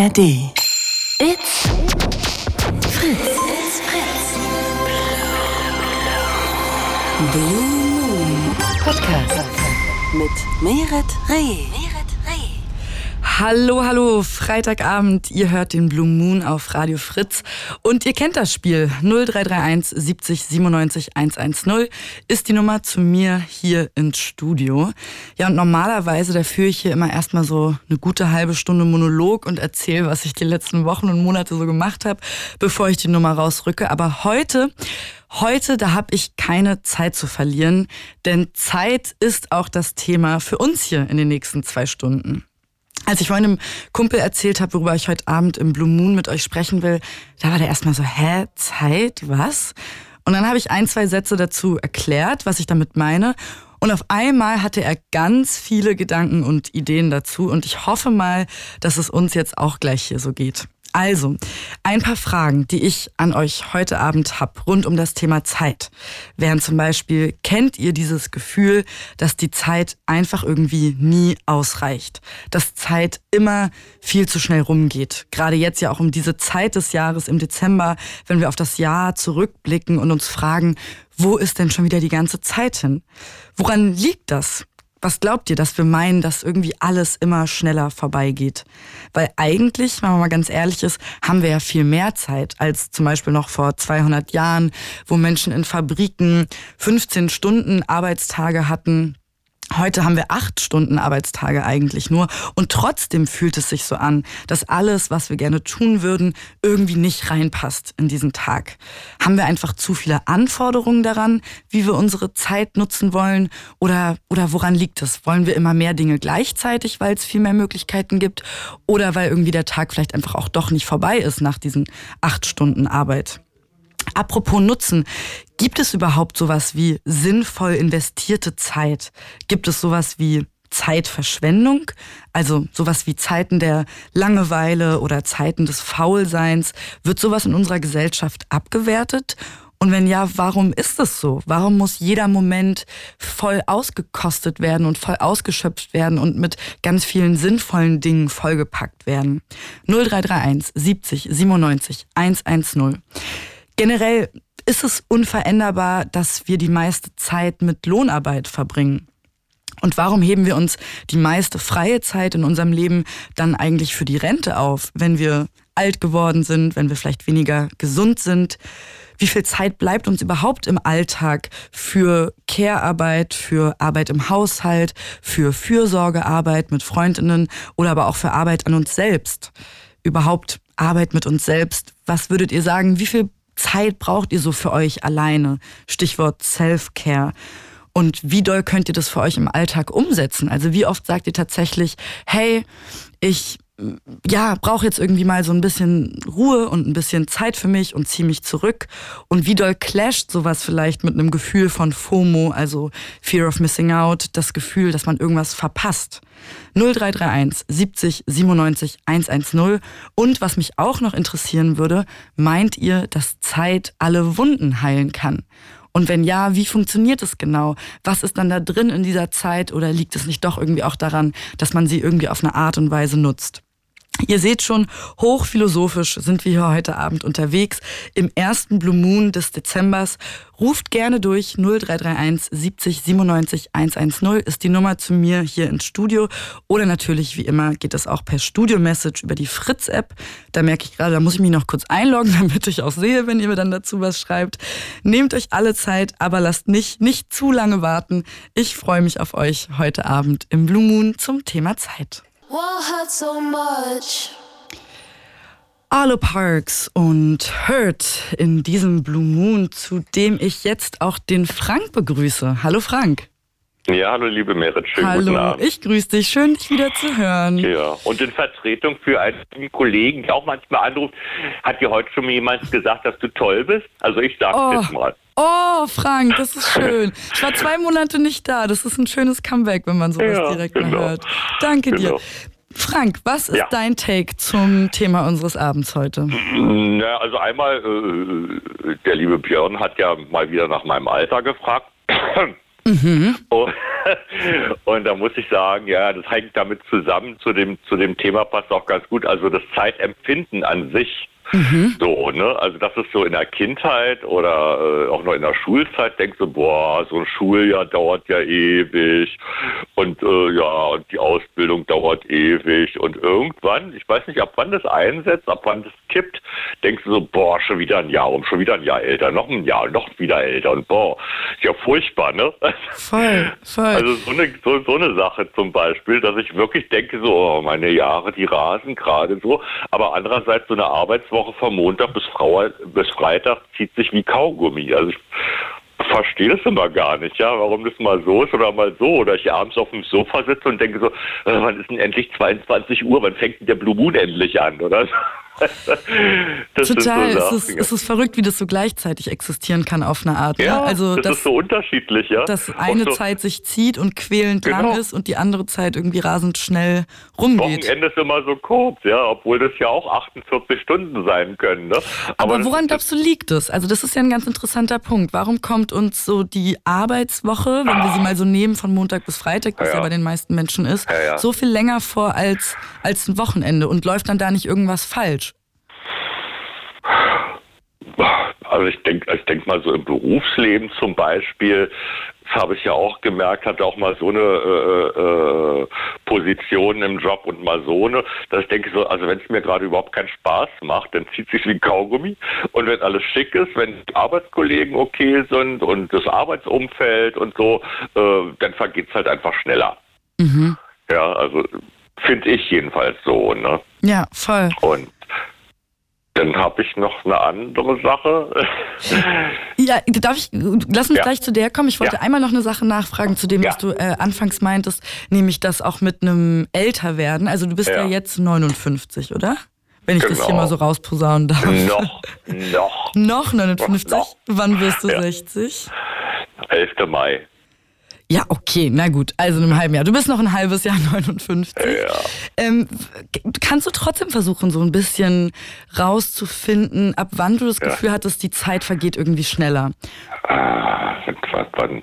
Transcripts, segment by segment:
ARD. It's Fritz. It's Fritz. Blue Moon Podcast mit Meret Reh. Hallo, hallo, Freitagabend. Ihr hört den Blue Moon auf Radio Fritz. Und ihr kennt das Spiel. 0331 70 97 110 ist die Nummer zu mir hier ins Studio. Ja, und normalerweise, da führe ich hier immer erstmal so eine gute halbe Stunde Monolog und erzähle, was ich die letzten Wochen und Monate so gemacht habe, bevor ich die Nummer rausrücke. Aber heute Heute, da habe ich keine Zeit zu verlieren, denn Zeit ist auch das Thema für uns hier in den nächsten zwei Stunden. Als ich vorhin einem Kumpel erzählt habe, worüber ich heute Abend im Blue Moon mit euch sprechen will, da war der erstmal so, hä, Zeit, was? Und dann habe ich ein, zwei Sätze dazu erklärt, was ich damit meine. Und auf einmal hatte er ganz viele Gedanken und Ideen dazu. Und ich hoffe mal, dass es uns jetzt auch gleich hier so geht. Also, ein paar Fragen, die ich an euch heute Abend habe, rund um das Thema Zeit, wären zum Beispiel, kennt ihr dieses Gefühl, dass die Zeit einfach irgendwie nie ausreicht? Dass Zeit immer viel zu schnell rumgeht? Gerade jetzt ja auch um diese Zeit des Jahres im Dezember, wenn wir auf das Jahr zurückblicken und uns fragen, wo ist denn schon wieder die ganze Zeit hin? Woran liegt das? Was glaubt ihr, dass wir meinen, dass irgendwie alles immer schneller vorbeigeht? Weil eigentlich, wenn man mal ganz ehrlich ist, haben wir ja viel mehr Zeit als zum Beispiel noch vor 200 Jahren, wo Menschen in Fabriken 15 Stunden Arbeitstage hatten Heute haben wir acht Stunden Arbeitstage eigentlich nur und trotzdem fühlt es sich so an, dass alles, was wir gerne tun würden, irgendwie nicht reinpasst in diesen Tag. Haben wir einfach zu viele Anforderungen daran, wie wir unsere Zeit nutzen wollen oder, oder woran liegt es? Wollen wir immer mehr Dinge gleichzeitig, weil es viel mehr Möglichkeiten gibt oder weil irgendwie der Tag vielleicht einfach auch doch nicht vorbei ist nach diesen acht Stunden Arbeit? Apropos Nutzen, gibt es überhaupt sowas wie sinnvoll investierte Zeit? Gibt es sowas wie Zeitverschwendung, also sowas wie Zeiten der Langeweile oder Zeiten des Faulseins, wird sowas in unserer Gesellschaft abgewertet? Und wenn ja, warum ist es so? Warum muss jeder Moment voll ausgekostet werden und voll ausgeschöpft werden und mit ganz vielen sinnvollen Dingen vollgepackt werden? 0331 70 97 110. Generell ist es unveränderbar, dass wir die meiste Zeit mit Lohnarbeit verbringen. Und warum heben wir uns die meiste freie Zeit in unserem Leben dann eigentlich für die Rente auf, wenn wir alt geworden sind, wenn wir vielleicht weniger gesund sind? Wie viel Zeit bleibt uns überhaupt im Alltag für Care-Arbeit, für Arbeit im Haushalt, für Fürsorgearbeit mit Freundinnen oder aber auch für Arbeit an uns selbst? Überhaupt Arbeit mit uns selbst. Was würdet ihr sagen? Wie viel Zeit braucht ihr so für euch alleine? Stichwort Self-Care. Und wie doll könnt ihr das für euch im Alltag umsetzen? Also wie oft sagt ihr tatsächlich, hey, ich ja, brauche jetzt irgendwie mal so ein bisschen Ruhe und ein bisschen Zeit für mich und ziehe mich zurück. Und wie doll clasht sowas vielleicht mit einem Gefühl von FOMO, also Fear of Missing Out, das Gefühl, dass man irgendwas verpasst. 0331 70 97 110. Und was mich auch noch interessieren würde, meint ihr, dass Zeit alle Wunden heilen kann? Und wenn ja, wie funktioniert es genau? Was ist dann da drin in dieser Zeit oder liegt es nicht doch irgendwie auch daran, dass man sie irgendwie auf eine Art und Weise nutzt? Ihr seht schon, hochphilosophisch sind wir hier heute Abend unterwegs. Im ersten Blue Moon des Dezembers. Ruft gerne durch 0331 70 97 110 ist die Nummer zu mir hier ins Studio. Oder natürlich, wie immer, geht es auch per Studio-Message über die Fritz-App. Da merke ich gerade, da muss ich mich noch kurz einloggen, damit ich auch sehe, wenn ihr mir dann dazu was schreibt. Nehmt euch alle Zeit, aber lasst nicht, nicht zu lange warten. Ich freue mich auf euch heute Abend im Blue Moon zum Thema Zeit. What hurt so much? Arlo Parks und Hurt in diesem Blue Moon, zu dem ich jetzt auch den Frank begrüße. Hallo Frank. Ja, hallo liebe Merit, schönen hallo, guten Abend. ich grüße dich, schön dich wieder zu hören. Ja, und in Vertretung für einen Kollegen, der auch manchmal anruft, hat dir heute schon jemand gesagt, dass du toll bist? Also ich sag's oh. jetzt mal. Oh, Frank, das ist schön. Ich war zwei Monate nicht da. Das ist ein schönes Comeback, wenn man sowas ja, direkt genau. mal hört. Danke genau. dir. Frank, was ist ja. dein Take zum Thema unseres Abends heute? Na, also einmal, äh, der liebe Björn hat ja mal wieder nach meinem Alter gefragt. Mhm. Und, und, da muss ich sagen, ja, das hängt damit zusammen, zu dem, zu dem Thema passt auch ganz gut. Also das Zeitempfinden an sich Mhm. So, ne? Also das ist so in der Kindheit oder äh, auch noch in der Schulzeit, denkst du, boah, so ein Schuljahr dauert ja ewig und äh, ja, und die Ausbildung dauert ewig und irgendwann, ich weiß nicht, ab wann das einsetzt, ab wann das kippt, denkst du so, boah, schon wieder ein Jahr um, schon wieder ein Jahr älter, noch ein Jahr, noch wieder älter und boah, ist ja furchtbar, ne? Voll, voll. Also so eine, so, so eine Sache zum Beispiel, dass ich wirklich denke, so, oh, meine Jahre, die rasen gerade so, aber andererseits so eine Arbeitswoche Woche von Montag bis, Frau, bis Freitag zieht sich wie Kaugummi. Also ich verstehe das immer gar nicht, ja, warum das mal so ist oder mal so. Oder ich abends auf dem Sofa sitze und denke so, äh, wann ist denn endlich 22 Uhr, wann fängt denn der Blue Moon endlich an, oder? Total, so es, ist, es ist verrückt, wie das so gleichzeitig existieren kann auf eine Art. Ne? Ja, ne? also das dass, ist so unterschiedlich, ja. Dass eine so Zeit sich zieht und quälend genau. lang ist und die andere Zeit irgendwie rasend schnell rumgeht. Wochenende ist immer so kurz, ja, obwohl das ja auch 48 Stunden sein können. Ne? Aber, Aber woran glaubst du liegt es? Also das ist ja ein ganz interessanter Punkt. Warum kommt uns so die Arbeitswoche, wenn wir sie mal so nehmen von Montag bis Freitag, es ja. ja bei den meisten Menschen ist, ja, so viel länger vor als, als ein Wochenende und läuft dann da nicht irgendwas falsch? Also ich denke ich denk mal so im Berufsleben zum Beispiel, das habe ich ja auch gemerkt, hatte auch mal so eine äh, äh, Position im Job und mal so eine, dass ich denke so, also wenn es mir gerade überhaupt keinen Spaß macht, dann zieht sich wie ein Kaugummi und wenn alles schick ist, wenn die Arbeitskollegen okay sind und das Arbeitsumfeld und so, äh, dann vergeht es halt einfach schneller. Mhm. Ja, also finde ich jedenfalls so, ne? Ja, voll. Und dann habe ich noch eine andere Sache. ja, darf ich, lass uns ja. gleich zu der kommen. Ich wollte ja. einmal noch eine Sache nachfragen zu dem, ja. was du äh, anfangs meintest, nämlich das auch mit einem Älterwerden. Also du bist ja, jetzt 59, oder? Wenn ich genau. das hier genau. mal so rausposaunen darf. Noch, noch. noch 59? Noch. Wann wirst du 60? 11. Mai. Ja, okay, na gut. Also in einem halben Jahr. Du bist noch ein halbes Jahr 59. Ja. Ähm, kannst du trotzdem versuchen, so ein bisschen rauszufinden, ab wann du das Gefühl hattest, die Zeit vergeht irgendwie schneller? Ah, wann?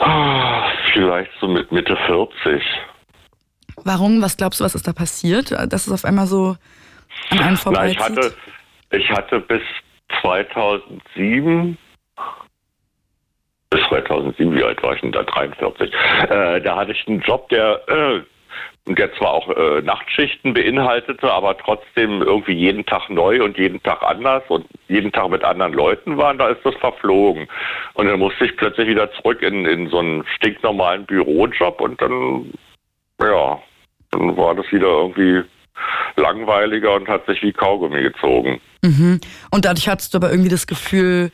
Ah, vielleicht so mit Mitte 40. Warum? Was glaubst du, was ist da passiert? Dass es auf einmal so an einem vorbeizieht? Na, ich hatte, ich hatte bis 2007 bis 2007, wie alt war ich denn da? 43. Äh, da hatte ich einen Job, der, äh, der zwar auch äh, Nachtschichten beinhaltete, aber trotzdem irgendwie jeden Tag neu und jeden Tag anders und jeden Tag mit anderen Leuten waren, da ist das verflogen. Und dann musste ich plötzlich wieder zurück in, in so einen stinknormalen Bürojob und dann, ja, dann war das wieder irgendwie langweiliger und hat sich wie Kaugummi gezogen. Mhm. Und dadurch hattest du aber irgendwie das Gefühl,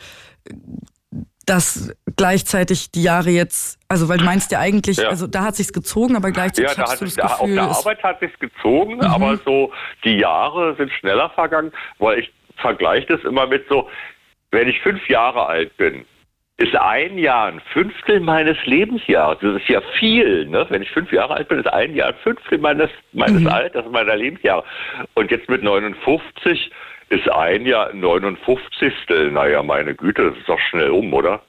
dass gleichzeitig die Jahre jetzt, also weil du meinst ja eigentlich, ja. also da hat sich's gezogen, aber gleichzeitig ja, hast du das da, Gefühl, auf der Arbeit hat sich's gezogen, mhm. aber so die Jahre sind schneller vergangen, weil ich vergleiche das immer mit so, wenn ich fünf Jahre alt bin, ist ein Jahr ein Fünftel meines Lebensjahres. Das ist ja viel, ne? Wenn ich fünf Jahre alt bin, ist ein Jahr ein Fünftel meines, meines mhm. Alters, meiner Lebensjahre. Und jetzt mit 59 ist ein Jahr 59. Naja, meine Güte, das ist doch schnell um, oder?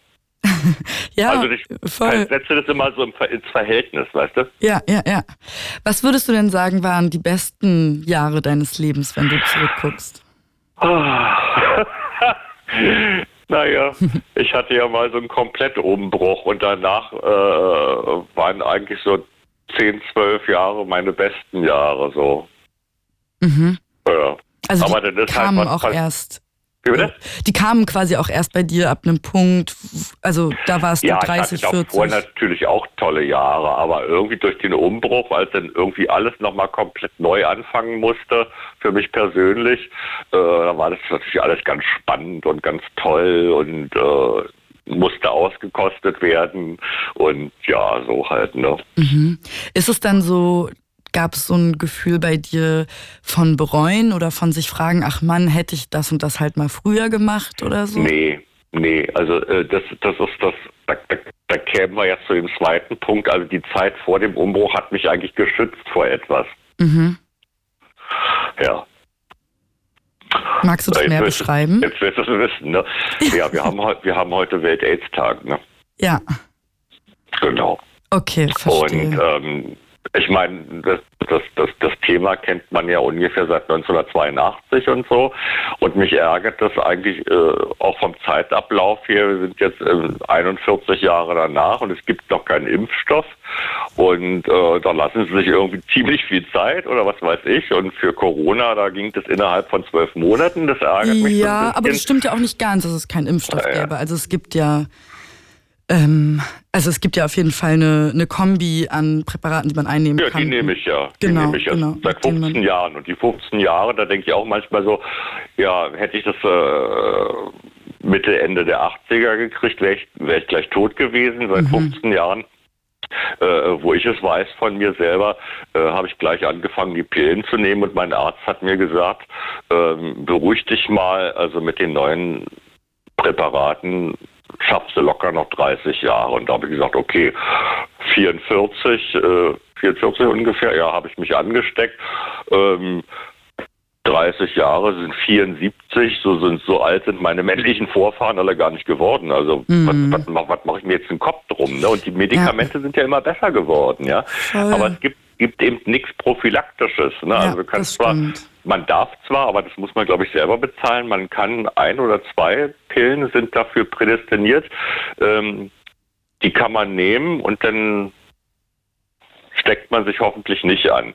ja, also ich voll. setze das immer so ins Verhältnis, weißt du? Ja, ja, ja. Was würdest du denn sagen, waren die besten Jahre deines Lebens, wenn du zurückguckst? naja, ich hatte ja mal so einen Komplettumbruch und danach äh, waren eigentlich so 10, 12 Jahre meine besten Jahre so. Mhm. Ja. Also Aber die halt kamen halt auch erst. Wie bitte? Die kamen quasi auch erst bei dir ab einem Punkt, also da warst du ja, 30, ich hatte 40. vorher natürlich auch tolle Jahre, aber irgendwie durch den Umbruch, als dann irgendwie alles nochmal komplett neu anfangen musste, für mich persönlich, äh, da war das natürlich alles ganz spannend und ganz toll und äh, musste ausgekostet werden und ja, so halt, ne? Mhm. Ist es dann so, Gab es so ein Gefühl bei dir von bereuen oder von sich fragen, ach Mann, hätte ich das und das halt mal früher gemacht oder so? Nee, nee, also äh, das, das ist das, da, da, da kämen wir jetzt zu dem zweiten Punkt. Also die Zeit vor dem Umbruch hat mich eigentlich geschützt vor etwas. Mhm. Ja. Magst du das mehr beschreiben? Jetzt wirst du es wissen, ne? Ja, wir haben, wir haben heute Welt-Aids-Tag, ne? Ja. Genau. Okay, verstehe. Und ähm, ich meine, das, das, das, das Thema kennt man ja ungefähr seit 1982 und so. Und mich ärgert das eigentlich äh, auch vom Zeitablauf hier. Wir sind jetzt äh, 41 Jahre danach und es gibt noch keinen Impfstoff. Und äh, da lassen sie sich irgendwie ziemlich viel Zeit oder was weiß ich. Und für Corona, da ging das innerhalb von zwölf Monaten. Das ärgert mich. Ja, so aber das stimmt ja auch nicht ganz, dass es keinen Impfstoff ja, gäbe. Also es gibt ja ähm, also es gibt ja auf jeden Fall eine, eine Kombi an Präparaten, die man einnehmen ja, kann. Ja, die nehme ich ja. Die genau, nehme ich ja genau, seit 15 Jahren. Und die 15 Jahre, da denke ich auch manchmal so, ja, hätte ich das äh, Mitte, Ende der 80er gekriegt, wäre ich, wär ich gleich tot gewesen. Seit mhm. 15 Jahren äh, wo ich es weiß von mir selber, äh, habe ich gleich angefangen, die Pillen zu nehmen und mein Arzt hat mir gesagt, ähm, beruhig dich mal, also mit den neuen Präparaten schaffst du locker noch 30 Jahre. Und da habe ich gesagt, okay, 44, äh, 44 ungefähr, ja, habe ich mich angesteckt. Ähm, 30 Jahre sind 74, so sind so alt sind meine männlichen Vorfahren alle gar nicht geworden. Also mhm. was, was, was mache ich mir jetzt den Kopf drum? Ne? Und die Medikamente ja. sind ja immer besser geworden, ja. Voll. Aber es gibt gibt eben nichts Prophylaktisches. Ne? Ja, also du kannst zwar, man darf zwar, aber das muss man, glaube ich, selber bezahlen. Man kann ein oder zwei Pillen sind dafür prädestiniert. Ähm, die kann man nehmen und dann steckt man sich hoffentlich nicht an.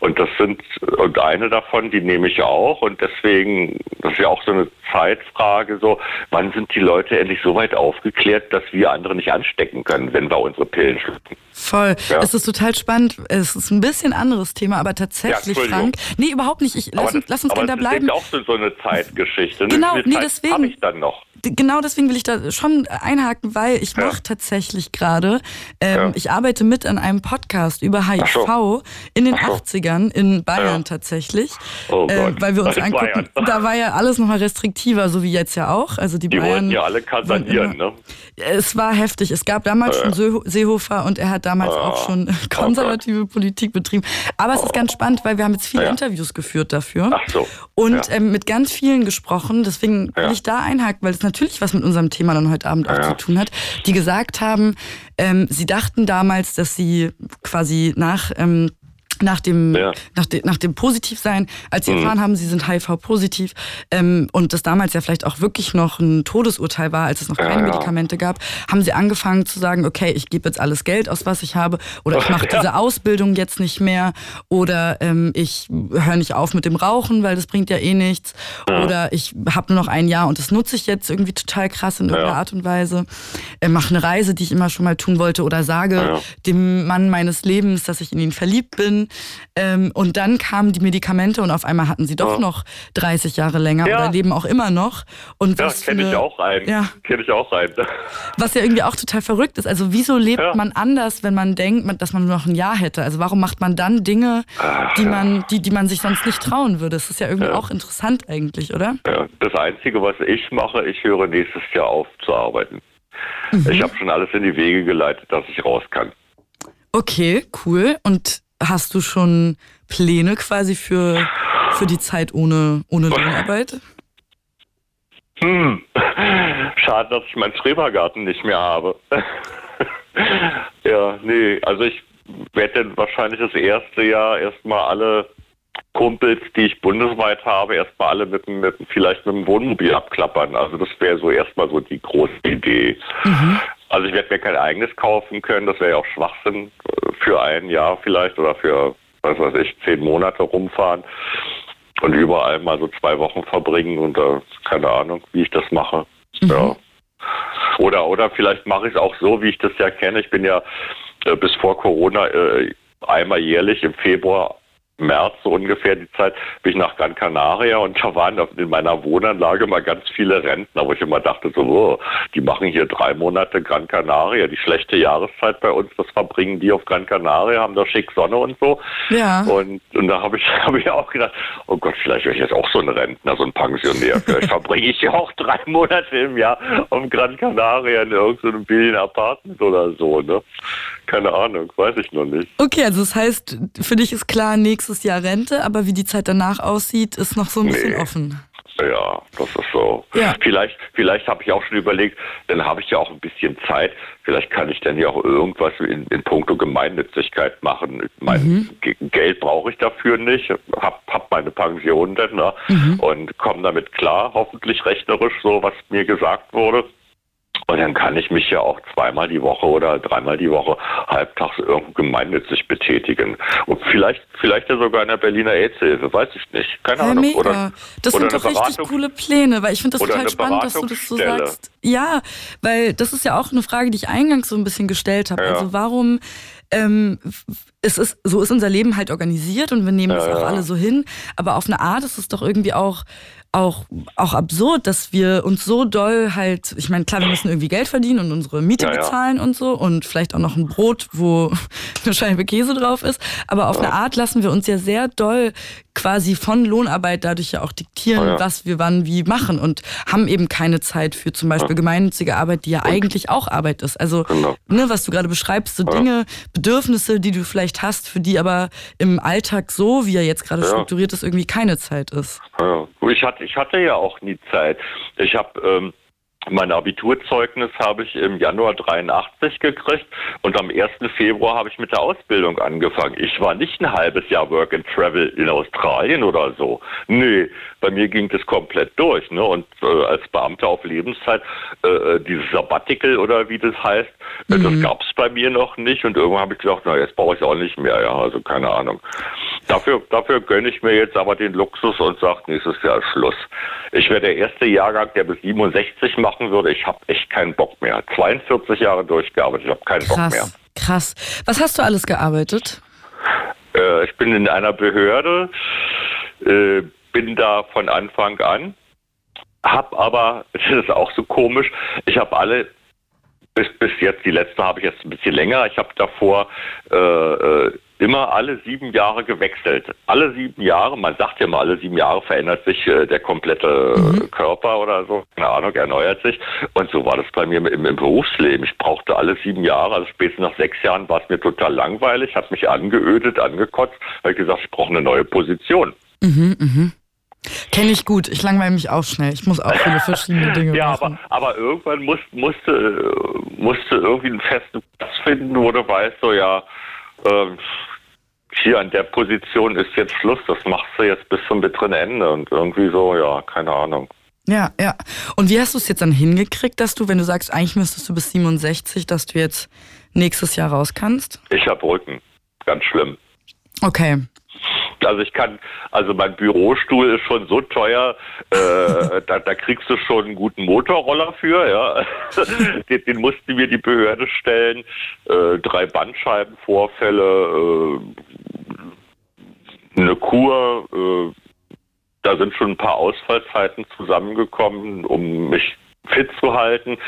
Und das sind, und eine davon, die nehme ich auch. Und deswegen, das ist ja auch so eine Zeitfrage, so, wann sind die Leute endlich so weit aufgeklärt, dass wir andere nicht anstecken können, wenn wir unsere Pillen schlucken? Voll. Ja. Es ist total spannend. Es ist ein bisschen anderes Thema, aber tatsächlich, ja, Frank. Nee, überhaupt nicht. Ich, lass, das, lass uns gerne da bleiben. Das ist auch so eine Zeitgeschichte. Ne? Genau, nee, deswegen. habe ich dann noch genau deswegen will ich da schon einhaken, weil ich ja. mache tatsächlich gerade, ähm, ja. ich arbeite mit an einem Podcast über HIV so. in den so. 80ern in Bayern tatsächlich. Oh äh, weil wir uns angucken, Bayern. da war ja alles nochmal restriktiver, so wie jetzt ja auch. Also die, die Bayern wollten ja alle kasernieren, ne? Es war heftig. Es gab damals schon Seehofer und er hat damals ah. auch schon konservative oh Politik betrieben. Aber es ist ganz spannend, weil wir haben jetzt viele Interviews geführt dafür. Ach so. Und ähm, mit ganz vielen gesprochen. Deswegen will ich da einhaken, weil es natürlich was mit unserem Thema dann heute Abend auch ja. zu tun hat, die gesagt haben, ähm, sie dachten damals, dass sie quasi nach ähm, nach dem, ja. nach, de, nach dem Positivsein, als sie mhm. erfahren haben, sie sind HIV-positiv ähm, und das damals ja vielleicht auch wirklich noch ein Todesurteil war, als es noch keine ja, Medikamente gab, haben sie angefangen zu sagen, okay, ich gebe jetzt alles Geld aus, was ich habe oder ich mache diese Ausbildung jetzt nicht mehr oder ähm, ich höre nicht auf mit dem Rauchen, weil das bringt ja eh nichts oder ich habe nur noch ein Jahr und das nutze ich jetzt irgendwie total krass in irgendeiner Art und Weise, äh, mache eine Reise, die ich immer schon mal tun wollte oder sage dem Mann meines Lebens, dass ich in ihn verliebt bin ähm, und dann kamen die Medikamente und auf einmal hatten sie doch ja. noch 30 Jahre länger ja. oder leben auch immer noch. Und ja, kenne ich auch rein. Ja. Kenne ich auch rein. Was ja irgendwie auch total verrückt ist. Also wieso lebt ja. man anders, wenn man denkt, dass man nur noch ein Jahr hätte? Also warum macht man dann Dinge, Ach, die man, die, die man sich sonst nicht trauen würde? Das ist ja irgendwie auch interessant eigentlich, oder? Das Einzige, was ich mache, ich höre nächstes Jahr auf zu arbeiten. Mhm. Ich habe schon alles in die Wege geleitet, dass ich raus kann. Okay, cool. Und Hast du schon Pläne quasi für, für die Zeit ohne, ohne Lohnarbeit? Hm. Schade, dass ich meinen Schrebergarten nicht mehr habe. ja, nee, also ich werde dann wahrscheinlich das erste Jahr erstmal alle Kumpels, die ich bundesweit habe, erstmal alle mit, mit vielleicht mit dem Wohnmobil abklappern. Also das wäre so erstmal so die große Idee. Mhm. Also ich werde mir kein eigenes kaufen können, das wäre ja auch Schwachsinn äh, für ein Jahr vielleicht oder für, was weiß ich, zehn Monate rumfahren und überall mal so zwei Wochen verbringen und uh, keine Ahnung, wie ich das mache. Mhm. Ja. Oder, oder vielleicht mache ich es auch so, wie ich das ja kenne. Ich bin ja äh, bis vor Corona äh, einmal jährlich im Februar März so ungefähr die Zeit, bin ich nach Gran Canaria und da waren in meiner Wohnanlage mal ganz viele Rentner, wo ich immer dachte, so, oh, die machen hier drei Monate Gran Canaria, die schlechte Jahreszeit bei uns, das verbringen die auf Gran Canaria, haben da schick Sonne und so. Ja. Und, und da habe ich, hab ich auch gedacht, oh Gott, vielleicht wäre ich jetzt auch so ein Rentner, so ein Pensionär. Vielleicht verbringe ich ja auch drei Monate im Jahr auf Gran Canaria in irgendeinem billigen Apartment oder so, ne? Keine Ahnung, weiß ich noch nicht. Okay, also das heißt, für dich ist klar, nächstes Jahr Rente, aber wie die Zeit danach aussieht, ist noch so ein bisschen nee. offen. Ja, das ist so. Ja. Vielleicht, vielleicht habe ich auch schon überlegt, dann habe ich ja auch ein bisschen Zeit. Vielleicht kann ich dann ja auch irgendwas in, in puncto Gemeinnützigkeit machen. Mein Mhm. Ge- Geld brauche ich dafür nicht. Hab, hab meine Pension dann ne? Mhm. und komme damit klar, hoffentlich rechnerisch, so was mir gesagt wurde. Und dann kann ich mich ja auch zweimal die Woche oder dreimal die Woche halbtags irgendwo gemeinnützig betätigen. Und vielleicht, vielleicht ja sogar in der Berliner AIDS-Hilfe, weiß ich nicht. Keine Ja, Ahnung. mega. Oder, das oder sind doch eine richtig Beratung- coole Pläne, weil ich finde das total spannend, dass du das so sagst. Ja, weil das ist ja auch eine Frage, die ich eingangs so ein bisschen gestellt habe. Ja. Also warum ähm, es ist, so ist unser Leben halt organisiert und wir nehmen es Ja, auch ja. alle so hin. Aber auf eine Art ist es doch irgendwie auch, auch, auch absurd, dass wir uns so doll halt, ich meine, klar, wir müssen irgendwie Geld verdienen und unsere Miete Ja, ja. bezahlen und so und vielleicht auch noch ein Brot, wo eine Scheibe Käse drauf ist. Aber auf eine Art lassen wir uns ja sehr doll quasi von Lohnarbeit dadurch ja auch diktieren, Ja, ja. was wir wann wie machen und haben eben keine Zeit für zum Beispiel gemeinnützige Arbeit, die ja eigentlich auch Arbeit ist. Also, Genau. ne, was du gerade beschreibst, so Dinge, Bedürfnisse, die du vielleicht hast, für die aber im Alltag so, wie er jetzt gerade Ja. strukturiert ist, irgendwie keine Zeit ist. Ja. Ich, hatte, ich hatte ja auch nie Zeit. Ich habe ähm, mein Abiturzeugnis habe ich im Januar 83 gekriegt und am 1. Februar habe ich mit der Ausbildung angefangen. Ich war nicht ein halbes Jahr Work and Travel in Australien oder so. Nee, bei mir ging das komplett durch. Ne? Und äh, als Beamter auf Lebenszeit, äh, dieses Sabbatical oder wie das heißt, äh, das gab es bei mir noch nicht. Und irgendwann habe ich gedacht, na jetzt brauche ich auch nicht mehr. Ja, also keine Ahnung. Dafür, dafür gönne ich mir jetzt aber den Luxus und sage, nächstes Jahr ist Schluss. Ich wäre der erste Jahrgang, der bis 67 machen würde. Ich habe echt keinen Bock mehr. 42 Jahre durchgearbeitet, ich habe keinen Bock mehr. Krass, krass. Was hast du alles gearbeitet? Äh, ich bin in einer Behörde, äh, bin da von Anfang an, hab aber, das ist auch so komisch, ich habe alle bis, bis jetzt, die letzte habe ich jetzt ein bisschen länger, ich habe davor äh, äh, immer alle sieben Jahre gewechselt. Alle sieben Jahre, man sagt ja mal, alle sieben Jahre verändert sich äh, der komplette äh, Körper oder so, keine Ahnung, erneuert sich. Und so war das bei mir im, im Berufsleben. Ich brauchte alle sieben Jahre, also spätestens nach sechs Jahren war es mir total langweilig, habe mich angeödet, angekotzt, habe gesagt, ich brauche eine neue Position. Kenne ich gut. Ich langweile mich auch schnell. Ich muss auch viele verschiedene Dinge Ja, machen. aber, aber irgendwann muss, musste, musste irgendwie einen festen Platz finden, wo du weißt, so ja, ähm, hier an der Position ist jetzt Schluss, das machst du jetzt bis zum bitteren Ende und irgendwie so, ja, keine Ahnung. Ja, ja. Und wie hast du es jetzt dann hingekriegt, dass du, wenn du sagst, eigentlich müsstest du bis 67, dass du jetzt nächstes Jahr raus kannst? Ich hab Rücken, ganz schlimm. Okay. Also ich kann, also mein Bürostuhl ist schon so teuer, äh, da, da kriegst du schon einen guten Motorroller für, ja. den, den musste mir die Behörde stellen. Äh, drei Bandscheibenvorfälle, äh, eine Kur, äh, da sind schon ein paar Ausfallzeiten zusammengekommen, um mich fit zu halten.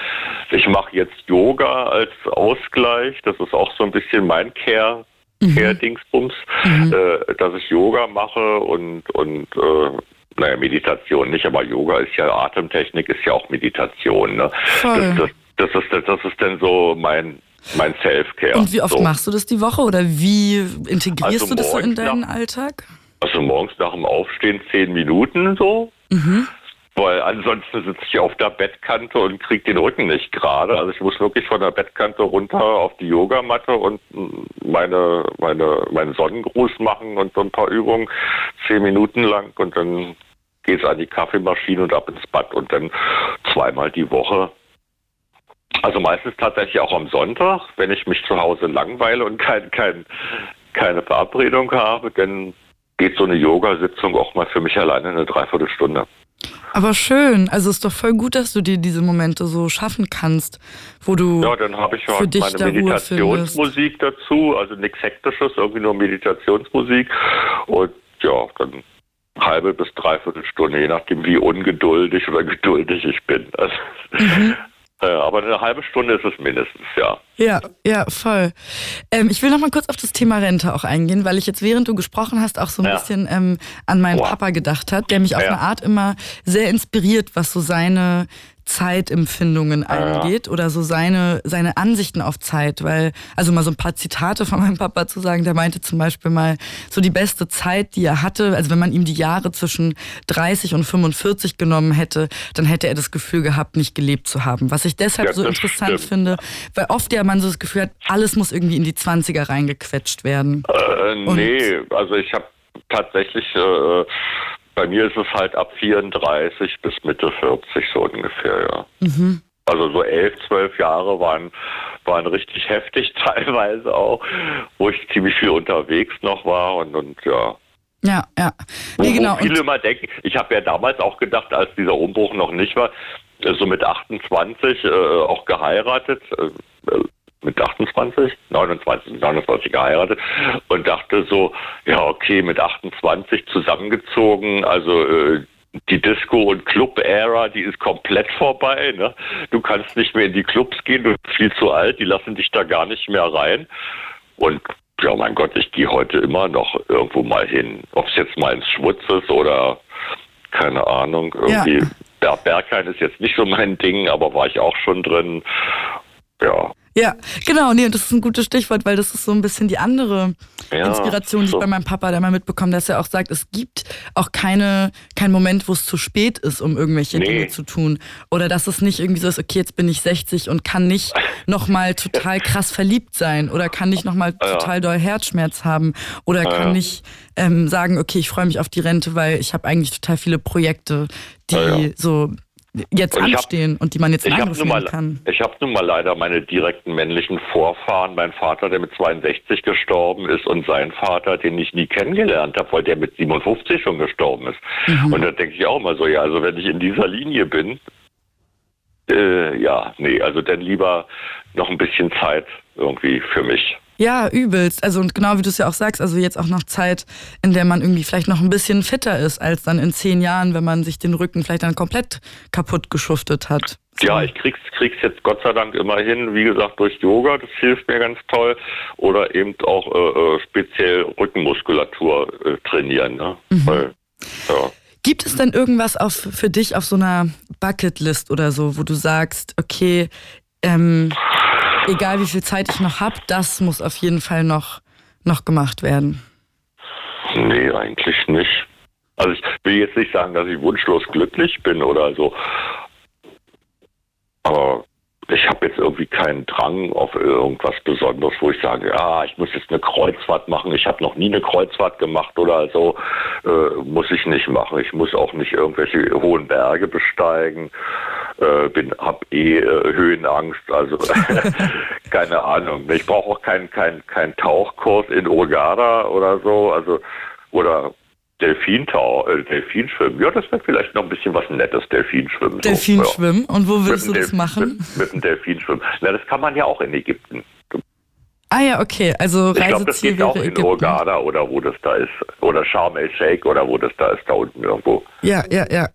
Ich mache jetzt Yoga als Ausgleich. Das ist auch so ein bisschen mein Care. Care-Dingsbums, äh, dass ich Yoga mache und, und äh, naja, Meditation nicht, aber Yoga ist ja Atemtechnik, ist ja auch Meditation. Ne? Das, das, das, ist, das ist dann so mein, mein Self-Care. Und wie oft so. machst du das die Woche oder wie integrierst Also du das so in deinen nach- Alltag? Also morgens nach dem Aufstehen zehn Minuten so. Mhm. Weil ansonsten sitze ich auf der Bettkante und kriege den Rücken nicht gerade. Also ich muss wirklich von der Bettkante runter auf die Yogamatte und meine, meine, meinen Sonnengruß machen und so ein paar Übungen, zehn Minuten lang und dann geht's an die Kaffeemaschine und ab ins Bad und dann zweimal die Woche. Also meistens tatsächlich auch am Sonntag, wenn ich mich zu Hause langweile und kein, kein, keine Verabredung habe, dann geht so eine Yoga-Sitzung auch mal für mich alleine eine Dreiviertelstunde. Aber schön. Also ist doch voll gut, dass du dir diese Momente so schaffen kannst, wo du Ja, dann habe ich für halt dich meine da. Meditationsmusik dazu, also nichts Hektisches, irgendwie nur Meditationsmusik. Und ja, dann halbe bis dreiviertel Stunde, je nachdem wie ungeduldig oder geduldig ich bin. Also, Mhm. Ja, aber eine halbe Stunde ist es mindestens, ja. Ja, ja, voll. Ähm, ich will noch mal kurz auf das Thema Rente auch eingehen, weil ich jetzt, während du gesprochen hast, auch so ein Ja. bisschen ähm, an meinen Boah. Papa gedacht hat, der mich auf Ja. eine Art immer sehr inspiriert, was so seine Zeitempfindungen eingeht oder so seine, seine Ansichten auf Zeit, weil, also mal so ein paar Zitate von meinem Papa zu sagen, der meinte zum Beispiel mal, so die beste Zeit, die er hatte, also wenn man ihm die Jahre zwischen 30 und 45 genommen hätte, dann hätte er das Gefühl gehabt, nicht gelebt zu haben. Was ich deshalb ja, so interessant stimmt. finde, weil oft ja man so das Gefühl hat, alles muss irgendwie in die 20er reingequetscht werden. Äh, nee, also ich habe tatsächlich äh, bei mir ist es halt ab 34 bis Mitte 40 so ungefähr, ja. Mhm. Also so elf, zwölf Jahre waren, waren richtig heftig teilweise auch, wo ich ziemlich viel unterwegs noch war und, und ja. Ja, ja. Nee, wo, genau. Wo viele immer denken, ich habe ja damals auch gedacht, als dieser Umbruch noch nicht war, so mit 28 äh, auch geheiratet. Äh, mit 28, 29, 29 geheiratet und dachte so, ja okay, mit 28 zusammengezogen, also äh, die Disco- und Club-Ära, die ist komplett vorbei. Ne? Du kannst nicht mehr in die Clubs gehen, du bist viel zu alt, die lassen dich da gar nicht mehr rein. Und ja, mein Gott, ich gehe heute immer noch irgendwo mal hin. Ob es jetzt mal ins Schwutz ist oder keine Ahnung, irgendwie. Ja. Berghain ist jetzt nicht so mein Ding, aber war ich auch schon drin. Ja. Ja, genau, nee, das ist ein gutes Stichwort, weil das ist so ein bisschen die andere ja, Inspiration, die so. ich bei meinem Papa da mal mitbekomme, dass er auch sagt, es gibt auch keine, keinen Moment, wo es zu spät ist, um irgendwelche nee. Dinge zu tun. Oder dass es nicht irgendwie so ist, okay, jetzt bin ich 60 und kann nicht nochmal total krass verliebt sein oder kann nicht nochmal ja. total doll Herzschmerz haben oder ja. kann nicht ähm, sagen, okay, ich freue mich auf die Rente, weil ich habe eigentlich total viele Projekte, die so jetzt und anstehen hab, und die man jetzt in Angriff kann. Ich habe nun mal leider meine direkten männlichen Vorfahren, mein Vater, der mit 62 gestorben ist und sein Vater, den ich nie kennengelernt habe, weil der mit 57 schon gestorben ist. Mhm. Und da denke ich auch mal so, ja, also wenn ich in dieser Linie bin, äh, ja, nee, also dann lieber noch ein bisschen Zeit irgendwie für mich. Ja, übelst. Also und genau wie du es ja auch sagst, also jetzt auch noch Zeit, in der man irgendwie vielleicht noch ein bisschen fitter ist, als dann in zehn Jahren, wenn man sich den Rücken vielleicht dann komplett kaputt geschuftet hat. Ja, ich krieg's, krieg's jetzt Gott sei Dank immer hin, wie gesagt, durch Yoga, das hilft mir ganz toll. Oder eben auch äh, äh speziell Rückenmuskulatur äh, trainieren. Ne? Mhm. Weil, ja. Gibt es denn irgendwas auf, für dich auf so einer Bucketlist oder so, wo du sagst, okay, ähm, egal wie viel Zeit ich noch habe, das muss auf jeden Fall noch, noch gemacht werden. Nee, eigentlich nicht. Also ich will jetzt nicht sagen, dass ich wunschlos glücklich bin oder so. Aber ich habe jetzt irgendwie keinen Drang auf irgendwas Besonderes, wo ich sage, ja, ich muss jetzt eine Kreuzfahrt machen. Ich habe noch nie eine Kreuzfahrt gemacht oder so. Äh, muss ich nicht machen. Ich muss auch nicht irgendwelche hohen Berge besteigen. Äh, bin, hab eh äh, Höhenangst. Also keine Ahnung. Ich brauche auch keinen kein, kein Tauchkurs in Urgada oder so. Also oder Delfintau, äh, Delfinschwimmen. Ja, das wäre vielleicht noch ein bisschen was Nettes, Delfinschwimmen. Delfinschwimmen? So, ja. Und wo würdest du das machen? Mit, mit dem Delfinschwimmen. Na, das kann man ja auch in Ägypten. Ah ja, okay. Also Reiseziel ich glaube, das geht auch in Ägypten. Hurghada oder wo das da ist. Oder Sharm el-Sheikh oder wo das da ist, da unten irgendwo. Ja, ja, ja.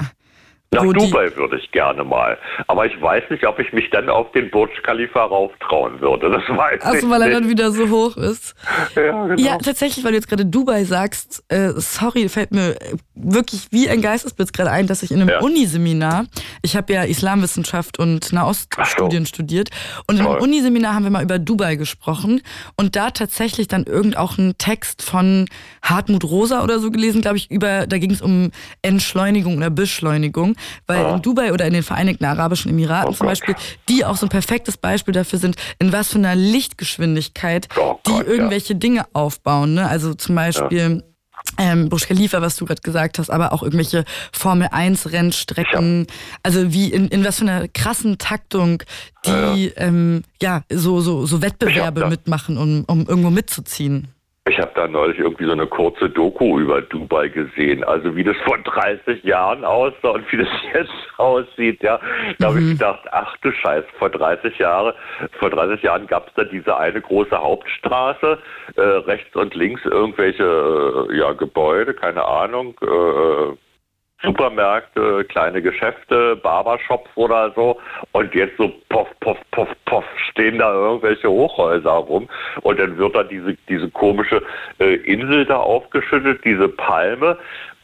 Nach Dubai würde ich gerne mal. Aber ich weiß nicht, ob ich mich dann auf den Burj Khalifa rauftrauen würde. Das weiß also, ich weil er dann wieder so hoch ist. Ja, genau. ja tatsächlich, weil du jetzt gerade Dubai sagst, äh, sorry, fällt mir wirklich wie ein Geistesblitz gerade ein, dass ich in einem ja. Uniseminar, ich habe ja Islamwissenschaft und Nahoststudien so. studiert, und in einem Uniseminar haben wir mal über Dubai gesprochen und da tatsächlich dann irgend auch einen Text von Hartmut Rosa oder so gelesen, glaube ich, über, da ging es um Entschleunigung oder Beschleunigung weil ja. in Dubai oder in den Vereinigten Arabischen Emiraten oh zum Beispiel, die auch so ein perfektes Beispiel dafür sind, in was für einer Lichtgeschwindigkeit oh die Gott, irgendwelche ja. Dinge aufbauen. Ne? Also zum Beispiel. Ja. Ähm, Burj Khalifa, was du gerade gesagt hast, aber auch irgendwelche Formel 1 Rennstrecken, also wie in, in was für einer krassen Taktung die ja, ähm, ja so, so, so Wettbewerbe mitmachen, um, um irgendwo mitzuziehen. Ich habe da neulich irgendwie so eine kurze Doku über Dubai gesehen, also wie das vor 30 Jahren aussah und wie das jetzt aussieht. Ja, da habe ich mhm. gedacht, ach du Scheiß, vor 30 Jahre, vor 30 Jahren gab es da diese eine große Hauptstraße, äh, rechts und links irgendwelche äh, ja Gebäude, keine Ahnung. Äh, Supermärkte, kleine Geschäfte, Barbershops oder so. Und jetzt so poff, poff, poff, poff, stehen da irgendwelche Hochhäuser rum. Und dann wird da diese, diese komische äh, Insel da aufgeschüttet, diese Palme.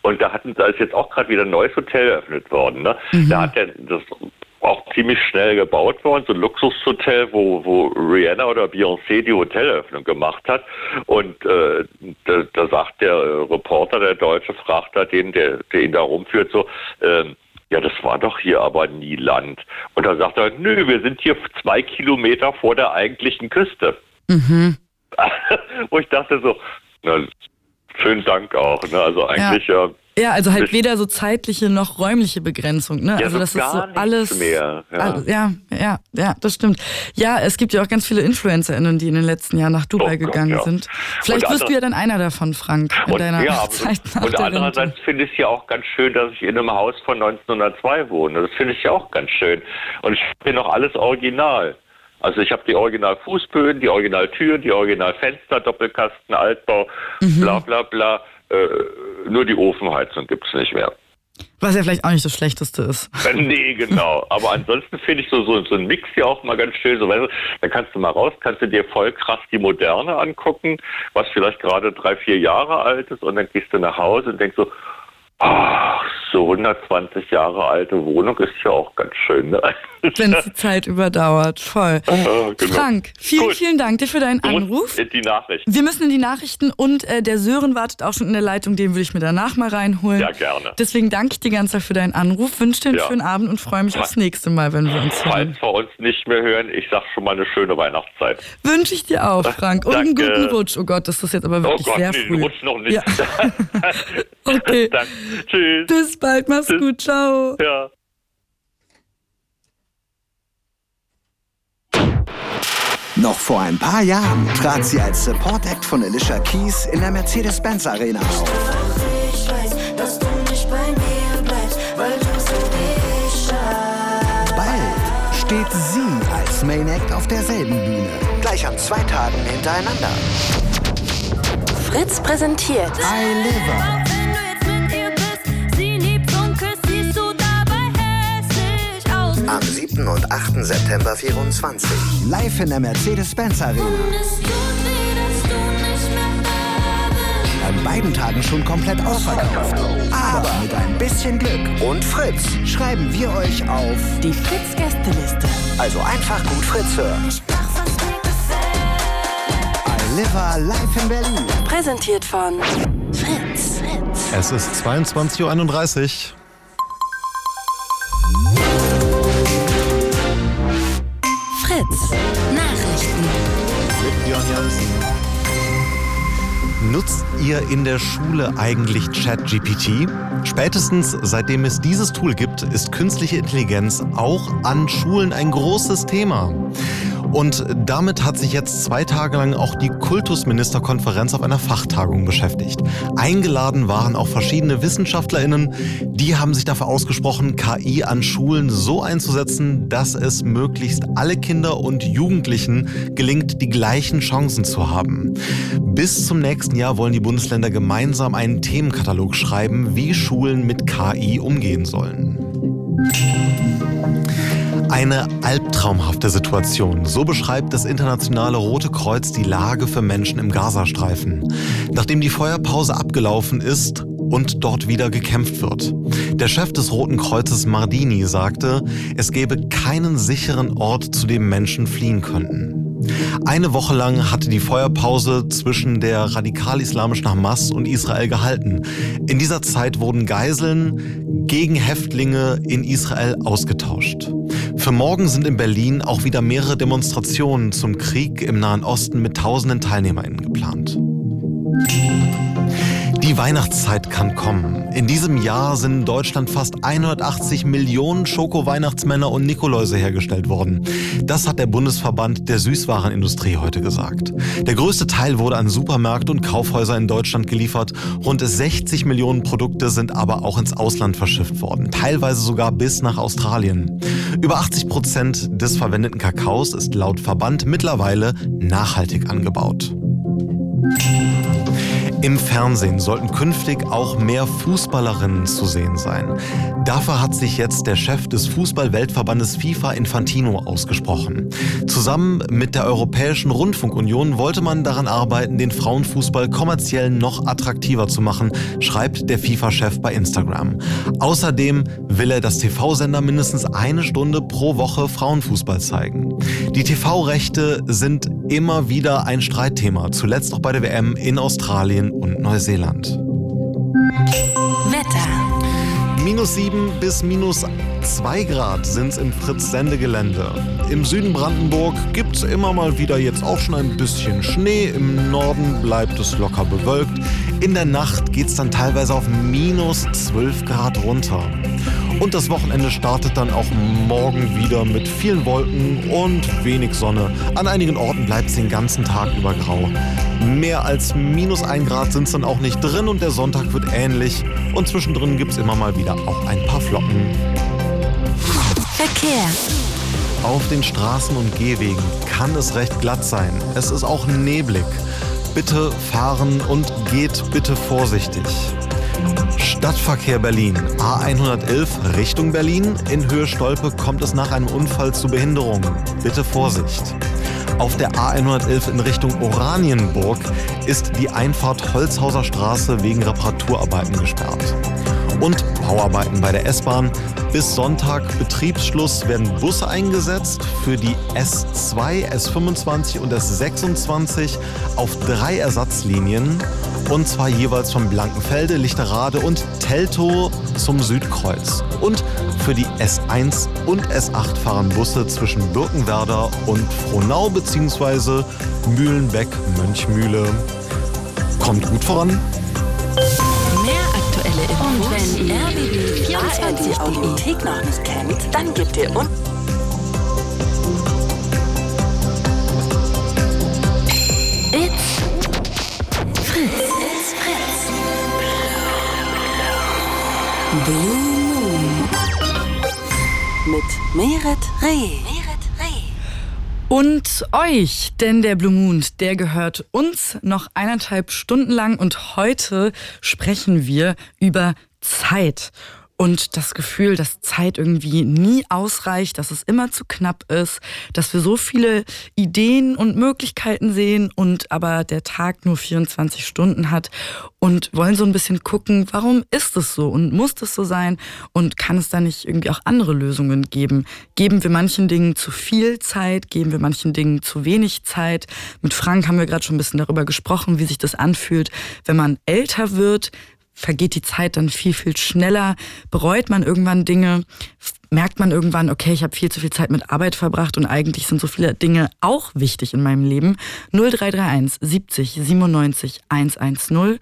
Und da hatten, da ist jetzt auch gerade wieder ein neues Hotel eröffnet worden. Ne? Mhm. Da hat der, das auch ziemlich schnell gebaut worden, so ein Luxushotel, wo, wo Rihanna oder Beyoncé die Hoteleröffnung gemacht hat. Und äh, da, da sagt der Reporter, der Deutsche, fragt da den, der, der ihn da rumführt, so, ähm, ja, das war doch hier aber nie Land. Und da sagt er, nö, wir sind hier zwei Kilometer vor der eigentlichen Küste. Mhm. Wo ich dachte so, na, schönen Dank auch. Ne? Also eigentlich ja. Ja, also halt weder so zeitliche noch räumliche Begrenzung. Ne? Ja, also das ist so alles. Mehr, ja. All, ja, ja, ja, das stimmt. Ja, es gibt ja auch ganz viele InfluencerInnen, die in den letzten Jahren nach Dubai oh, gegangen ja. sind. Vielleicht wirst du ja dann einer davon, Frank, in und, deiner ja, Zeit nach Und andererseits finde ich es ja auch ganz schön, dass ich in einem Haus von 1902 wohne. Das finde ich ja auch ganz schön. Und ich finde noch alles original. Also ich habe die Original-Fußböden, die Originaltüren, die Originalfenster, Doppelkasten, Altbau, mhm. bla bla bla. Äh, nur die Ofenheizung gibt es nicht mehr. Was ja vielleicht auch nicht das Schlechteste ist. Nee, genau. Aber ansonsten finde ich so, so, so ein Mix ja auch mal ganz schön. So, weißt du, da kannst du mal raus, kannst du dir voll krass die Moderne angucken, was vielleicht gerade drei, vier Jahre alt ist, und dann gehst du nach Hause und denkst so, Ach, so 120 Jahre alte Wohnung ist ja auch ganz schön. Ne? Wenn es die Zeit überdauert, voll. Ah, genau. Frank, vielen, Gut. vielen Dank dir für deinen Anruf. Die Nachrichten. Wir müssen in die Nachrichten und äh, der Sören wartet auch schon in der Leitung, den würde ich mir danach mal reinholen. Ja, gerne. Deswegen danke ich dir ganz für deinen Anruf, wünsche dir einen ja. schönen Abend und freue mich aufs nächste Mal, wenn wir uns hören. Falls wir uns nicht mehr hören, ich sag schon mal eine schöne Weihnachtszeit. Wünsche ich dir auch, Frank. Und einen guten Rutsch. Oh Gott, das ist jetzt aber wirklich oh Gott, sehr früh. Rutsch noch nicht. Ja. okay. Danke. Tschüss. Bis bald, mach's Tschüss. gut, ciao. Ja. Noch vor ein paar Jahren trat sie als Support Act von Alicia Keys in der Mercedes-Benz Arena auf. Bald steht sie als Main Act auf derselben Bühne. Gleich an zwei Tagen hintereinander. Fritz präsentiert I Live Am 7. und 8. September 24. Live in der Mercedes-Benz Arena. An beiden Tagen schon komplett ausverkauft. Aber mit ein bisschen Glück und Fritz schreiben wir euch auf die Fritz-Gästeliste. Also einfach gut Fritz hören. I Live live in Berlin. Präsentiert von Fritz. Fritz. Es ist 22.31 Uhr. Nachrichten. Mit Björn Jansen. Nutzt ihr in der Schule eigentlich ChatGPT? Spätestens seitdem es dieses Tool gibt, ist künstliche Intelligenz auch an Schulen ein großes Thema. Und damit hat sich jetzt zwei Tage lang auch die Kultusministerkonferenz auf einer Fachtagung beschäftigt. Eingeladen waren auch verschiedene WissenschaftlerInnen. Die haben sich dafür ausgesprochen, KI an Schulen so einzusetzen, dass es möglichst alle Kinder und Jugendlichen gelingt, die gleichen Chancen zu haben. Bis zum nächsten Jahr wollen die Bundesländer gemeinsam einen Themenkatalog schreiben, wie Schulen mit KI umgehen sollen. Eine albtraumhafte Situation. So beschreibt das internationale Rote Kreuz die Lage für Menschen im Gazastreifen. Nachdem die Feuerpause abgelaufen ist und dort wieder gekämpft wird. Der Chef des Roten Kreuzes Mardini sagte, es gebe keinen sicheren Ort, zu dem Menschen fliehen könnten. Eine Woche lang hatte die Feuerpause zwischen der radikal-islamischen Hamas und Israel gehalten. In dieser Zeit wurden Geiseln gegen Häftlinge in Israel ausgetauscht. Für morgen sind in Berlin auch wieder mehrere Demonstrationen zum Krieg im Nahen Osten mit tausenden TeilnehmerInnen geplant. Die Weihnachtszeit kann kommen. In diesem Jahr sind in Deutschland fast 180 Millionen Schoko-Weihnachtsmänner und Nikoläuse hergestellt worden. Das hat der Bundesverband der Süßwarenindustrie heute gesagt. Der größte Teil wurde an Supermärkte und Kaufhäuser in Deutschland geliefert. Rund 60 Millionen Produkte sind aber auch ins Ausland verschifft worden, teilweise sogar bis nach Australien. Über 80 Prozent des verwendeten Kakaos ist laut Verband mittlerweile nachhaltig angebaut. Im Fernsehen sollten künftig auch mehr Fußballerinnen zu sehen sein. Dafür hat sich jetzt der Chef des Fußball-Weltverbandes FIFA Infantino ausgesprochen. Zusammen mit der Europäischen Rundfunkunion wollte man daran arbeiten, den Frauenfußball kommerziell noch attraktiver zu machen, schreibt der FIFA-Chef bei Instagram. Außerdem will er, dass TV-Sender mindestens eine Stunde pro Woche Frauenfußball zeigen. Die TV-Rechte sind immer wieder ein Streitthema, zuletzt auch bei der WM in Australien und Neuseeland. Wetter. Minus 7 bis minus 2 Grad sind es im Fritz-Sendegelände. Im Süden Brandenburg gibt es immer mal wieder jetzt auch schon ein bisschen Schnee. Im Norden bleibt es locker bewölkt. In der Nacht geht es dann teilweise auf minus 12 Grad runter. Und das Wochenende startet dann auch morgen wieder mit vielen Wolken und wenig Sonne. An einigen Orten bleibt es den ganzen Tag über grau. Mehr als minus 1 Grad sind es dann auch nicht drin und der Sonntag wird ähnlich. Und zwischendrin gibt es immer mal wieder auch ein paar Flocken. Verkehr. Auf den Straßen und Gehwegen kann es recht glatt sein. Es ist auch neblig. Bitte fahren und geht bitte vorsichtig. Stadtverkehr Berlin. A111 Richtung Berlin. In Höhe Stolpe kommt es nach einem Unfall zu Behinderungen. Bitte Vorsicht. Auf der A111 in Richtung Oranienburg ist die Einfahrt Holzhauser Straße wegen Reparaturarbeiten gesperrt. Und Bauarbeiten bei der S-Bahn. Bis Sonntag Betriebsschluss werden Busse eingesetzt für die S2, S25 und S26 auf drei Ersatzlinien. Und zwar jeweils von Blankenfelde, Lichterade und Teltow zum Südkreuz. Und für die S1 und S8 fahren Busse zwischen Birkenwerder und Frohnau bzw. Mühlenbeck-Mönchmühle. Kommt gut voran. Und wenn ihr RBB 24 Audiothek noch nicht kennt, dann gebt ihr unten It's Fritz. It's Fritz. Blue Moon. Mit. Meret Reh. Und euch, denn der Blue Moon, der gehört uns noch eineinhalb Stunden lang und heute sprechen wir über Zeit. Und das Gefühl, dass Zeit irgendwie nie ausreicht, dass es immer zu knapp ist, dass wir so viele Ideen und Möglichkeiten sehen und aber der Tag nur 24 Stunden hat und wollen so ein bisschen gucken, warum ist es so und muss das so sein und kann es da nicht irgendwie auch andere Lösungen geben? Geben wir manchen Dingen zu viel Zeit, geben wir manchen Dingen zu wenig Zeit? Mit Frank haben wir gerade schon ein bisschen darüber gesprochen, wie sich das anfühlt, wenn man älter wird, vergeht die Zeit dann viel, viel schneller, bereut man irgendwann Dinge, merkt man irgendwann, okay, ich habe viel zu viel Zeit mit Arbeit verbracht und eigentlich sind so viele Dinge auch wichtig in meinem Leben. 0331 70 97 110.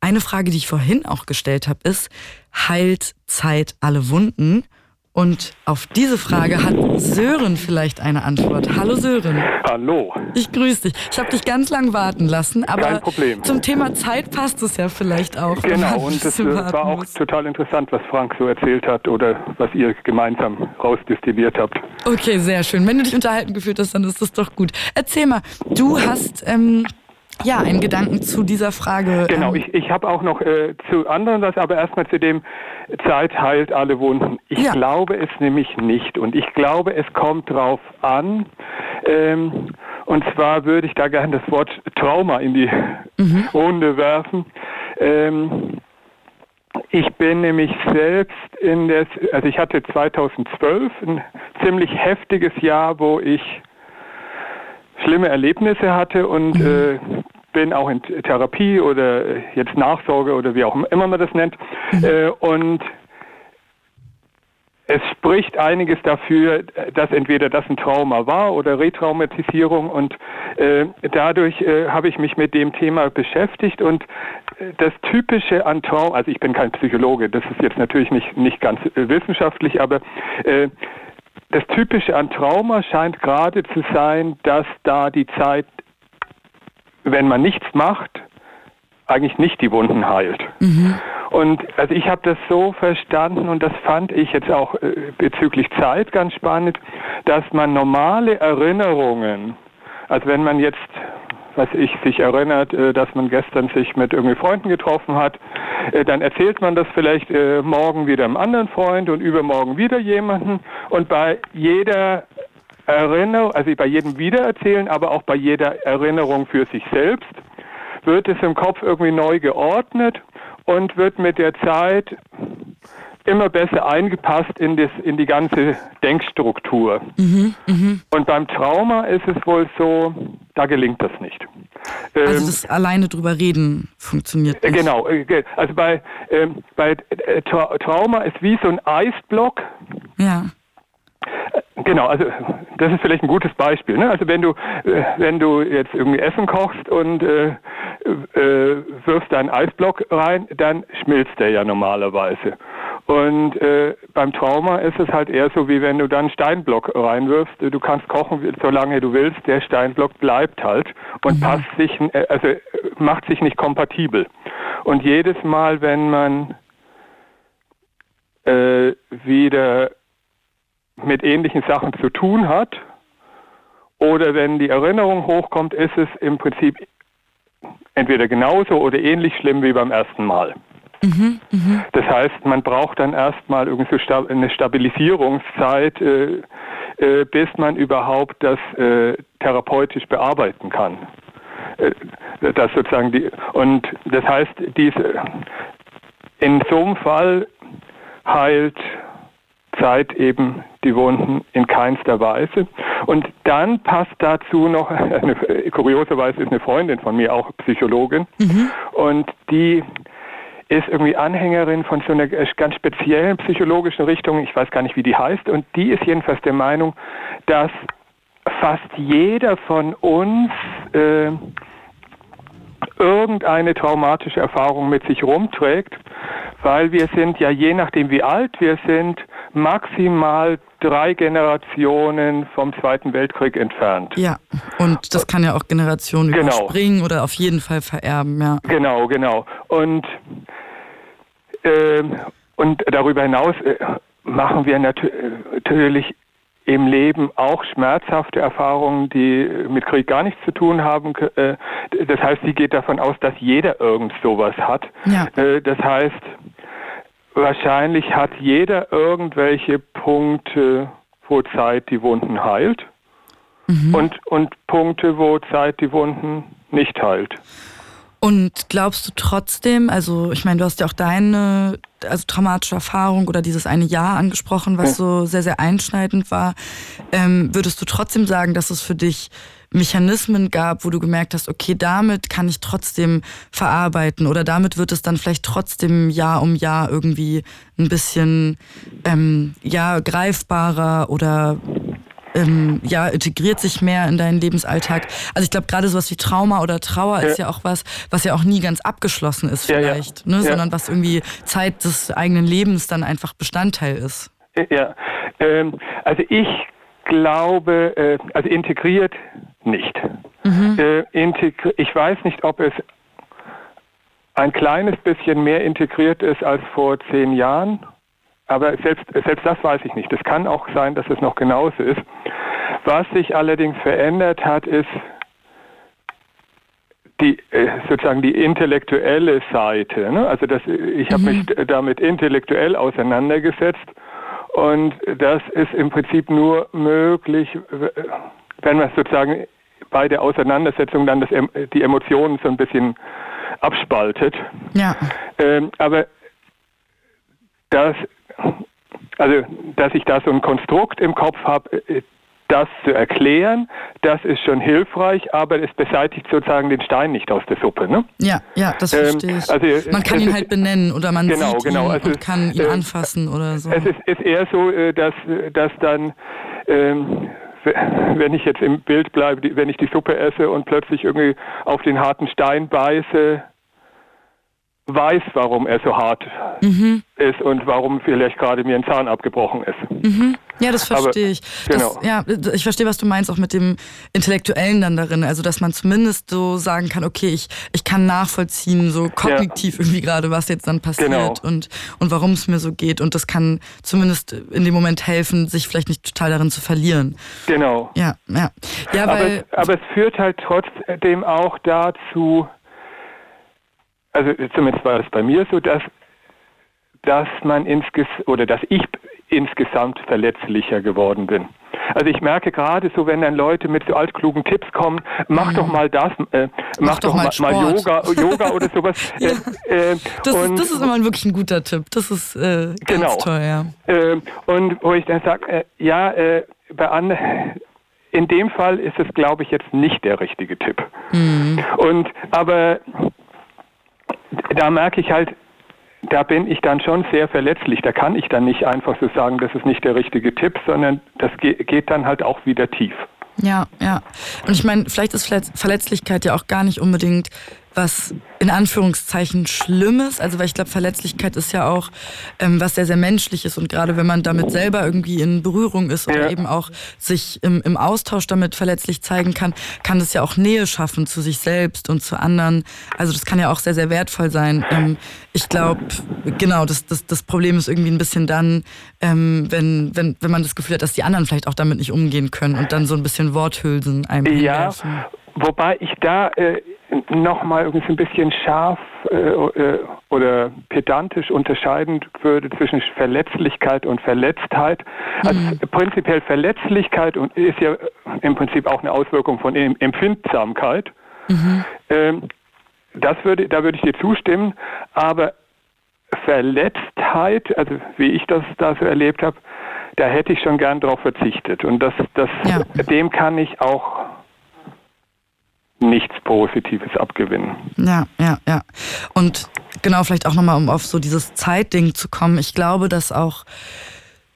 Eine Frage, die ich vorhin auch gestellt habe, ist, heilt Zeit alle Wunden? Und auf diese Frage hat Sören vielleicht eine Antwort. Hallo Sören. Hallo. Ich grüße dich. Ich habe dich ganz lang warten lassen, aber Kein Problem. zum Thema Zeit passt es ja vielleicht auch. Genau, und es äh, war auch muss. total interessant, was Frank so erzählt hat oder was ihr gemeinsam rausdestilliert habt. Okay, sehr schön. Wenn du dich unterhalten gefühlt hast, dann ist das doch gut. Erzähl mal, du hast ähm, ja einen Gedanken zu dieser Frage. Genau, ähm, ich, ich habe auch noch äh, zu anderen was, aber erstmal zu dem Zeit heilt alle Wunden. Ich Ja. glaube es nämlich nicht und ich glaube, es kommt drauf an. Ähm, und zwar würde ich da gerne das Wort Trauma in die Runde werfen. Ähm, ich bin nämlich selbst in der, also ich hatte 2012 ein ziemlich heftiges Jahr, wo ich schlimme Erlebnisse hatte und äh, bin auch in Therapie oder äh, jetzt Nachsorge oder wie auch immer man das nennt. Äh, und es spricht einiges dafür, dass entweder das ein Trauma war oder Retraumatisierung und äh, dadurch äh, habe ich mich mit dem Thema beschäftigt und äh, das Typische an Trauma, also ich bin kein Psychologe, das ist jetzt natürlich nicht, nicht ganz äh, wissenschaftlich, aber äh, das Typische an Trauma scheint gerade zu sein, dass da die Zeit, wenn man nichts macht, eigentlich nicht die Wunden heilt. Und also ich habe das so verstanden und das fand ich jetzt auch äh, bezüglich Zeit ganz spannend, dass man normale Erinnerungen, also wenn man jetzt was ich sich erinnert, äh, dass man gestern sich mit irgendwie Freunden getroffen hat. Äh, dann erzählt man das vielleicht äh, morgen wieder einem anderen Freund und übermorgen wieder jemanden. Und bei jeder Erinnerung, also bei jedem Wiedererzählen, aber auch bei jeder Erinnerung für sich selbst, wird es im Kopf irgendwie neu geordnet und wird mit der Zeit immer besser eingepasst in, das, in die ganze Denkstruktur. Mhm, mh. Und beim Trauma ist es wohl so, da gelingt das nicht. Also ähm, das alleine drüber reden funktioniert nicht. Genau, äh, also bei, ähm, bei äh, Tra Trauma ist wie so ein Eisblock. Ja. Äh, genau, also das ist vielleicht ein gutes Beispiel. Ne? Also wenn du, wenn du jetzt irgendwie Essen kochst und äh, äh, wirfst da einen Eisblock rein, dann schmilzt der ja normalerweise. Und äh, beim Trauma ist es halt eher so, wie wenn du dann einen Steinblock reinwirfst. Du kannst kochen, solange du willst. Der Steinblock bleibt halt und mhm. passt sich, äh, also macht sich nicht kompatibel. Und jedes Mal, wenn man äh, wieder mit ähnlichen Sachen zu tun hat oder wenn die Erinnerung hochkommt, ist es im Prinzip entweder genauso oder ähnlich schlimm wie beim ersten Mal. Mhm, mh. Das heißt, man braucht dann erstmal irgendwie so eine Stabilisierungszeit, äh, äh, bis man überhaupt das äh, therapeutisch bearbeiten kann. Das sozusagen die, und das heißt, diese, in so einem Fall heilt Zeit eben die Wunden in keinster Weise. Und dann passt dazu noch, eine, kurioserweise ist eine Freundin von mir auch Psychologin, mhm. und die ist irgendwie Anhängerin von so einer ganz speziellen psychologischen Richtung, ich weiß gar nicht, wie die heißt, und die ist jedenfalls der Meinung, dass fast jeder von uns äh, irgendeine traumatische Erfahrung mit sich rumträgt, weil wir sind ja je nachdem wie alt wir sind, maximal drei Generationen vom Zweiten Weltkrieg entfernt. Ja, und das kann ja auch Generationen genau. überspringen oder auf jeden Fall vererben, ja. Genau, genau. Und ähm, und darüber hinaus äh, machen wir natürlich im Leben auch schmerzhafte Erfahrungen, die mit Krieg gar nichts zu tun haben. Äh, das heißt, sie geht davon aus, dass jeder irgend sowas hat. Ja. Äh, das heißt, wahrscheinlich hat jeder irgendwelche Punkte, wo Zeit die Wunden heilt mhm. und, und Punkte, wo Zeit die Wunden nicht heilt. Und glaubst du trotzdem, also ich meine, du hast ja auch deine also traumatische Erfahrung oder dieses eine Jahr angesprochen, was so sehr, sehr einschneidend war. Ähm, würdest du trotzdem sagen, dass es für dich Mechanismen gab, wo du gemerkt hast, okay, damit kann ich trotzdem verarbeiten oder damit wird es dann vielleicht trotzdem Jahr um Jahr irgendwie ein bisschen ähm, ja greifbarer oder ähm, ja, integriert sich mehr in deinen Lebensalltag. Also ich glaube, gerade sowas wie Trauma oder Trauer ja. ist ja auch was, was ja auch nie ganz abgeschlossen ist vielleicht, ja, ja. Ne? sondern was irgendwie Zeit des eigenen Lebens dann einfach Bestandteil ist. Ja, ähm, also ich glaube, äh, also integriert nicht. Mhm. Äh, integri ich weiß nicht, ob es ein kleines bisschen mehr integriert ist als vor zehn Jahren aber selbst, selbst das weiß ich nicht. Es kann auch sein, dass es noch genauso ist. Was sich allerdings verändert hat, ist die äh, sozusagen die intellektuelle Seite. Ne? Also das, ich habe mhm. mich damit intellektuell auseinandergesetzt und das ist im Prinzip nur möglich, wenn man sozusagen bei der Auseinandersetzung dann das, die Emotionen so ein bisschen abspaltet. Ja. Ähm, aber das also dass ich da so ein Konstrukt im Kopf habe, äh, das zu erklären, das ist schon hilfreich, aber es beseitigt sozusagen den Stein nicht aus der Suppe. Ne? Ja, ja, das ähm, verstehe ich. Also, äh, man kann ihn halt benennen oder man genau, sieht genau, ihn also und kann ihn äh, anfassen oder so. Es ist, ist eher so, dass, dass dann ähm, wenn ich jetzt im Bild bleibe, wenn ich die Suppe esse und plötzlich irgendwie auf den harten Stein beiße, weiß, warum er so hart mhm. ist und warum vielleicht gerade mir ein Zahn abgebrochen ist. Mhm. Ja, das verstehe ich. Genau. Das, ja, ich verstehe, was du meinst, auch mit dem Intellektuellen dann darin. Also, dass man zumindest so sagen kann, okay, ich, ich kann nachvollziehen, so kognitiv ja. irgendwie gerade, was jetzt dann passiert genau. und, und warum es mir so geht. Und das kann zumindest in dem Moment helfen, sich vielleicht nicht total darin zu verlieren. Genau. Ja, ja. ja aber, weil, aber es führt halt trotzdem auch dazu, also zumindest war es bei mir so, dass, dass man insges oder dass ich insgesamt verletzlicher geworden bin. Also ich merke gerade so, wenn dann Leute mit so altklugen Tipps kommen, mach mhm. doch mal das, äh, mach, mach, doch, mal, mal, Yoga, Yoga oder sowas. ja. äh, das, und, ist, das ist immer wirklich ein guter Tipp. Das ist äh, ganz genau. toll, ja. Äh, und wo ich dann sage, äh, ja, äh, bei anderen in dem Fall ist es, glaube ich, jetzt nicht der richtige Tipp. Mhm. Und aber da merke ich halt, da bin ich dann schon sehr verletzlich. Da kann ich dann nicht einfach so sagen, das ist nicht der richtige Tipp, sondern das geht dann halt auch wieder tief. Ja, ja. Und ich meine, vielleicht ist Verletzlichkeit ja auch gar nicht unbedingt was in Anführungszeichen Schlimmes. Also weil ich glaube, Verletzlichkeit ist ja auch ähm, was sehr, sehr Menschliches. Und gerade wenn man damit selber irgendwie in Berührung ist oder ja. eben auch sich im, im Austausch damit verletzlich zeigen kann, kann das ja auch Nähe schaffen zu sich selbst und zu anderen. Also das kann ja auch sehr, sehr wertvoll sein. Ähm, ich glaube, genau, das, das, das Problem ist irgendwie ein bisschen dann, ähm, wenn, wenn, wenn man das Gefühl hat, dass die anderen vielleicht auch damit nicht umgehen können und dann so ein bisschen Worthülsen einem Ja, wobei ich da... Äh nochmal irgendwie ein bisschen scharf äh, äh, oder pedantisch unterscheiden würde zwischen Verletzlichkeit und Verletztheit. Also mhm. prinzipiell Verletzlichkeit ist ja im Prinzip auch eine Auswirkung von Empfindsamkeit. Mhm. Ähm, das würde, da würde ich dir zustimmen, aber Verletztheit, also wie ich das da so erlebt habe, da hätte ich schon gern darauf verzichtet. Und das, das, ja. dem kann ich auch nichts Positives abgewinnen. Ja, ja, ja. Und genau, vielleicht auch nochmal, um auf so dieses Zeitding zu kommen. Ich glaube, dass auch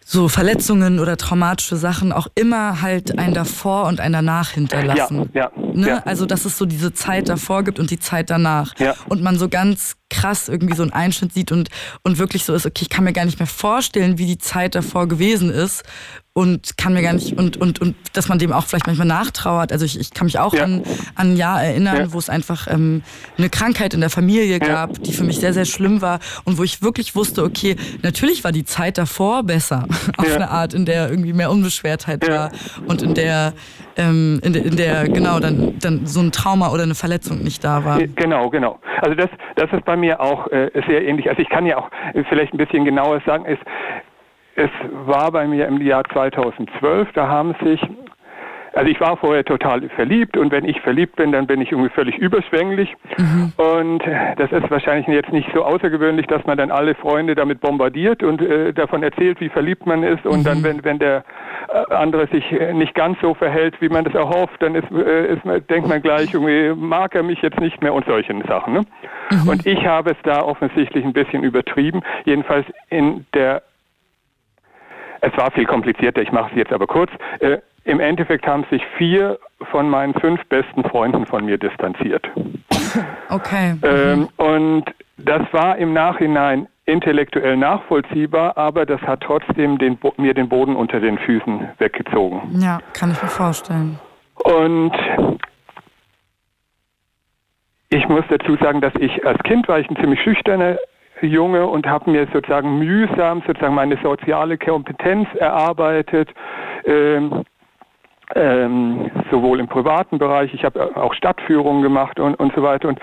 so Verletzungen oder traumatische Sachen auch immer halt ein davor und ein danach hinterlassen. Ja, ja, ne? ja. Also dass es so diese Zeit davor gibt und die Zeit danach. Ja. Und man so ganz krass irgendwie so einen Einschnitt sieht und, und wirklich so ist, okay, ich kann mir gar nicht mehr vorstellen, wie die Zeit davor gewesen ist und kann mir gar nicht und und und dass man dem auch vielleicht manchmal nachtrauert. Also ich, ich kann mich auch ja. an, an ein Jahr erinnern, ja. wo es einfach ähm, eine Krankheit in der Familie gab, ja. die für mich sehr sehr schlimm war und wo ich wirklich wusste, okay, natürlich war die Zeit davor besser auf eine Art, in der irgendwie mehr Unbeschwertheit war und in der ähm, in, der, in der genau dann dann so ein Trauma oder eine Verletzung nicht da war. Genau, genau. Also das das ist bei mir auch äh, sehr ähnlich. Also ich kann ja auch vielleicht ein bisschen genauer sagen, ist es war bei mir im Jahr 2012, da haben sich also ich war vorher total verliebt und wenn ich verliebt bin, dann bin ich irgendwie völlig überschwänglich. Mhm. Und das ist wahrscheinlich jetzt nicht so außergewöhnlich, dass man dann alle Freunde damit bombardiert und äh, davon erzählt, wie verliebt man ist. Und mhm. dann, wenn, wenn der äh, andere sich nicht ganz so verhält, wie man das erhofft, dann ist, äh, ist, denkt man gleich, irgendwie mag er mich jetzt nicht mehr und solche Sachen. Ne? Mhm. Und ich habe es da offensichtlich ein bisschen übertrieben. Jedenfalls in der es war viel komplizierter, ich mache es jetzt aber kurz. Äh, Im Endeffekt haben sich vier von meinen fünf besten Freunden von mir distanziert. Okay. Ähm, und das war im Nachhinein intellektuell nachvollziehbar, aber das hat trotzdem den, mir den Boden unter den Füßen weggezogen. Ja, kann ich mir vorstellen. Und ich muss dazu sagen, dass ich als Kind war ich ein ziemlich schüchterner Junge und habe mir sozusagen mühsam sozusagen meine soziale Kompetenz erarbeitet. Ähm, ähm, sowohl im privaten Bereich, ich habe auch Stadtführungen gemacht und, und so weiter und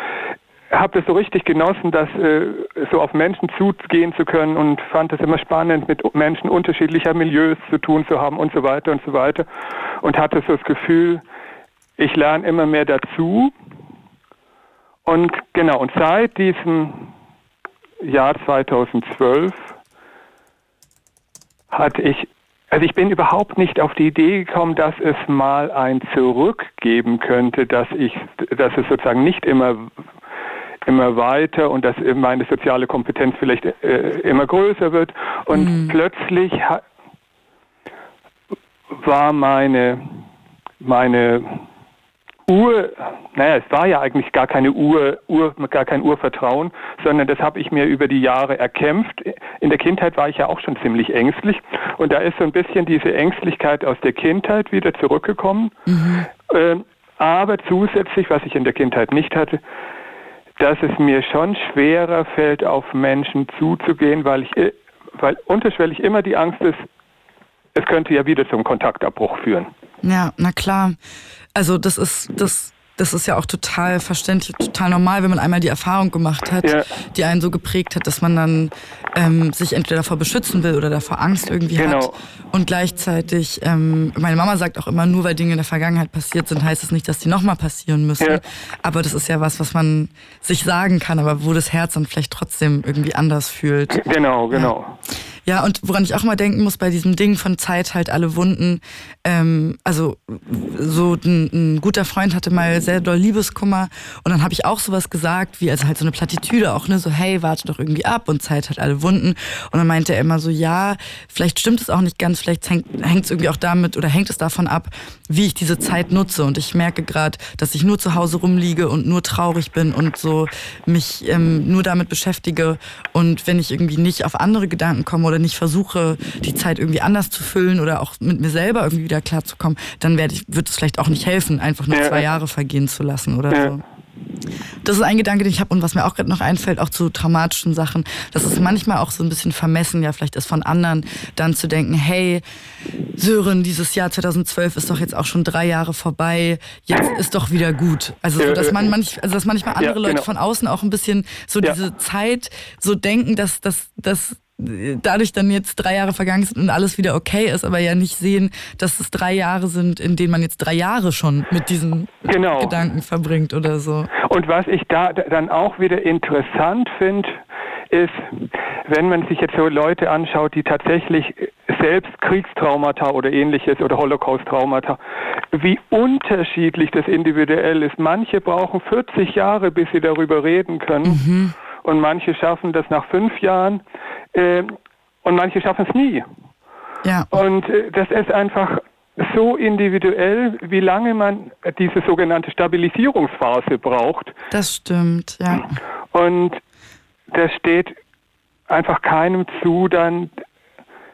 habe das so richtig genossen, das äh, so auf Menschen zugehen zu können und fand es immer spannend, mit Menschen unterschiedlicher Milieus zu tun zu haben und so weiter und so weiter und hatte so das Gefühl, ich lerne immer mehr dazu und genau und seit diesem Jahr 2012 hatte ich, also ich bin überhaupt nicht auf die Idee gekommen, dass es mal ein Zurück geben könnte, dass ich, dass es sozusagen nicht immer immer weiter und dass meine soziale Kompetenz vielleicht äh, immer größer wird. Und mhm. plötzlich war meine, meine Ur, naja, es war ja eigentlich gar keine Ur, Ur gar kein Urvertrauen, sondern das habe ich mir über die Jahre erkämpft. In der Kindheit war ich ja auch schon ziemlich ängstlich und da ist so ein bisschen diese Ängstlichkeit aus der Kindheit wieder zurückgekommen. Mhm. Ähm, aber zusätzlich, was ich in der Kindheit nicht hatte, dass es mir schon schwerer fällt, auf Menschen zuzugehen, weil ich, äh, weil unterschwellig immer die Angst ist, es könnte ja wieder zum Kontaktabbruch führen. Ja, na klar. Also das ist das das ist ja auch total verständlich, total normal, wenn man einmal die Erfahrung gemacht hat, ja. die einen so geprägt hat, dass man dann ähm, sich entweder davor beschützen will oder davor Angst irgendwie genau. hat. Und gleichzeitig, ähm, meine Mama sagt auch immer, nur weil Dinge in der Vergangenheit passiert sind, heißt es das nicht, dass die nochmal passieren müssen. Ja. Aber das ist ja was, was man sich sagen kann, aber wo das Herz dann vielleicht trotzdem irgendwie anders fühlt. Genau, genau. Ja. Ja, und woran ich auch mal denken muss bei diesem Ding von Zeit halt alle Wunden, ähm, also so ein, ein, guter Freund hatte mal sehr doll Liebeskummer. Und dann habe ich auch sowas gesagt, wie also halt so eine Plattitüde auch, ne, so hey, warte doch irgendwie ab und Zeit hat alle Wunden. Und dann meinte er immer so, ja, vielleicht stimmt es auch nicht ganz, vielleicht hängt es irgendwie auch damit oder hängt es davon ab, wie ich diese Zeit nutze. Und ich merke gerade, dass ich nur zu Hause rumliege und nur traurig bin und so mich ähm, nur damit beschäftige. Und wenn ich irgendwie nicht auf andere Gedanken komme oder nicht versuche, die Zeit irgendwie anders zu füllen oder auch mit mir selber irgendwie wieder klarzukommen, dann werde ich, wird es vielleicht auch nicht helfen, einfach nur zwei Jahre vergehen zu lassen oder so. Das ist ein Gedanke, den ich habe und was mir auch gerade noch einfällt, auch zu traumatischen Sachen, dass es manchmal auch so ein bisschen vermessen, ja vielleicht ist von anderen, dann zu denken, hey, Sören, dieses Jahr 2012 ist doch jetzt auch schon drei Jahre vorbei, jetzt ist doch wieder gut. Also so, dass man manch, also dass manchmal andere ja, genau. Leute von außen auch ein bisschen so ja. diese Zeit so denken, dass, dass, dass dadurch dann jetzt drei Jahre vergangen sind und alles wieder okay ist, aber ja nicht sehen, dass es drei Jahre sind, in denen man jetzt drei Jahre schon mit diesen genau. Gedanken verbringt oder so. Und was ich da dann auch wieder interessant finde, ist, wenn man sich jetzt so Leute anschaut, die tatsächlich selbst Kriegstraumata oder ähnliches oder Holocaust-Traumata, wie unterschiedlich das individuell ist. Manche brauchen 40 Jahre, bis sie darüber reden können. Mhm und manche schaffen das nach fünf Jahren äh, und manche schaffen es nie. Ja. Und äh, das ist einfach so individuell, wie lange man diese sogenannte Stabilisierungsphase braucht. Das stimmt, ja. Und das steht einfach keinem zu, dann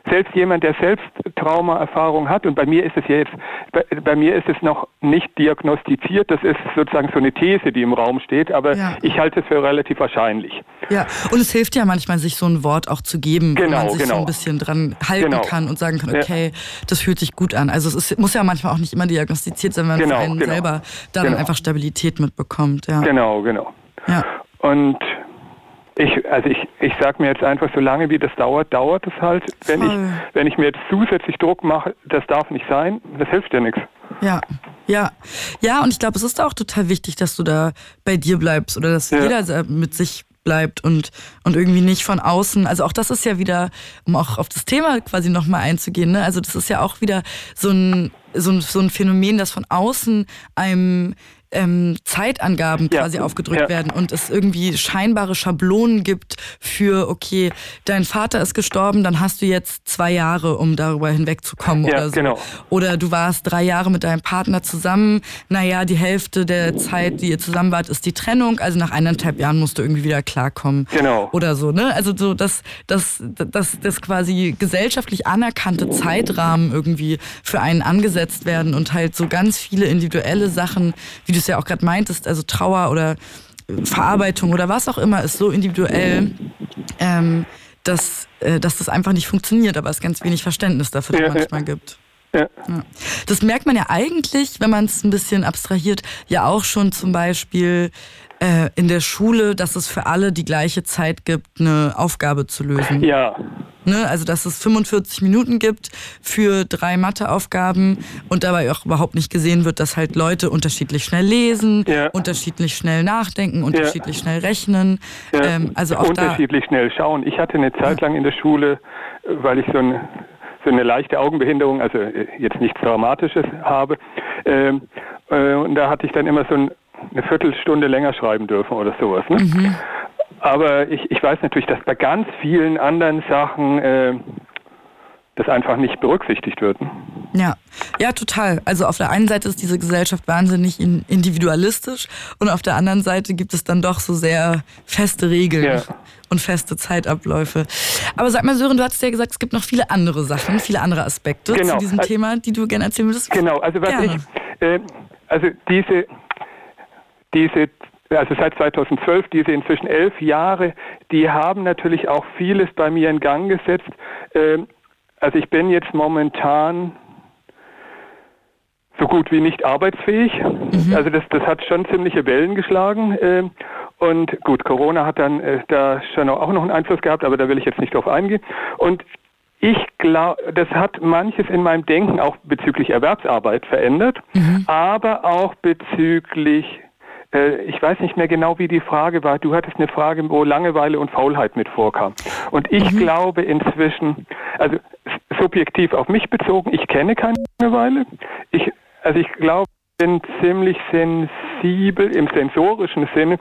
selbst jemand, der selbst Traumaerfahrung hat, und bei mir ist es jetzt, bei, bei, mir ist es noch nicht diagnostiziert, das ist sozusagen so eine These, die im Raum steht, aber ja. ich halte es für relativ wahrscheinlich. Ja, und es hilft ja manchmal, sich so ein Wort auch zu geben, genau, wo man sich genau. so ein bisschen dran halten genau. kann und sagen kann, okay, ja. das fühlt sich gut an. Also es ist, muss ja manchmal auch nicht immer diagnostiziert sein, wenn man genau, für einen genau. selber dann genau. einfach Stabilität mitbekommt. Ja. Genau, genau. Ja. Und ich, also ich, ich sage mir jetzt einfach, solange wie das dauert, dauert es halt. Wenn ich, wenn ich mir jetzt zusätzlich Druck mache, das darf nicht sein, das hilft ja nichts. Ja, ja, ja, und ich glaube, es ist auch total wichtig, dass du da bei dir bleibst oder dass ja. jeder mit sich bleibt und, und irgendwie nicht von außen. Also auch das ist ja wieder, um auch auf das Thema quasi nochmal einzugehen, ne? also das ist ja auch wieder so ein, so ein, so ein Phänomen, das von außen einem ähm, Zeitangaben ja. quasi aufgedrückt ja. werden und es irgendwie scheinbare Schablonen gibt für, okay, dein Vater ist gestorben, dann hast du jetzt zwei Jahre, um darüber hinwegzukommen ja, oder so. Genau. Oder du warst drei Jahre mit deinem Partner zusammen, naja, die Hälfte der Zeit, die ihr zusammen wart, ist die Trennung, also nach eineinhalb Jahren musst du irgendwie wieder klarkommen. Genau. Oder so, ne? Also so, dass das, das, das quasi gesellschaftlich anerkannte Zeitrahmen irgendwie für einen angesetzt werden und halt so ganz viele individuelle Sachen, wie du es ja auch gerade meintest, also Trauer oder Verarbeitung oder was auch immer ist so individuell, ähm, dass, äh, dass das einfach nicht funktioniert, aber es ganz wenig Verständnis dafür ja, manchmal gibt. Ja. Ja. Das merkt man ja eigentlich, wenn man es ein bisschen abstrahiert, ja auch schon zum Beispiel äh, in der Schule, dass es für alle die gleiche Zeit gibt, eine Aufgabe zu lösen. Ja. Ne? Also, dass es 45 Minuten gibt für drei Matheaufgaben und dabei auch überhaupt nicht gesehen wird, dass halt Leute unterschiedlich schnell lesen, ja. unterschiedlich schnell nachdenken, unterschiedlich ja. schnell rechnen. Ja. Ähm, also auch unterschiedlich schnell schauen. Ich hatte eine Zeit lang in der Schule, weil ich so ein so eine leichte Augenbehinderung, also äh, jetzt nichts Dramatisches habe. Ähm, äh, und da hatte ich dann immer so ein, eine Viertelstunde länger schreiben dürfen oder sowas. Ne? Mhm. Aber ich, ich weiß natürlich, dass bei ganz vielen anderen Sachen äh, das einfach nicht berücksichtigt wird. Ja, ja, total. Also auf der einen Seite ist diese Gesellschaft wahnsinnig individualistisch und auf der anderen Seite gibt es dann doch so sehr feste Regeln ja. und feste Zeitabläufe. Aber sag mal, Sören, du hast ja gesagt, es gibt noch viele andere Sachen, viele andere Aspekte genau. zu diesem also, Thema, die du gerne erzählen würdest. Genau, also was Gerne. ich, äh, also diese, diese also seit 2012, diese inzwischen elf Jahre, die haben natürlich auch vieles bei mir in Gang gesetzt. Ähm, also ich bin jetzt momentan so gut wie nicht arbeitsfähig. Mhm. Also das, das hat schon ziemliche Wellen geschlagen. Äh, und gut, Corona hat dann äh, da schon auch noch einen Einfluss gehabt, aber da will ich jetzt nicht drauf eingehen. Und ich glaube, das hat manches in meinem Denken auch bezüglich Erwerbsarbeit verändert, mhm. aber auch bezüglich ich weiß nicht mehr genau, wie die Frage war. Du hattest eine Frage, wo Langeweile und Faulheit mit vorkam. Und ich mhm. glaube inzwischen, also subjektiv auf mich bezogen, ich kenne keine Langeweile. Ich, also ich glaube, bin ziemlich sensibel im sensorischen Sinne.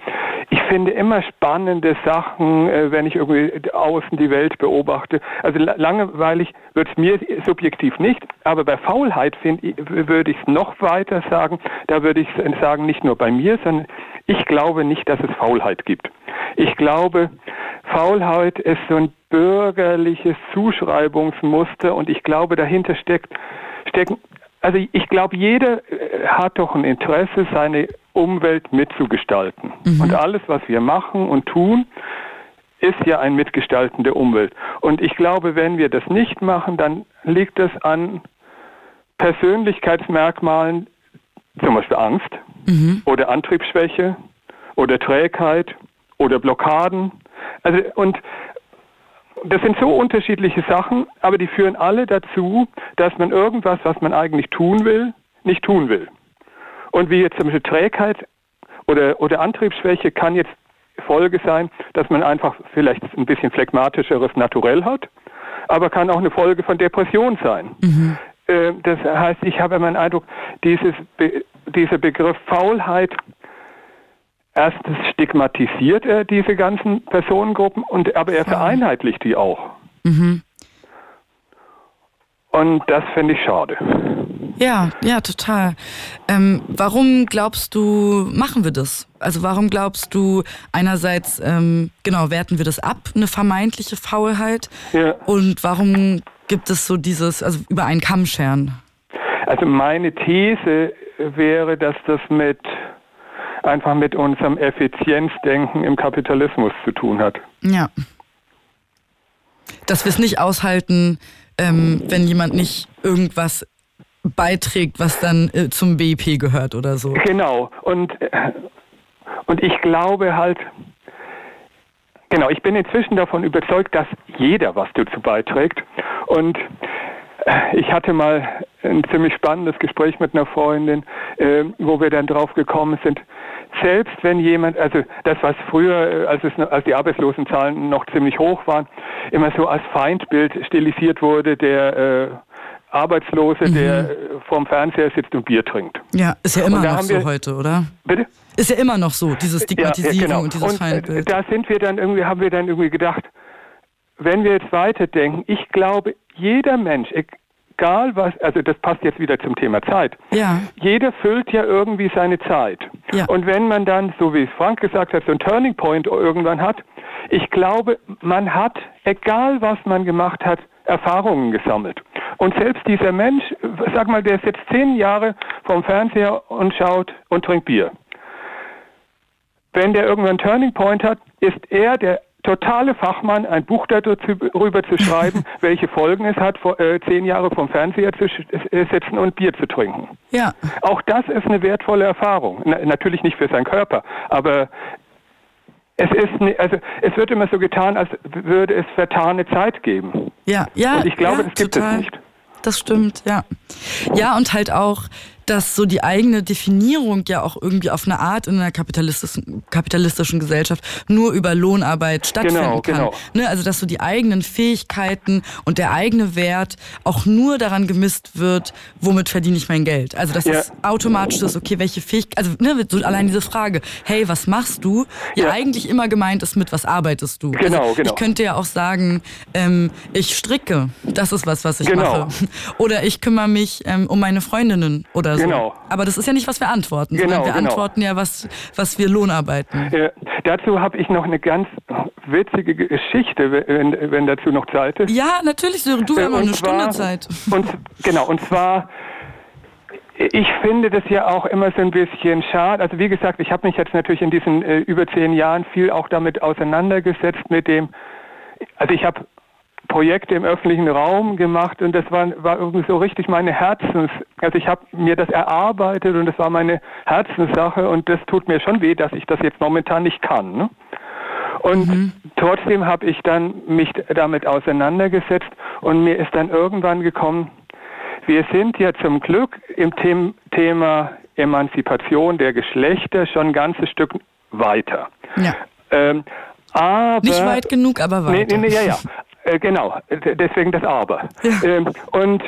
Ich finde immer spannende Sachen, äh, wenn ich irgendwie außen die Welt beobachte. Also langweilig wird es mir subjektiv nicht, aber bei Faulheit würde ich es noch weiter sagen. Da würde ich sagen, nicht nur bei mir, sondern ich glaube nicht, dass es Faulheit gibt. Ich glaube, Faulheit ist so ein bürgerliches Zuschreibungsmuster und ich glaube, dahinter steckt, stecken also ich glaube, jeder äh, hat doch ein Interesse, seine Umwelt mitzugestalten. Mhm. Und alles, was wir machen und tun, ist ja ein Mitgestalten der Umwelt. Und ich glaube, wenn wir das nicht machen, dann liegt es an Persönlichkeitsmerkmalen, zum Beispiel Angst mhm. oder Antriebsschwäche oder Trägheit oder Blockaden. Also, und das sind so unterschiedliche Sachen, aber die führen alle dazu, dass man irgendwas, was man eigentlich tun will, nicht tun will. Und wie jetzt zum Beispiel Trägheit oder, oder Antriebsschwäche kann jetzt Folge sein, dass man einfach vielleicht ein bisschen phlegmatischeres Naturell hat, aber kann auch eine Folge von Depression sein. Mhm. Äh, das heißt, ich habe immer den Eindruck, dieses, dieser Begriff Faulheit Erstens stigmatisiert er diese ganzen Personengruppen und aber er vereinheitlicht die auch. Mhm. Und das finde ich schade. Ja, ja, total. Ähm, warum glaubst du, machen wir das? Also warum glaubst du, einerseits, ähm, genau, werten wir das ab, eine vermeintliche Faulheit? Ja. Und warum gibt es so dieses, also über einen Kamm scheren? Also meine These wäre, dass das mit einfach mit unserem Effizienzdenken im Kapitalismus zu tun hat. Ja. Dass wir es nicht aushalten, ähm, wenn jemand nicht irgendwas beiträgt, was dann äh, zum BIP gehört oder so. Genau. Und, und ich glaube halt, genau, ich bin inzwischen davon überzeugt, dass jeder was dazu beiträgt. Und äh, ich hatte mal ein ziemlich spannendes Gespräch mit einer Freundin, äh, wo wir dann drauf gekommen sind, selbst wenn jemand, also das, was früher, äh, als, es, als die Arbeitslosenzahlen noch ziemlich hoch waren, immer so als Feindbild stilisiert wurde, der äh, Arbeitslose, mhm. der äh, vorm Fernseher sitzt und Bier trinkt. Ja, ist ja immer noch so wir, heute, oder? Bitte? Ist ja immer noch so, diese Stigmatisierung ja, ja, genau. und dieses und, äh, Feindbild. Da sind wir dann irgendwie, haben wir dann irgendwie gedacht, wenn wir jetzt weiterdenken, ich glaube, jeder Mensch, egal was, also das passt jetzt wieder zum Thema Zeit. Ja. Jeder füllt ja irgendwie seine Zeit. Ja. Und wenn man dann, so wie es Frank gesagt hat, so ein Turning Point irgendwann hat, ich glaube, man hat, egal was man gemacht hat, Erfahrungen gesammelt. Und selbst dieser Mensch, sag mal, der ist jetzt zehn Jahre vom Fernseher und schaut und trinkt Bier. Wenn der irgendwann einen Turning Point hat, ist er der totale Fachmann, ein Buch darüber zu schreiben, welche Folgen es hat, vor, äh, zehn Jahre vom Fernseher zu äh, sitzen und Bier zu trinken. Ja. Auch das ist eine wertvolle Erfahrung. Na, natürlich nicht für seinen Körper, aber es ist, ne, also es wird immer so getan, als würde es vertane Zeit geben. Ja, ja. Und ich glaube, ja, das gibt total. es nicht. Das stimmt, ja. Ja, und halt auch dass so die eigene Definierung ja auch irgendwie auf eine Art in einer kapitalistischen, kapitalistischen Gesellschaft nur über Lohnarbeit stattfinden genau, kann. Genau. Ne? Also dass so die eigenen Fähigkeiten und der eigene Wert auch nur daran gemisst wird, womit verdiene ich mein Geld. Also dass ja. es automatisch ist, okay, welche Fähigkeiten, also ne, so allein diese Frage, hey, was machst du? Ja, ja, eigentlich immer gemeint ist, mit was arbeitest du? Genau, also, genau. Ich könnte ja auch sagen, ähm, ich stricke, das ist was, was ich genau. mache. Oder ich kümmere mich ähm, um meine Freundinnen oder so. Genau. Aber das ist ja nicht, was wir antworten, Genau, sondern wir genau. antworten ja, was, was wir Lohnarbeiten. Äh, dazu habe ich noch eine ganz witzige Geschichte, wenn, wenn dazu noch Zeit ist. Ja, natürlich, Sören, du, wir haben noch Äh, eine zwar- Stunde Zeit. Und, genau, und zwar, ich finde das ja auch immer so ein bisschen schade. Also wie gesagt, ich habe mich jetzt natürlich in diesen äh, über zehn Jahren viel auch damit auseinandergesetzt mit dem, also ich habe Projekte im öffentlichen Raum gemacht und das war, war irgendwie so richtig meine Herzens, also ich habe mir das erarbeitet und das war meine Herzenssache und das tut mir schon weh, dass ich das jetzt momentan nicht kann. Ne? Und trotzdem habe ich dann mich damit auseinandergesetzt und mir ist dann irgendwann gekommen, wir sind ja zum Glück im Them Thema Emanzipation der Geschlechter schon ein ganzes Stück weiter. Ja. Ähm, aber Nicht weit genug, aber Nee, weiter. nee, nee, ja, ja. Äh, genau, deswegen das Aber. Ähm, und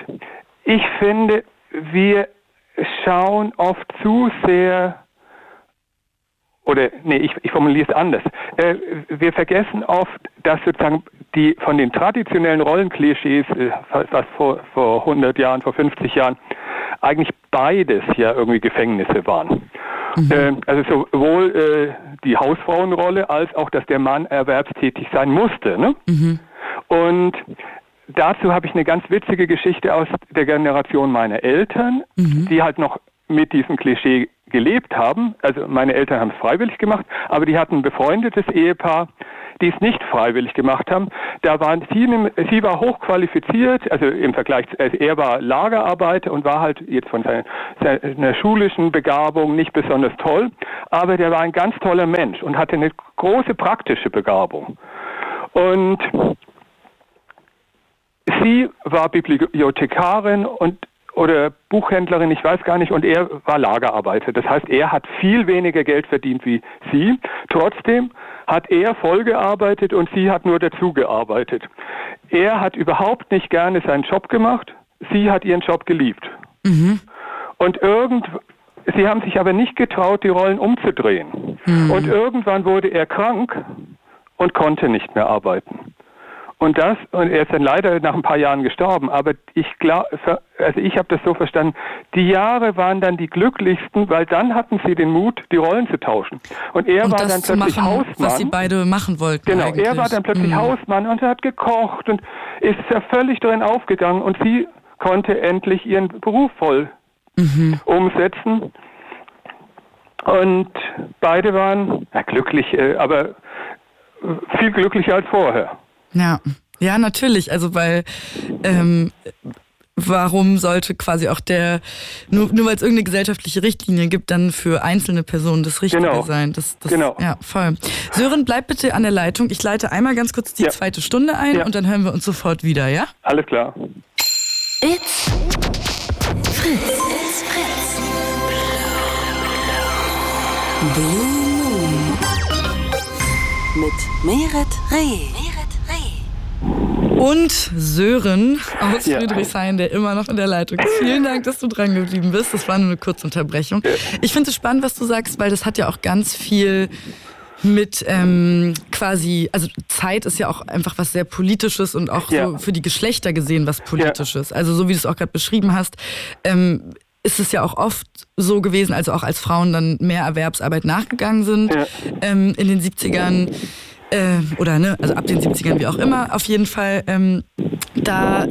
ich finde, wir schauen oft zu sehr, oder nee, ich, ich formuliere es anders. Äh, wir vergessen oft, dass sozusagen die von den traditionellen Rollenklischees, äh, was vor, vor 100 Jahren, vor 50 Jahren, eigentlich beides ja irgendwie Gefängnisse waren. Ähm, also sowohl äh, die Hausfrauenrolle als auch, dass der Mann erwerbstätig sein musste. Ne? Und dazu habe ich eine ganz witzige Geschichte aus der Generation meiner Eltern, die halt noch mit diesem Klischee gelebt haben. Also meine Eltern haben es freiwillig gemacht, aber die hatten ein befreundetes Ehepaar, die es nicht freiwillig gemacht haben. Da waren sie, sie war hochqualifiziert, also im Vergleich, also er war Lagerarbeiter und war halt jetzt von seiner, seiner schulischen Begabung nicht besonders toll, aber der war ein ganz toller Mensch und hatte eine große praktische Begabung. Und sie war Bibliothekarin und oder Buchhändlerin, ich weiß gar nicht, und er war Lagerarbeiter. Das heißt, er hat viel weniger Geld verdient wie sie. Trotzdem hat er voll gearbeitet und sie hat nur dazu gearbeitet. Er hat überhaupt nicht gerne seinen Job gemacht, sie hat ihren Job geliebt. Und irgend, sie haben sich aber nicht getraut, die Rollen umzudrehen. Und irgendwann wurde er krank und konnte nicht mehr arbeiten. Und das, und er ist dann leider nach ein paar Jahren gestorben, aber ich glaube, also ich habe das so verstanden, die Jahre waren dann die glücklichsten, weil dann hatten sie den Mut, die Rollen zu tauschen. Und er Und war das dann plötzlich machen, Hausmann. was sie beide machen wollten Genau, eigentlich. er war dann plötzlich Mhm. Hausmann und er hat gekocht und ist ja völlig drin aufgegangen und sie konnte endlich ihren Beruf voll Mhm. umsetzen. Und beide waren ja, glücklich, äh, aber viel glücklicher als vorher. Ja, ja, natürlich. Also weil ähm, warum sollte quasi auch der, nur, nur weil es irgendeine gesellschaftliche Richtlinie gibt, dann für einzelne Personen das Richtige Genau. sein. Das, das, Genau. Ja, voll. Sören, bleib bitte an der Leitung. Ich leite einmal ganz kurz die Ja. zweite Stunde ein Ja. und dann hören wir uns sofort wieder, ja? Alles klar. It's Fritz. It's Fritz. Blue Moon. Mit Meret Reh. Und Sören aus Ja. Friedrichshain, der immer noch in der Leitung ist. Vielen Dank, dass du dran geblieben bist. Das war nur eine kurze Unterbrechung. Ich finde es spannend, was du sagst, weil das hat ja auch ganz viel mit ähm, quasi, also Zeit ist ja auch einfach was sehr Politisches und auch Ja. so für die Geschlechter gesehen was Politisches. Also so wie du es auch gerade beschrieben hast, ähm, ist es ja auch oft so gewesen, also auch als Frauen dann mehr Erwerbsarbeit nachgegangen sind Ja. ähm, in den 70ern äh, oder ne, also ab den 70ern, wie auch immer, auf jeden Fall, ähm, da,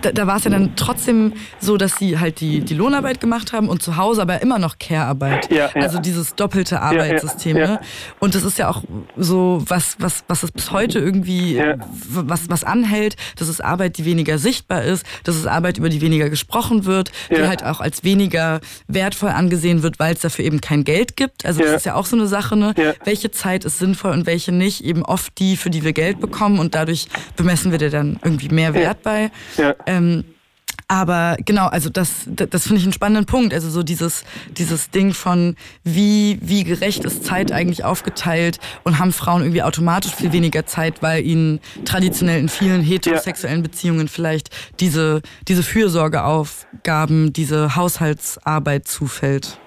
da, da war es ja dann trotzdem so, dass sie halt die, die Lohnarbeit gemacht haben und zu Hause aber immer noch Care-Arbeit. Ja, ja. Also dieses doppelte Arbeitssystem. ja. Ne? Und das ist ja auch so was, was, was es bis heute irgendwie, was, was anhält. Das ist Arbeit, die weniger sichtbar ist. Das ist Arbeit, über die weniger gesprochen wird, die Ja. halt auch als weniger wertvoll angesehen wird, weil es dafür eben kein Geld gibt. Also das ist ja auch so eine Sache, ne? Ja. Welche Zeit ist sinnvoll und welche nicht? Eben oft die, für die wir Geld bekommen und dadurch bemessen wir dir dann irgendwie mehr Wert bei. Ja. Ähm, aber genau, also das, das, das finde ich einen spannenden Punkt. Also so dieses, dieses Ding von, wie, wie gerecht ist Zeit eigentlich aufgeteilt und haben Frauen irgendwie automatisch viel weniger Zeit, weil ihnen traditionell in vielen heterosexuellen Beziehungen vielleicht diese, diese Fürsorgeaufgaben, diese Haushaltsarbeit zufällt.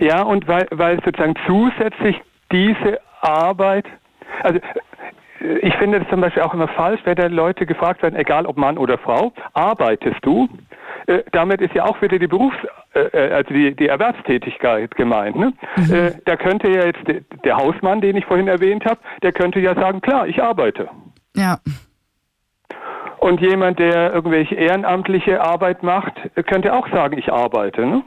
Ja, und weil, weil sozusagen zusätzlich diese Arbeit, also ich finde das zum Beispiel auch immer falsch, wenn da Leute gefragt werden, egal ob Mann oder Frau, arbeitest du? äh, damit ist ja auch wieder die Berufs-, äh, äh, also die, die Erwerbstätigkeit gemeint. Ne? Mhm. Äh, da könnte ja jetzt der, der Hausmann, den ich vorhin erwähnt habe, der könnte ja sagen, klar, ich arbeite. Ja. Und jemand, der irgendwelche ehrenamtliche Arbeit macht, könnte auch sagen, ich arbeite. Ne?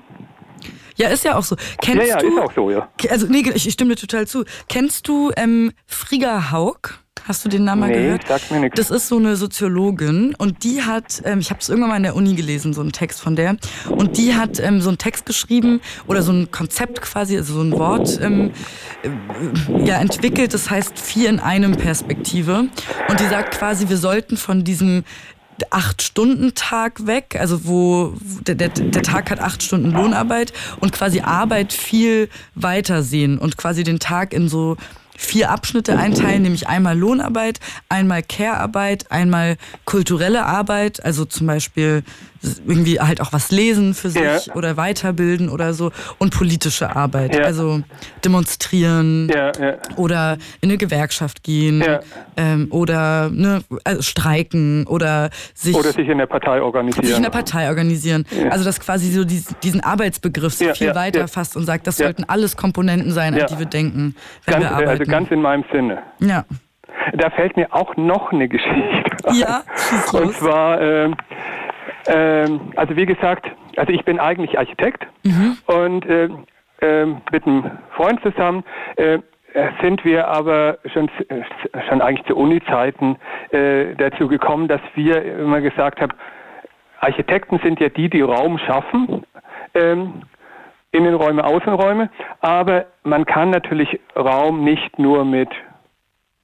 Ja, ist ja auch so. Kennst ja, ja, du, ist auch so, ja. Also, nee, ich, ich stimme dir total zu. Kennst du ähm, Frigga Haug? Hast du den Namen nee, mal gehört? Sagt mir nichts. Das ist so eine Soziologin und die hat, ähm, ich habe es irgendwann mal in der Uni gelesen, so einen Text von der. Und die hat ähm, so einen Text geschrieben oder so ein Konzept quasi, also so ein Wort ähm, äh, ja, entwickelt, das heißt vier in einem Perspektive. Und die sagt quasi, wir sollten von diesem Acht-Stunden-Tag weg, also wo der, der, der, Tag hat acht Stunden Lohnarbeit und quasi Arbeit viel weiter sehen und quasi den Tag in so vier Abschnitte einteilen, nämlich einmal Lohnarbeit, einmal Care-Arbeit, einmal kulturelle Arbeit, also zum Beispiel irgendwie halt auch was lesen für sich ja. oder weiterbilden oder so und politische Arbeit, ja. also demonstrieren ja, oder in eine Gewerkschaft gehen ähm, oder ne, also streiken oder sich oder sich in der Partei organisieren. Sich in der Partei organisieren. Also dass quasi so diesen Arbeitsbegriff so viel weiter fasst und sagt, das sollten alles Komponenten sein, an die wir denken, wenn ganz, wir arbeiten. Also ganz in meinem Sinne. Ja. Da fällt mir auch noch eine Geschichte. Ja, und zwar äh, ähm, also wie gesagt, also ich bin eigentlich Architekt mhm. und äh, äh, mit einem Freund zusammen äh, sind wir aber schon, schon eigentlich zu Uni-Zeiten äh, dazu gekommen, dass wir immer gesagt haben, Architekten sind ja die, die Raum schaffen, ähm, Innenräume, Außenräume, aber man kann natürlich Raum nicht nur mit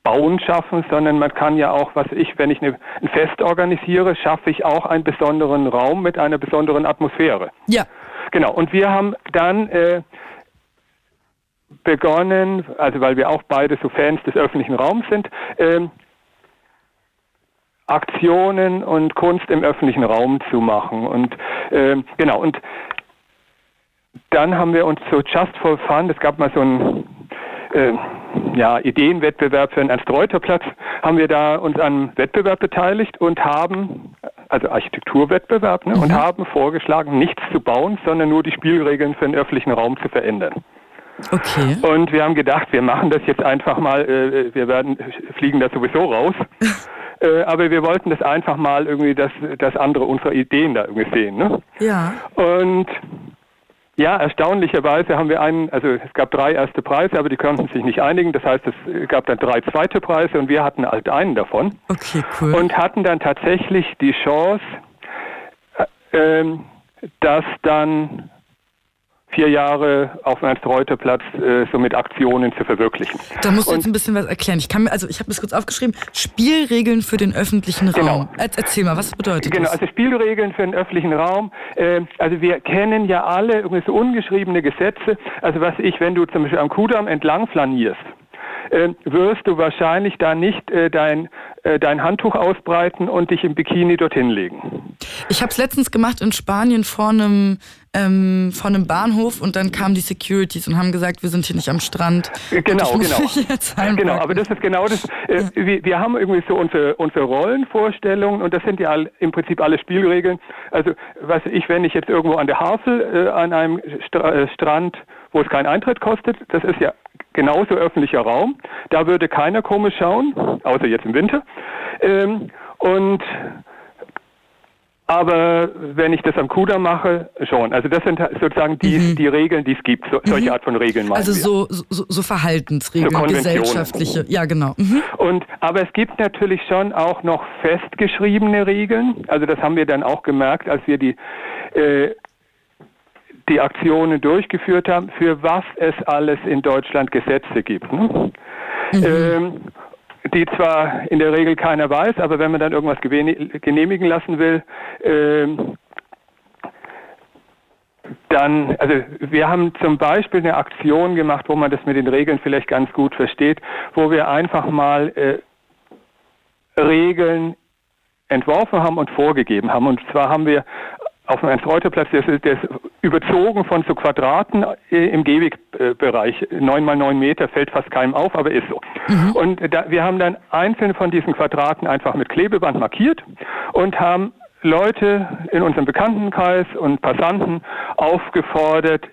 Bauen schaffen, sondern man kann ja auch, was ich, wenn ich eine, ein Fest organisiere, schaffe ich auch einen besonderen Raum mit einer besonderen Atmosphäre. Ja. Genau. Und wir haben dann äh, begonnen, also weil wir auch beide so Fans des öffentlichen Raums sind, äh, Aktionen und Kunst im öffentlichen Raum zu machen. Und äh, genau, und dann haben wir uns so Just for Fun, es gab mal so ein äh, ja, Ideenwettbewerb für den Ernst-Reuter-Platz, haben wir da uns an Wettbewerb beteiligt und haben, also Architekturwettbewerb, ne, mhm. und haben vorgeschlagen, nichts zu bauen, sondern nur die Spielregeln für den öffentlichen Raum zu verändern. Okay. Und wir haben gedacht, wir machen das jetzt einfach mal, äh, wir werden fliegen da sowieso raus. äh, aber wir wollten das einfach mal irgendwie, dass, dass andere unsere Ideen da irgendwie sehen. Ne? Ja. Und ja, erstaunlicherweise haben wir einen, also es gab drei erste Preise, aber die konnten sich nicht einigen. Das heißt, es gab dann drei zweite Preise und wir hatten halt einen davon. Okay, cool. Und hatten dann tatsächlich die Chance, äh, ähm, dass dann vier Jahre auf dem Ernst-Reuter-Platz äh, so mit Aktionen zu verwirklichen. Da musst du jetzt ein bisschen was erklären. Ich kann mir, also ich habe das kurz aufgeschrieben, Spielregeln für den öffentlichen genau. Raum. Erzähl mal, was bedeutet genau, das? Genau, also Spielregeln für den öffentlichen Raum. Äh, also wir kennen ja alle irgendwie so ungeschriebene Gesetze. Also was ich, wenn du zum Beispiel am Kudamm entlang flanierst, äh, wirst du wahrscheinlich da nicht äh, dein, äh, dein Handtuch ausbreiten und dich im Bikini dorthin legen. Ich habe es letztens gemacht in Spanien vor einem, ähm, vor einem Bahnhof und dann kamen die Securities und haben gesagt, wir sind hier nicht am Strand. Genau, genau. genau, aber das ist genau das. Äh, ja. wir, wir, haben irgendwie so unsere, unsere Rollenvorstellungen und das sind ja all, im Prinzip alle Spielregeln. Also, was ich, wenn ich jetzt irgendwo an der Havel äh, an einem Stra äh, Strand, wo es keinen Eintritt kostet, das ist ja genauso öffentlicher Raum. Da würde keiner komisch schauen, außer jetzt im Winter. Ähm, und aber wenn ich das am Kuder mache, schon. Also das sind sozusagen die, mhm. die Regeln, die es gibt. So, solche mhm. Art von Regeln Also so, so, so Verhaltensregeln, so gesellschaftliche. Ja, genau. Mhm. Und, aber es gibt natürlich schon auch noch festgeschriebene Regeln. Also das haben wir dann auch gemerkt, als wir die äh, die Aktionen durchgeführt haben, für was es alles in Deutschland Gesetze gibt. Ne? Mhm. Ähm, die zwar in der Regel keiner weiß, aber wenn man dann irgendwas genehmigen lassen will, ähm, dann, also wir haben zum Beispiel eine Aktion gemacht, wo man das mit den Regeln vielleicht ganz gut versteht, wo wir einfach mal äh, Regeln entworfen haben und vorgegeben haben. Und zwar haben wir auf dem Ernst-Reuter-Platz, der, der ist überzogen von so Quadraten äh, im Gehwegbereich. Neun mal neun Meter fällt fast keinem auf, aber ist so. Mhm. Und da, wir haben dann einzelne von diesen Quadraten einfach mit Klebeband markiert und haben Leute in unserem Bekanntenkreis und Passanten aufgefordert,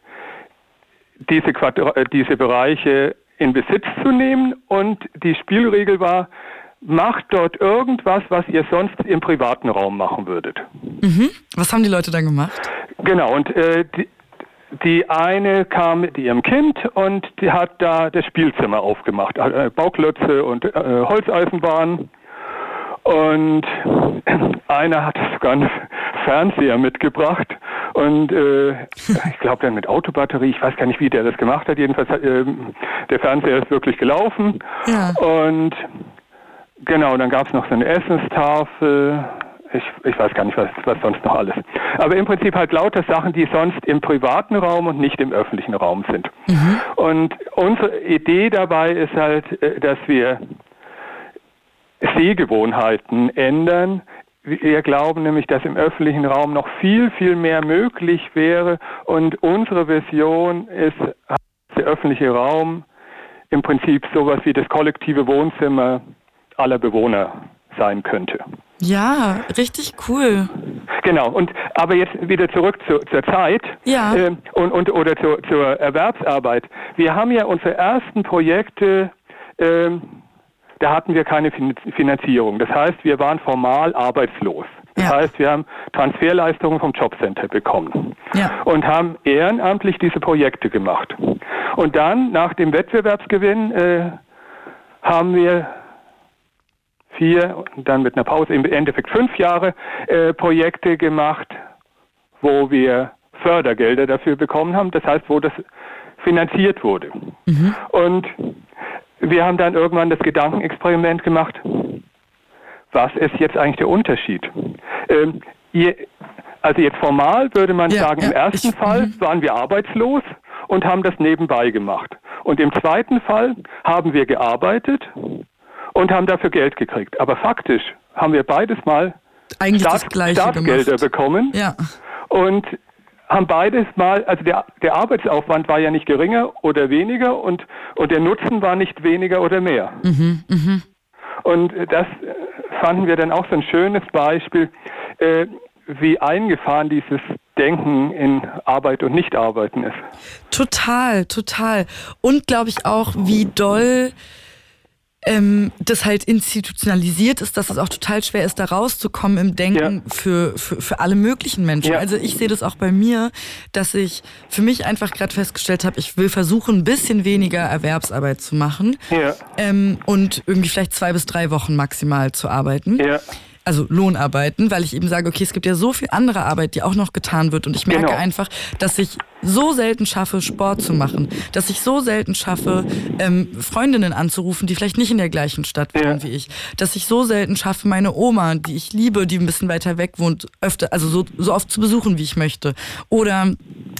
diese, Quadra diese Bereiche in Besitz zu nehmen und die Spielregel war, macht dort irgendwas, was ihr sonst im privaten Raum machen würdet. Mhm. Was haben die Leute dann gemacht? Genau, und äh, die, die eine kam mit ihrem Kind und die hat da das Spielzimmer aufgemacht. Äh, Bauklötze und äh, Holzeisenbahn. Und einer hat sogar einen Fernseher mitgebracht und äh, ich glaube dann mit Autobatterie, ich weiß gar nicht, wie der das gemacht hat. Jedenfalls äh, der Fernseher ist wirklich gelaufen. Ja. Und genau, dann gab es noch so eine Essenstafel. Ich, ich weiß gar nicht, was, was sonst noch alles. Aber im Prinzip halt lauter Sachen, die sonst im privaten Raum und nicht im öffentlichen Raum sind. Mhm. Und unsere Idee dabei ist halt, äh, dass wir Sehgewohnheiten ändern. Wir glauben nämlich, dass im öffentlichen Raum noch viel, viel mehr möglich wäre. Und unsere Vision ist, der öffentliche Raum im Prinzip sowas wie das kollektive Wohnzimmer aller Bewohner sein könnte. Ja, richtig cool. Genau, und aber jetzt wieder zurück zu, zur Zeit ja. äh, und, und oder zu, zur Erwerbsarbeit. Wir haben ja unsere ersten Projekte äh, da hatten wir keine Finanzierung. Das heißt, wir waren formal arbeitslos. Das ja. heißt, wir haben Transferleistungen vom Jobcenter bekommen ja. und haben ehrenamtlich diese Projekte gemacht. Und dann, nach dem Wettbewerbsgewinn, äh, haben wir vier und dann mit einer Pause im Endeffekt fünf Jahre äh, Projekte gemacht, wo wir Fördergelder dafür bekommen haben. Das heißt, wo das finanziert wurde. Mhm. Und wir haben dann irgendwann das Gedankenexperiment gemacht, was ist jetzt eigentlich der Unterschied? Ähm, ihr, also jetzt formal würde man ja, sagen, ja, im ersten ich, Fall mhm. waren wir arbeitslos und haben das nebenbei gemacht. Und im zweiten Fall haben wir gearbeitet und haben dafür Geld gekriegt. Aber faktisch haben wir beides mal Eigentlich Staat, Staatsgelder bekommen. Ja. Und haben beides mal, also der, der Arbeitsaufwand war ja nicht geringer oder weniger und, und der Nutzen war nicht weniger oder mehr. Mhm, mh. Und das fanden wir dann auch so ein schönes Beispiel, äh, wie eingefahren dieses Denken in Arbeit und Nichtarbeiten ist. Total, total. Und glaube ich auch, wie doll ähm, das halt institutionalisiert ist, dass es auch total schwer ist, da rauszukommen im Denken ja. für, für, für alle möglichen Menschen. Ja. Also ich sehe das auch bei mir, dass ich für mich einfach gerade festgestellt habe, ich will versuchen, ein bisschen weniger Erwerbsarbeit zu machen ja. ähm, und irgendwie vielleicht zwei bis drei Wochen maximal zu arbeiten. Ja also Lohnarbeiten, weil ich eben sage, okay, es gibt ja so viel andere Arbeit, die auch noch getan wird und ich merke genau. einfach, dass ich so selten schaffe, Sport zu machen, dass ich so selten schaffe, ähm, Freundinnen anzurufen, die vielleicht nicht in der gleichen Stadt wohnen ja. wie ich, dass ich so selten schaffe, meine Oma, die ich liebe, die ein bisschen weiter weg wohnt, öfter, also so, so oft zu besuchen, wie ich möchte. Oder,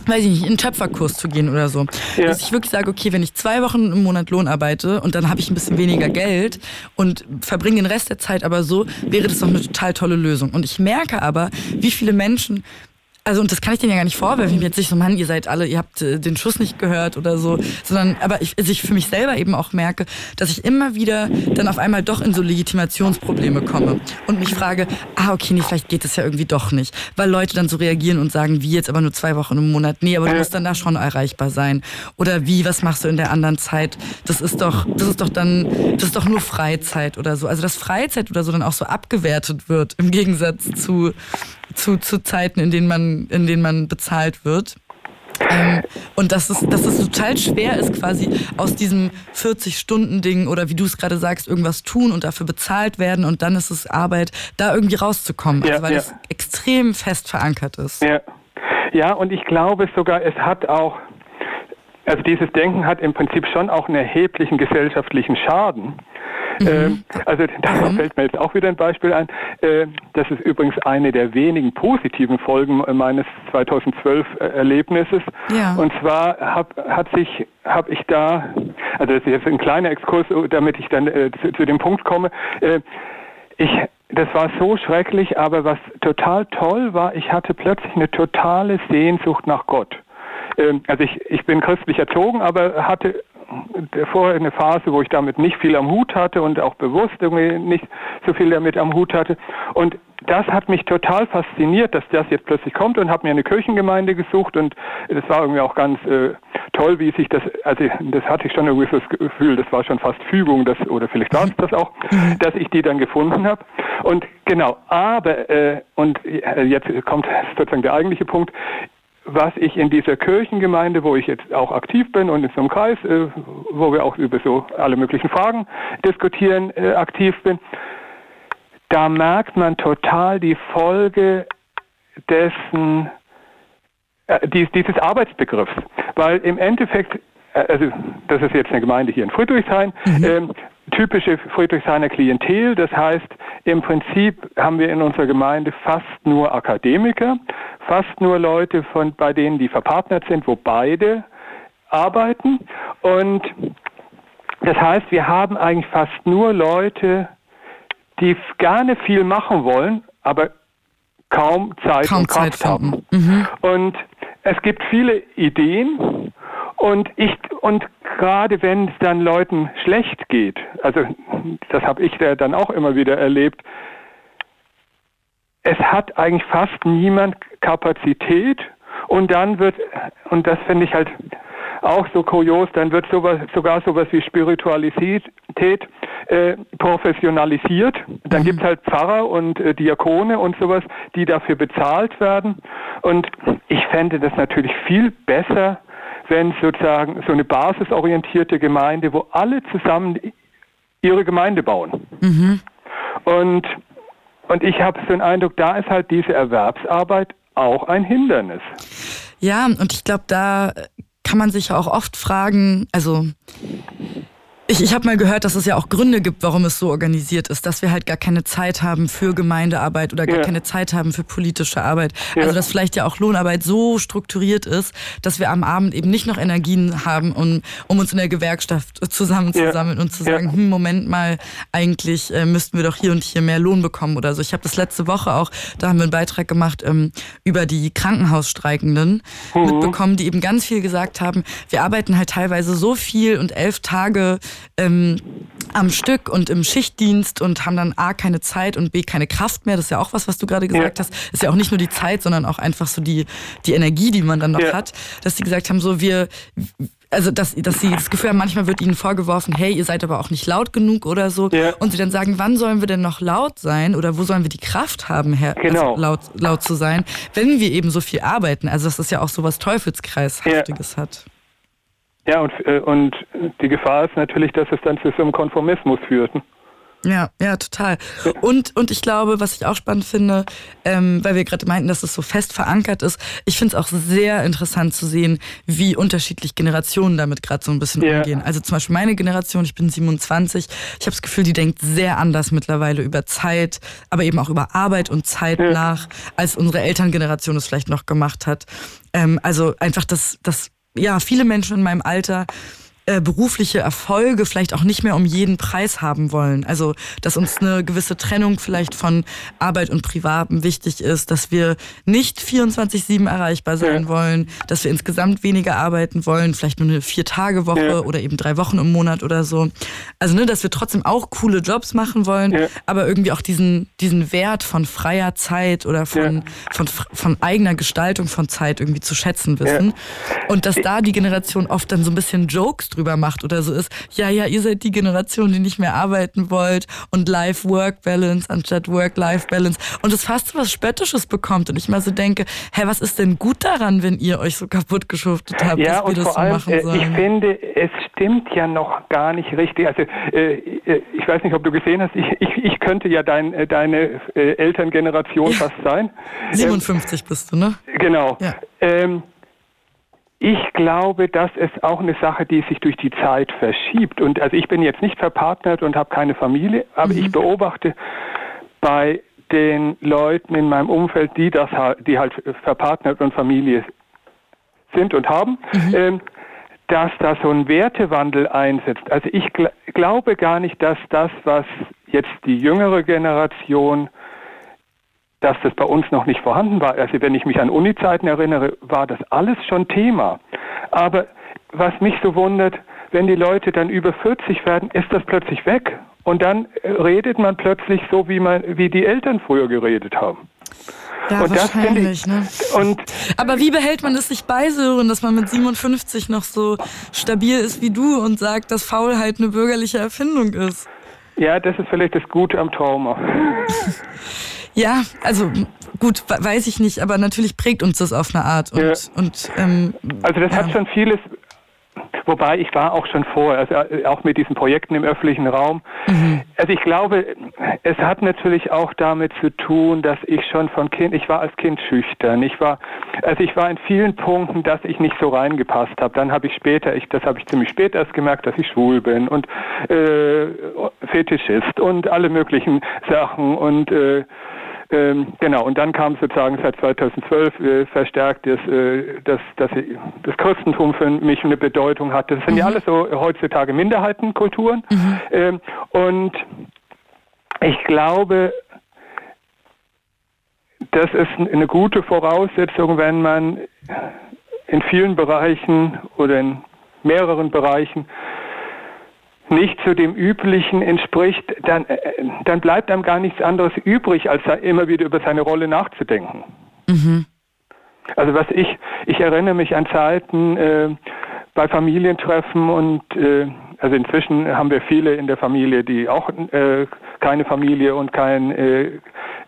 weiß ich nicht, in einen Töpferkurs zu gehen oder so. Ja. Dass ich wirklich sage, okay, wenn ich zwei Wochen im Monat Lohn arbeite und dann habe ich ein bisschen weniger Geld und verbringe den Rest der Zeit aber so, wäre das doch eine total tolle Lösung. Und ich merke aber, wie viele Menschen also und das kann ich denen ja gar nicht vorwerfen. Jetzt nicht so, Mann, ihr seid alle, ihr habt äh, den Schuss nicht gehört oder so, sondern aber ich, also ich für mich selber eben auch merke, dass ich immer wieder dann auf einmal doch in so Legitimationsprobleme komme und mich frage, ah okay, nee, vielleicht geht das ja irgendwie doch nicht, weil Leute dann so reagieren und sagen, wie jetzt aber nur zwei Wochen im Monat, nee, aber du musst dann da schon erreichbar sein oder wie, was machst du in der anderen Zeit? Das ist doch, das ist doch dann, das ist doch nur Freizeit oder so. Also dass Freizeit oder so dann auch so abgewertet wird im Gegensatz zu zu, zu Zeiten, in denen man, in denen man bezahlt wird. Ähm, und dass es, dass es total schwer ist, quasi aus diesem 40-Stunden-Ding oder wie du es gerade sagst, irgendwas tun und dafür bezahlt werden und dann ist es Arbeit, da irgendwie rauszukommen, ja, also weil ja. es extrem fest verankert ist. Ja. ja, und ich glaube sogar, es hat auch, also dieses Denken hat im Prinzip schon auch einen erheblichen gesellschaftlichen Schaden. Mhm. Ähm, also da mhm. fällt mir jetzt auch wieder ein Beispiel ein. Äh, das ist übrigens eine der wenigen positiven Folgen meines 2012 Erlebnisses. Ja. Und zwar hab, hat sich, habe ich da, also das ist jetzt ein kleiner Exkurs, damit ich dann äh, zu, zu, dem Punkt komme. Äh, ich das war so schrecklich, aber was total toll war, ich hatte plötzlich eine totale Sehnsucht nach Gott. Ähm, also ich, ich bin christlich erzogen, aber hatte vorher eine Phase, wo ich damit nicht viel am Hut hatte und auch bewusst irgendwie nicht so viel damit am Hut hatte. Und das hat mich total fasziniert, dass das jetzt plötzlich kommt und habe mir eine Kirchengemeinde gesucht und das war irgendwie auch ganz äh, toll, wie sich das, also das hatte ich schon irgendwie so das Gefühl, das war schon fast Fügung, das, oder vielleicht war es das auch, dass ich die dann gefunden habe. Und genau, aber, äh, und äh, jetzt kommt sozusagen der eigentliche Punkt, was ich in dieser Kirchengemeinde, wo ich jetzt auch aktiv bin und in so einem Kreis, äh, wo wir auch über so alle möglichen Fragen diskutieren, äh, aktiv bin, da merkt man total die Folge dessen, äh, dies, dieses Arbeitsbegriffs. Weil im Endeffekt, äh, also das ist jetzt eine Gemeinde hier in Friedrichshain, mhm. ähm, typische Friedrichshainer Klientel, das heißt, im Prinzip haben wir in unserer Gemeinde fast nur Akademiker, fast nur Leute, von, bei denen die verpartnert sind, wo beide arbeiten. Und das heißt, wir haben eigentlich fast nur Leute, die gerne viel machen wollen, aber kaum Zeit kaum und Kraft Zeit haben. Mhm. Und es gibt viele Ideen und ich und gerade wenn es dann Leuten schlecht geht, also das habe ich dann auch immer wieder erlebt, es hat eigentlich fast niemand Kapazität und dann wird und das finde ich halt auch so kurios, dann wird sowas, sogar sowas wie Spiritualität äh, professionalisiert. Dann mhm. gibt es halt Pfarrer und äh, Diakone und sowas, die dafür bezahlt werden. Und ich fände das natürlich viel besser, wenn sozusagen so eine basisorientierte Gemeinde, wo alle zusammen ihre Gemeinde bauen. Mhm. Und, und ich habe so den Eindruck, da ist halt diese Erwerbsarbeit auch ein Hindernis. Ja, und ich glaube, da kann man sich auch oft fragen, also ich, ich habe mal gehört, dass es ja auch Gründe gibt, warum es so organisiert ist, dass wir halt gar keine Zeit haben für Gemeindearbeit oder gar ja. keine Zeit haben für politische Arbeit. Ja. Also dass vielleicht ja auch Lohnarbeit so strukturiert ist, dass wir am Abend eben nicht noch Energien haben, um, um uns in der Gewerkschaft zusammenzusammeln ja. und zu sagen, hm, Moment mal, eigentlich äh, müssten wir doch hier und hier mehr Lohn bekommen oder so. Ich habe das letzte Woche auch, da haben wir einen Beitrag gemacht ähm, über die Krankenhausstreikenden mhm. mitbekommen, die eben ganz viel gesagt haben, wir arbeiten halt teilweise so viel und elf Tage ähm, am Stück und im Schichtdienst und haben dann A keine Zeit und B keine Kraft mehr. Das ist ja auch was, was du gerade gesagt ja. hast. Ist ja auch nicht nur die Zeit, sondern auch einfach so die, die Energie, die man dann noch ja. hat. Dass sie gesagt haben, so wir, also dass, dass sie das Gefühl haben, manchmal wird ihnen vorgeworfen, hey, ihr seid aber auch nicht laut genug oder so. Ja. Und sie dann sagen, wann sollen wir denn noch laut sein oder wo sollen wir die Kraft haben, her, also genau. also laut, laut zu sein, wenn wir eben so viel arbeiten. Also dass das ja auch so was Teufelskreishaftiges ja. hat. Ja, und, äh, und die Gefahr ist natürlich, dass es dann zu so einem Konformismus führt. Ja, ja, total. Und, und ich glaube, was ich auch spannend finde, ähm, weil wir gerade meinten, dass es so fest verankert ist, ich finde es auch sehr interessant zu sehen, wie unterschiedlich Generationen damit gerade so ein bisschen ja. umgehen. Also zum Beispiel meine Generation, ich bin 27, ich habe das Gefühl, die denkt sehr anders mittlerweile über Zeit, aber eben auch über Arbeit und Zeit ja. nach, als unsere Elterngeneration es vielleicht noch gemacht hat. Ähm, also einfach das, das ja, viele Menschen in meinem Alter äh, berufliche Erfolge vielleicht auch nicht mehr um jeden Preis haben wollen. Also, dass uns eine gewisse Trennung vielleicht von Arbeit und Privatem wichtig ist, dass wir nicht 24-7 erreichbar sein ja. wollen, dass wir insgesamt weniger arbeiten wollen, vielleicht nur eine Vier-Tage-Woche ja. oder eben drei Wochen im Monat oder so. Also, ne, dass wir trotzdem auch coole Jobs machen wollen, ja. aber irgendwie auch diesen, diesen Wert von freier Zeit oder von, von, von eigener Gestaltung von Zeit irgendwie zu schätzen wissen. Und dass da die Generation oft dann so ein bisschen Jokes drüber macht oder so ist, ja, ja, ihr seid die Generation, die nicht mehr arbeiten wollt und Life-Work-Balance anstatt Work-Life-Balance und es fast so was Spöttisches bekommt und ich mal so denke, hä, was ist denn gut daran, wenn ihr euch so kaputt geschuftet habt, ja, dass wir das so allem, machen sollen? Ich finde, es stimmt ja noch gar nicht richtig. Also äh, äh, ich weiß nicht, ob du gesehen hast, ich, ich, ich könnte ja dein, äh, deine äh, Elterngeneration ja. fast sein. 57 ähm, bist du, ne? Genau. Ja. Ähm, ich glaube, das ist auch eine Sache, die sich durch die Zeit verschiebt. Und also ich bin jetzt nicht verpartnert und habe keine Familie, aber mhm. ich beobachte bei den Leuten in meinem Umfeld, die das, die halt verpartnert und Familie sind und haben, mhm. ähm, dass da so ein Wertewandel einsetzt. Also ich gl glaube gar nicht, dass das, was jetzt die jüngere Generation dass das bei uns noch nicht vorhanden war. Also wenn ich mich an Uni-Zeiten erinnere, war das alles schon Thema. Aber was mich so wundert, wenn die Leute dann über 40 werden, ist das plötzlich weg. Und dann redet man plötzlich so, wie man, wie die Eltern früher geredet haben. Ja, und wahrscheinlich, ich, ne? Und Aber wie behält man es sich bei, Sören, dass man mit 57 noch so stabil ist wie du und sagt, dass Faulheit eine bürgerliche Erfindung ist? Ja, das ist vielleicht das Gute am Trauma. ja, also gut, weiß ich nicht, aber natürlich prägt uns das auf eine Art. Und, ja. und ähm, also das ja. hat schon vieles Wobei ich war auch schon vorher, also äh, auch mit diesen Projekten im öffentlichen Raum. Mhm. Also ich glaube, es hat natürlich auch damit zu tun, dass ich schon von Kind, ich war als Kind schüchtern. Ich war, also ich war in vielen Punkten, dass ich nicht so reingepasst habe. Dann habe ich später, ich, das habe ich ziemlich spät erst gemerkt, dass ich schwul bin und äh, Fetischist und alle möglichen Sachen und äh, ähm, genau, und dann kam sozusagen seit 2012 äh, verstärkt, dass, äh, dass, dass das Christentum für mich eine Bedeutung hat. Das sind mhm. ja alles so heutzutage Minderheitenkulturen. Mhm. Ähm, und ich glaube, das ist eine gute Voraussetzung, wenn man in vielen Bereichen oder in mehreren Bereichen nicht zu dem Üblichen entspricht, dann, äh, dann bleibt einem gar nichts anderes übrig, als immer wieder über seine Rolle nachzudenken. Mhm. Also was ich, ich erinnere mich an Zeiten äh, bei Familientreffen und äh, also inzwischen haben wir viele in der Familie, die auch äh, keine Familie und kein äh, äh,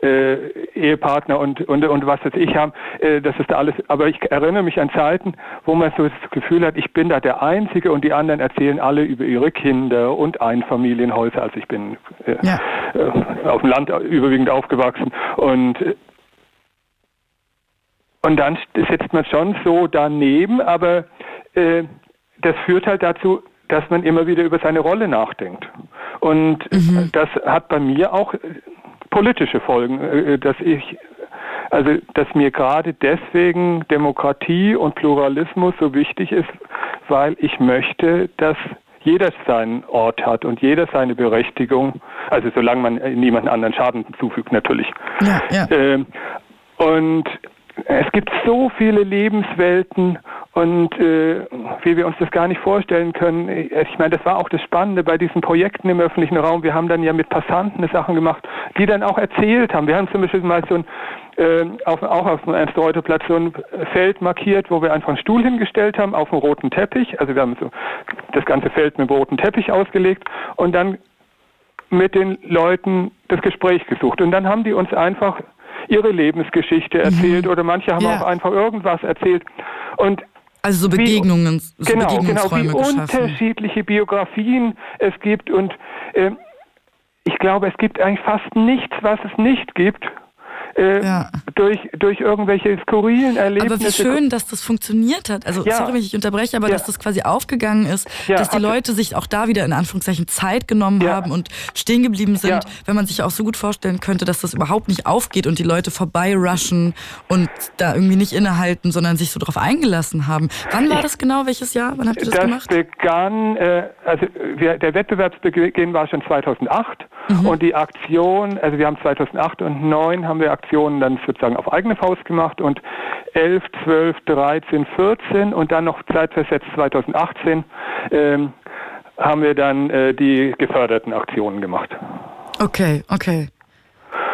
Ehepartner und, und, und was weiß ich haben. Äh, das ist da alles. Aber ich erinnere mich an Zeiten, wo man so das Gefühl hat, ich bin da der Einzige und die anderen erzählen alle über ihre Kinder und Einfamilienhäuser. Also ich bin äh, ja. Äh, auf dem Land überwiegend aufgewachsen und äh, und dann sitzt man schon so daneben, aber äh, das führt halt dazu, dass man immer wieder über seine Rolle nachdenkt. Und mhm. das hat bei mir auch politische Folgen, äh, dass ich also, dass mir gerade deswegen Demokratie und Pluralismus so wichtig ist, weil ich möchte, dass jeder seinen Ort hat und jeder seine Berechtigung, also solange man niemanden anderen Schaden zufügt natürlich. Ja, ja. Ähm, und es gibt so viele Lebenswelten und äh, wie wir uns das gar nicht vorstellen können. Ich meine, das war auch das Spannende bei diesen Projekten im öffentlichen Raum. Wir haben dann ja mit Passanten Sachen gemacht, die dann auch erzählt haben. Wir haben zum Beispiel mal so ein, äh, auf, auch auf dem Ernst-Reuter-Platz so ein Feld markiert, wo wir einfach einen Stuhl hingestellt haben auf einem roten Teppich. Also wir haben so das ganze Feld mit einem roten Teppich ausgelegt und dann mit den Leuten das Gespräch gesucht. Und dann haben die uns einfach ihre Lebensgeschichte erzählt mhm. oder manche haben ja. auch einfach irgendwas erzählt. Und also so Begegnungen, wie, so genau, genau, wie geschaffen. unterschiedliche Biografien es gibt und äh, ich glaube, es gibt eigentlich fast nichts, was es nicht gibt äh, ja. durch, durch irgendwelche skurrilen Erlebnisse. Aber wie schön, dass das funktioniert hat. Also, ja. sorry, wenn ich unterbreche, aber ja. dass das quasi aufgegangen ist, dass die Leute sich auch da wieder in Anführungszeichen Zeit genommen haben und stehen geblieben sind, wenn man sich auch so gut vorstellen könnte, dass das überhaupt nicht aufgeht und die Leute vorbeirushen und da irgendwie nicht innehalten, sondern sich so drauf eingelassen haben. Wann war das genau? Welches Jahr? Wann habt ihr das, das gemacht? Begann, äh, also wir, der Wettbewerbsbeginn war schon 2008 mhm. und die Aktion, also wir haben 2008 und 2009 haben wir Aktion Aktionen dann sozusagen auf eigene Faust gemacht und 11, 12, 13, 14 und dann noch zeitversetzt 2018 ähm, haben wir dann äh, die geförderten Aktionen gemacht. Okay, okay.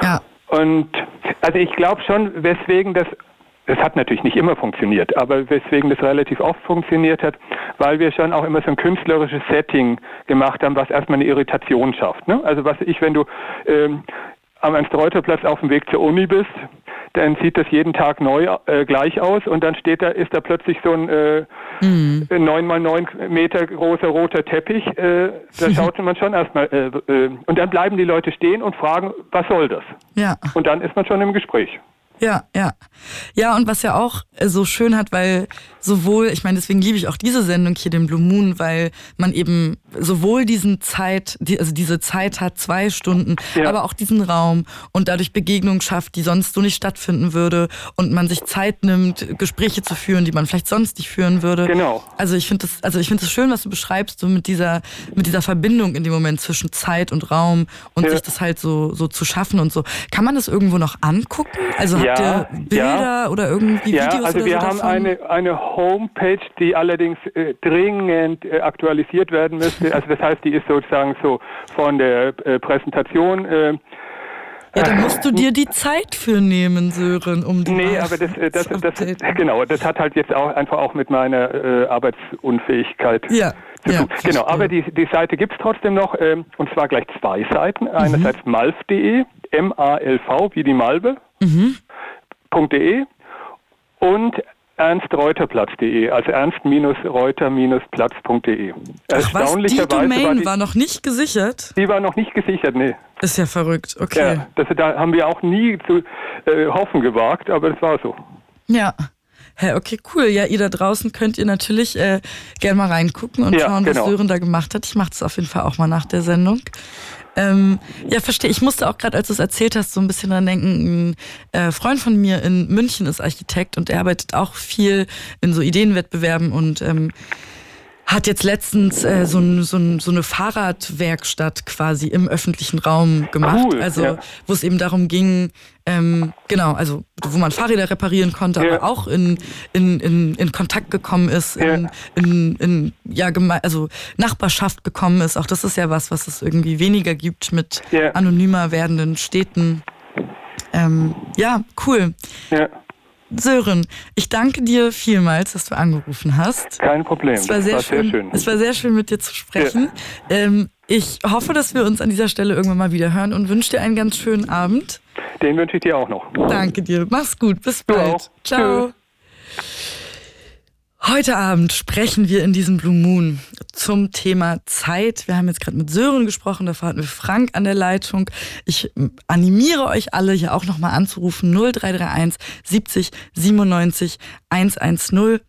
Ja. Und also ich glaube schon, weswegen das es hat natürlich nicht immer funktioniert, aber weswegen das relativ oft funktioniert hat, weil wir schon auch immer so ein künstlerisches Setting gemacht haben, was erstmal eine Irritation schafft. Ne? Also was ich, wenn du ähm, am Ernst-Reuter-Platz auf dem Weg zur Uni bist, dann sieht das jeden Tag neu äh, gleich aus und dann steht da, ist da plötzlich so ein äh, mhm. 9 mal 9 Meter großer roter Teppich. Äh, da schaut man schon erstmal. Äh, äh, und dann bleiben die Leute stehen und fragen, was soll das? Ja. Und dann ist man schon im Gespräch. Ja, ja. Ja, und was ja auch äh, so schön hat, weil sowohl, ich meine, deswegen liebe ich auch diese Sendung hier, den Blue Moon, weil man eben sowohl diesen Zeit, also diese Zeit hat, zwei Stunden, ja. aber auch diesen Raum und dadurch Begegnungen schafft, die sonst so nicht stattfinden würde und man sich Zeit nimmt, Gespräche zu führen, die man vielleicht sonst nicht führen würde. Genau. Also ich finde das, also ich finde es schön, was du beschreibst, so mit dieser, mit dieser Verbindung in dem Moment zwischen Zeit und Raum und ja. sich das halt so, so zu schaffen und so. Kann man das irgendwo noch angucken? Also habt ihr Bilder oder irgendwie ja, Videos also oder wir so haben davon? eine, eine Homepage, die allerdings äh, dringend äh, aktualisiert werden müsste. Also das heißt, die ist sozusagen so von der äh, Präsentation äh, ja, da musst du dir die Zeit für nehmen, Sören, um die Nee, aber das, äh, das, zu das, updaten. genau, das hat halt jetzt auch einfach auch mit meiner äh, Arbeitsunfähigkeit Ja, zu ja, tun. Genau, aber die, die Seite gibt's trotzdem noch, ähm, und zwar gleich zwei Seiten. Einerseits malv.de, M-A-L-V, wie die Malve, Mhm. .de und ernstreuterplatz.de, also ernst-reuter-platz.de. Was, die war Domain die, war noch nicht gesichert? die war noch nicht gesichert, nee. Ist ja verrückt, okay. Ja, das, da haben wir auch nie zu äh, hoffen gewagt, aber das war so. Ja. Hä, okay, cool. Ja, ihr da draußen könnt ihr natürlich äh, gerne mal reingucken und Ja, schauen, was genau. Sören da gemacht hat. Ich mache das auf jeden Fall auch mal nach der Sendung. Ähm, ja, verstehe. Ich musste auch gerade, als du es erzählt hast, so ein bisschen dran denken. Ein äh, Freund von mir in München ist Architekt und er arbeitet auch viel in so Ideenwettbewerben und ähm, hat jetzt letztens äh, so, ein, so, ein, so eine Fahrradwerkstatt quasi im öffentlichen Raum gemacht. Cool, also ja. wo es eben darum ging, ähm, genau, also wo man Fahrräder reparieren konnte, Ja. aber auch in, in, in, in Kontakt gekommen ist, in, Ja. in, in ja, geme also Nachbarschaft gekommen ist. Auch das ist ja was, was es irgendwie weniger gibt mit Ja. anonymer werdenden Städten. Ähm, ja, cool. Ja, Sören, ich danke dir vielmals, dass du angerufen hast. kein Problem. Es war, sehr, war schön, schön. Es war sehr schön, mit dir zu sprechen. Ähm, ich hoffe, dass wir uns an dieser Stelle irgendwann mal wieder hören und wünsche dir einen ganz schönen Abend. Den wünsche ich dir auch noch. Danke dir. Mach's gut. Bis bald. Ciao. Heute Abend sprechen wir in diesem Blue Moon zum Thema Zeit. Wir haben jetzt gerade mit Sören gesprochen, davor hatten wir Frank an der Leitung. Ich animiere euch alle hier auch nochmal anzurufen 0331 70 97 110.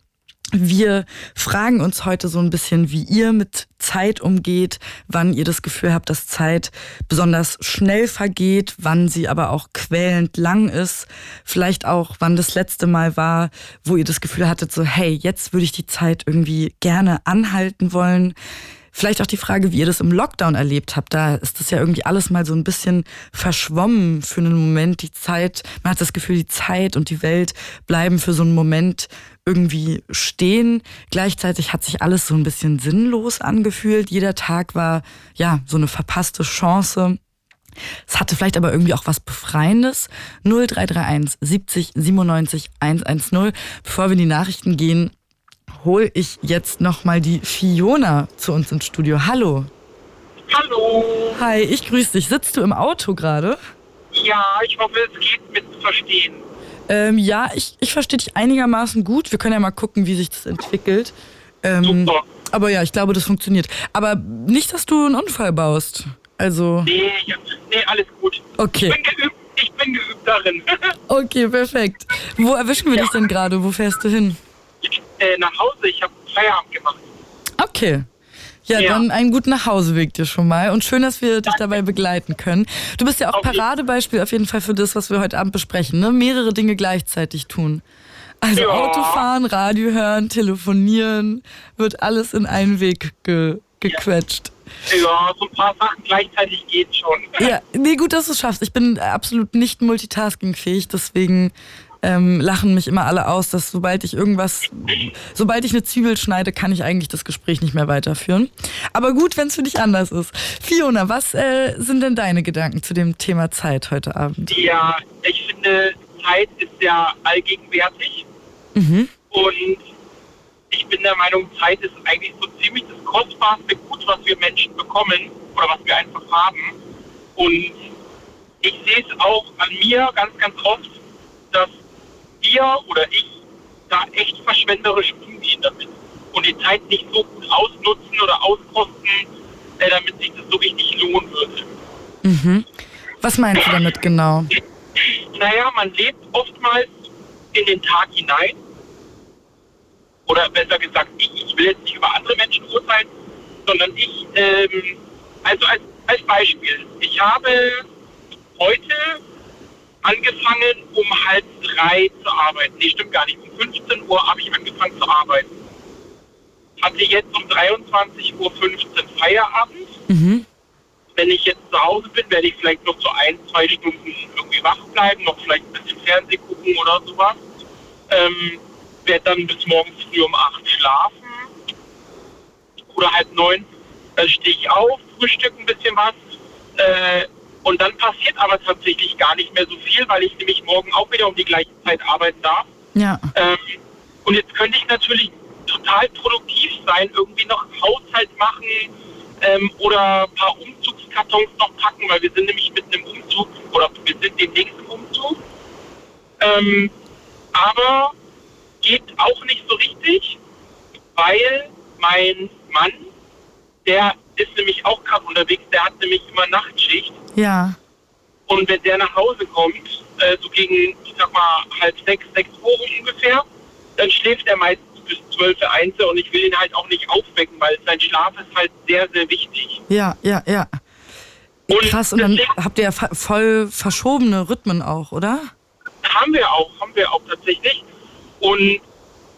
Wir fragen uns heute so ein bisschen, wie ihr mit Zeit umgeht, wann ihr das Gefühl habt, dass Zeit besonders schnell vergeht, wann sie aber auch quälend lang ist. Vielleicht auch, wann das letzte Mal war, wo ihr das Gefühl hattet, so, hey, jetzt würde ich die Zeit irgendwie gerne anhalten wollen. Vielleicht auch die Frage, wie ihr das im Lockdown erlebt habt. Da ist das ja irgendwie alles mal so ein bisschen verschwommen für einen Moment. Die Zeit, man hat das Gefühl, die Zeit und die Welt bleiben für so einen Moment irgendwie stehen. Gleichzeitig hat sich alles so ein bisschen sinnlos angefühlt. Jeder Tag war ja so eine verpasste Chance. Es hatte vielleicht aber irgendwie auch was Befreiendes. 0331 70 97 110. Bevor wir in die Nachrichten gehen, hole ich jetzt nochmal die Fiona zu uns ins Studio. Hallo. Hallo. Hi, ich grüße dich. Sitzt du im Auto gerade? Ja, ich hoffe, es geht mit Verstehen. Ähm, ja, ich, ich verstehe dich einigermaßen gut. Wir können ja mal gucken, wie sich das entwickelt. Ähm, Super. aber ja, ich glaube, das funktioniert. Aber nicht, dass du einen Unfall baust. Also, Nee, ja, nee, alles gut. Okay. Ich bin geübt, ich bin geübt darin. okay, perfekt. Wo erwischen wir dich denn gerade? Wo fährst du hin? äh, nach Hause, ich habe Feierabend gemacht. Okay. Ja, Ja. dann einen guten Nachhauseweg dir schon mal und schön, dass wir dich dabei begleiten können. Du bist ja auch Paradebeispiel auf jeden Fall für das, was wir heute Abend besprechen, ne? Mehrere Dinge gleichzeitig tun. Also Ja. Autofahren, Radio hören, telefonieren, wird alles in einen Weg ge gequetscht. Ja, so ein paar Sachen gleichzeitig geht schon. Ja, nee, gut, dass du es schaffst. Ich bin absolut nicht multitaskingfähig, deswegen ähm, lachen mich immer alle aus, dass sobald ich irgendwas, sobald ich eine Zwiebel schneide, kann ich eigentlich das Gespräch nicht mehr weiterführen. Aber gut, wenn es für dich anders ist. Fiona, was äh, sind denn deine Gedanken zu dem Thema Zeit heute Abend? Ja, ich finde, Zeit ist ja allgegenwärtig. Mhm. Und ich bin der Meinung, Zeit ist eigentlich so ziemlich das kostbarste Gut, was wir Menschen bekommen oder was wir einfach haben. Und ich sehe es auch an mir ganz, ganz oft, dass wir oder ich da echt verschwenderisch umgehen damit und die Zeit nicht so gut ausnutzen oder auskosten, äh, damit sich das so richtig lohnen würde. Mhm. Was meinst du damit genau? Naja, man lebt oftmals in den Tag hinein. Oder besser gesagt, ich, ich will jetzt nicht über andere Menschen urteilen, sondern ich, ähm, also als, als Beispiel, ich habe heute angefangen, um halb drei zu arbeiten. Nee, stimmt gar nicht. Um 15 Uhr habe ich angefangen zu arbeiten. Hatte jetzt um 23.15 Uhr Feierabend. Mhm. Wenn ich jetzt zu Hause bin, werde ich vielleicht noch so ein, zwei Stunden irgendwie wach bleiben, noch vielleicht ein bisschen Fernsehen gucken oder sowas. Ähm, werde dann bis morgens früh um acht schlafen oder halb neun. Dann stehe ich auf, frühstück ein bisschen was. Äh, und dann passiert aber tatsächlich gar nicht mehr so viel, weil ich nämlich morgen auch wieder um die gleiche Zeit arbeiten darf. Ja. Ähm, und jetzt könnte ich natürlich total produktiv sein, irgendwie noch Haushalt machen ähm, oder ein paar Umzugskartons noch packen, weil wir sind nämlich mit einem Umzug oder wir sind demnächst im Umzug. Ähm, aber geht auch nicht so richtig, weil mein Mann, der ist nämlich auch gerade unterwegs, der hat nämlich immer Nachtschicht. Ja. Und wenn der nach Hause kommt, äh, so gegen, ich sag mal, halb sechs, sechs Uhr ungefähr, dann schläft er meistens bis zwölf, eins und ich will ihn halt auch nicht aufwecken, weil sein Schlaf ist halt sehr, sehr wichtig. Ja, ja, ja. Und Krass, und dann habt ihr ja voll verschobene Rhythmen auch, oder? Haben wir auch, haben wir auch tatsächlich. Und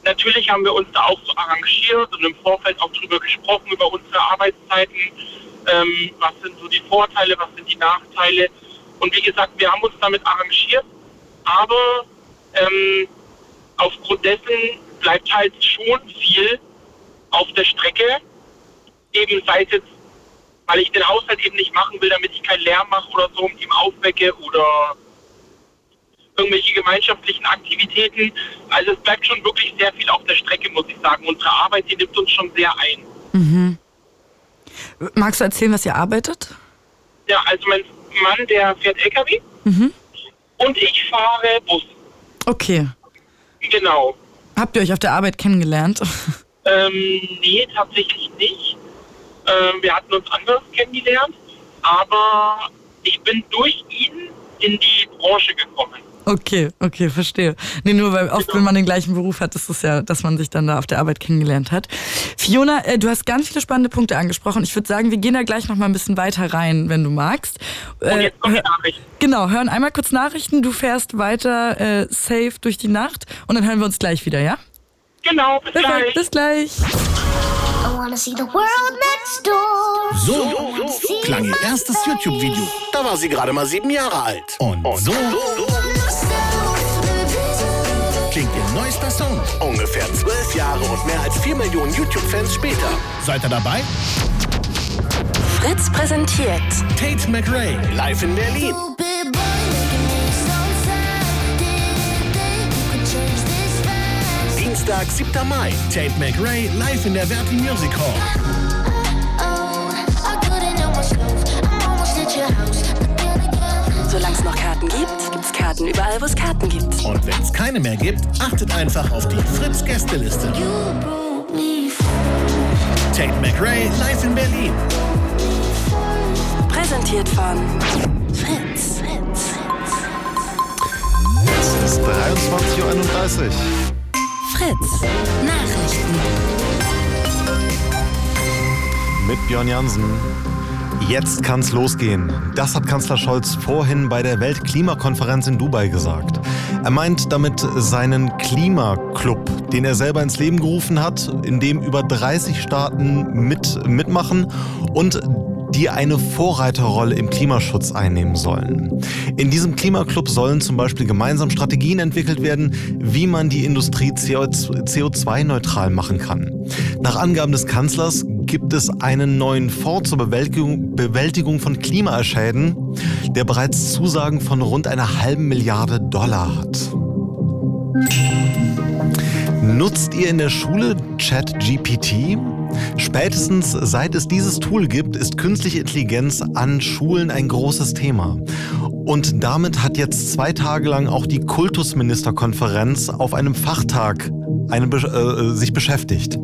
natürlich haben wir uns da auch so arrangiert und im Vorfeld auch drüber gesprochen, über unsere Arbeitszeiten. Ähm, was sind so die Vorteile, was sind die Nachteile. Und wie gesagt, wir haben uns damit arrangiert, aber ähm, aufgrund dessen bleibt halt schon viel auf der Strecke. Eben sei es jetzt, weil ich den Haushalt eben nicht machen will, damit ich keinen Lärm mache oder so und ihm aufwecke oder irgendwelche gemeinschaftlichen Aktivitäten. Also es bleibt schon wirklich sehr viel auf der Strecke, muss ich sagen. Unsere Arbeit, die nimmt uns schon sehr ein. Magst du erzählen, was ihr arbeitet? Ja, also mein Mann, der fährt LKW und ich fahre Bus. Okay. Genau. Habt ihr euch auf der Arbeit kennengelernt? Ähm, nee, tatsächlich nicht. Ähm, wir hatten uns anders kennengelernt, aber ich bin durch ihn in die Branche gekommen. Okay, okay, verstehe. Nee, nur weil oft, wenn man den gleichen Beruf hat, ist es ja, dass man sich dann da auf der Arbeit kennengelernt hat. Fiona, äh, du hast ganz viele spannende Punkte angesprochen. Ich würde sagen, wir gehen da gleich noch mal ein bisschen weiter rein, wenn du magst. Und Äh, jetzt kommt die Nachricht. Genau, hören einmal kurz Nachrichten. Du fährst weiter äh, safe durch die Nacht und dann hören wir uns gleich wieder, ja? Genau, bis Perfekt, gleich. bis gleich. I wanna see the world next door. So klang ihr erstes YouTube-Video. Da war sie gerade mal sieben Jahre alt. Und so klingt ihr neuester Song. Ungefähr zwölf Jahre und mehr als vier Millionen YouTube-Fans später. Seid ihr dabei? Fritz präsentiert Tate McRae, live in Berlin. Dienstag, 7. Mai. Tate McRae, live in der Verti Music Hall. Solange es noch Karten gibt, gibt's Karten überall, wo es Karten gibt. Und wenn es keine mehr gibt, achtet einfach auf die Fritz-Gästeliste. Tate McRae, live in Berlin. Präsentiert von Fritz. Fritz. Es ist 23.31 Uhr. Fritz. Nachrichten. Mit Björn Jansen. Jetzt kann's losgehen. Das hat Kanzler Scholz vorhin bei der Weltklimakonferenz in Dubai gesagt. Er meint damit seinen Klimaclub, den er selber ins Leben gerufen hat, in dem über 30 Staaten mit, mitmachen und die eine Vorreiterrolle im Klimaschutz einnehmen sollen. In diesem Klimaclub sollen zum Beispiel gemeinsam Strategien entwickelt werden, wie man die Industrie CO2-neutral machen kann. Nach Angaben des Kanzlers gibt es einen neuen Fonds zur Bewältigung, Bewältigung von Klimaschäden, der bereits Zusagen von rund einer halben Milliarde Dollar hat. Nutzt ihr in der Schule ChatGPT? Spätestens seit es dieses Tool gibt, ist künstliche Intelligenz an Schulen ein großes Thema. Und damit hat jetzt zwei Tage lang auch die Kultusministerkonferenz auf einem Fachtag eine, Be- äh, sich beschäftigt.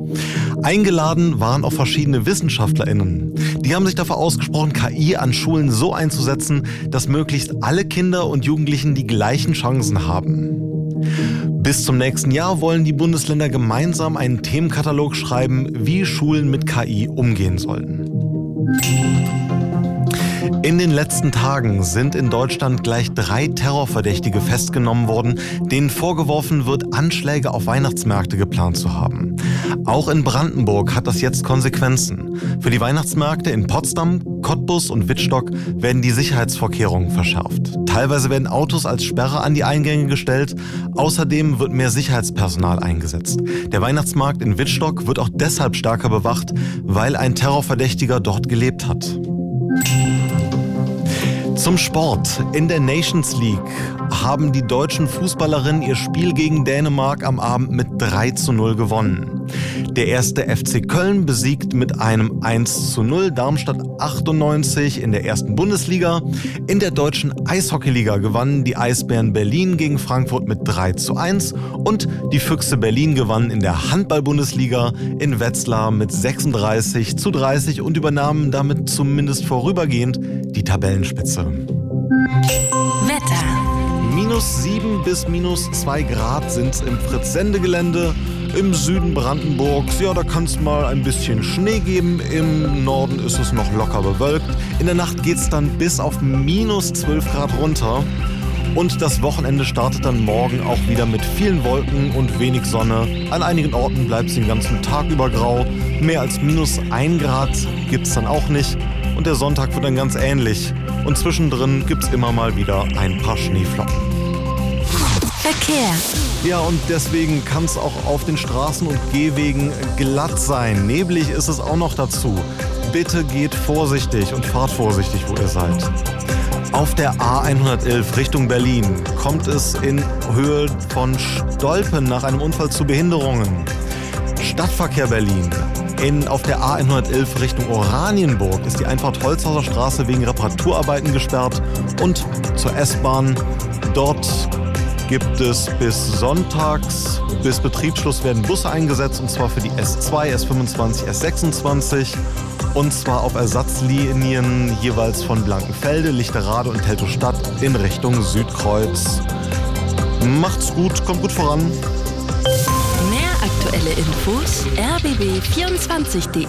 Eingeladen waren auch verschiedene WissenschaftlerInnen. Die haben sich dafür ausgesprochen, KI an Schulen so einzusetzen, dass möglichst alle Kinder und Jugendlichen die gleichen Chancen haben. Bis zum nächsten Jahr wollen die Bundesländer gemeinsam einen Themenkatalog schreiben, wie Schulen mit KI umgehen sollen. In den letzten Tagen sind in Deutschland gleich drei Terrorverdächtige festgenommen worden, denen vorgeworfen wird, Anschläge auf Weihnachtsmärkte geplant zu haben. Auch in Brandenburg hat das jetzt Konsequenzen. Für die Weihnachtsmärkte in Potsdam, Cottbus und Wittstock werden die Sicherheitsvorkehrungen verschärft. Teilweise werden Autos als Sperre an die Eingänge gestellt. Außerdem wird mehr Sicherheitspersonal eingesetzt. Der Weihnachtsmarkt in Wittstock wird auch deshalb stärker bewacht, weil ein Terrorverdächtiger dort gelebt hat. Zum Sport. In der Nations League haben die deutschen Fußballerinnen ihr Spiel gegen Dänemark am Abend mit 3 zu 0 gewonnen. Der erste FC Köln besiegt mit einem 1 zu 0 Darmstadt 98 in der ersten Bundesliga. In der deutschen Eishockeyliga gewannen die Eisbären Berlin gegen Frankfurt mit 3 zu 1 und die Füchse Berlin gewannen in der Handball-Bundesliga in Wetzlar mit 36 zu 30 und übernahmen damit zumindest vorübergehend die Tabellenspitze. Wetter. Minus 7 bis minus 2 Grad sind im Fritz-Sendegelände. Im Süden Brandenburgs, ja, da kann es mal ein bisschen Schnee geben. Im Norden ist es noch locker bewölkt. In der Nacht geht es dann bis auf minus 12 Grad runter. Und das Wochenende startet dann morgen auch wieder mit vielen Wolken und wenig Sonne. An einigen Orten bleibt es den ganzen Tag über grau. Mehr als minus 1 Grad gibt es dann auch nicht. Und der Sonntag wird dann ganz ähnlich. Und zwischendrin gibt es immer mal wieder ein paar Schneeflocken. Verkehr. Ja, und deswegen kann es auch auf den Straßen und Gehwegen glatt sein. Neblig ist es auch noch dazu. Bitte geht vorsichtig und fahrt vorsichtig, wo ihr seid. Auf der A111 Richtung Berlin kommt es in Höhe von Stolpen nach einem Unfall zu Behinderungen. Stadtverkehr Berlin. In, auf der A111 Richtung Oranienburg ist die Einfahrt Holzhauser Straße wegen Reparaturarbeiten gesperrt und zur S-Bahn. Dort gibt es bis sonntags, bis Betriebsschluss werden Busse eingesetzt und zwar für die S2, S25, S26 und zwar auf Ersatzlinien jeweils von Blankenfelde, Lichterade und Teltow-Stadt in Richtung Südkreuz. Macht's gut, kommt gut voran. Aktuelle Infos rbb24.de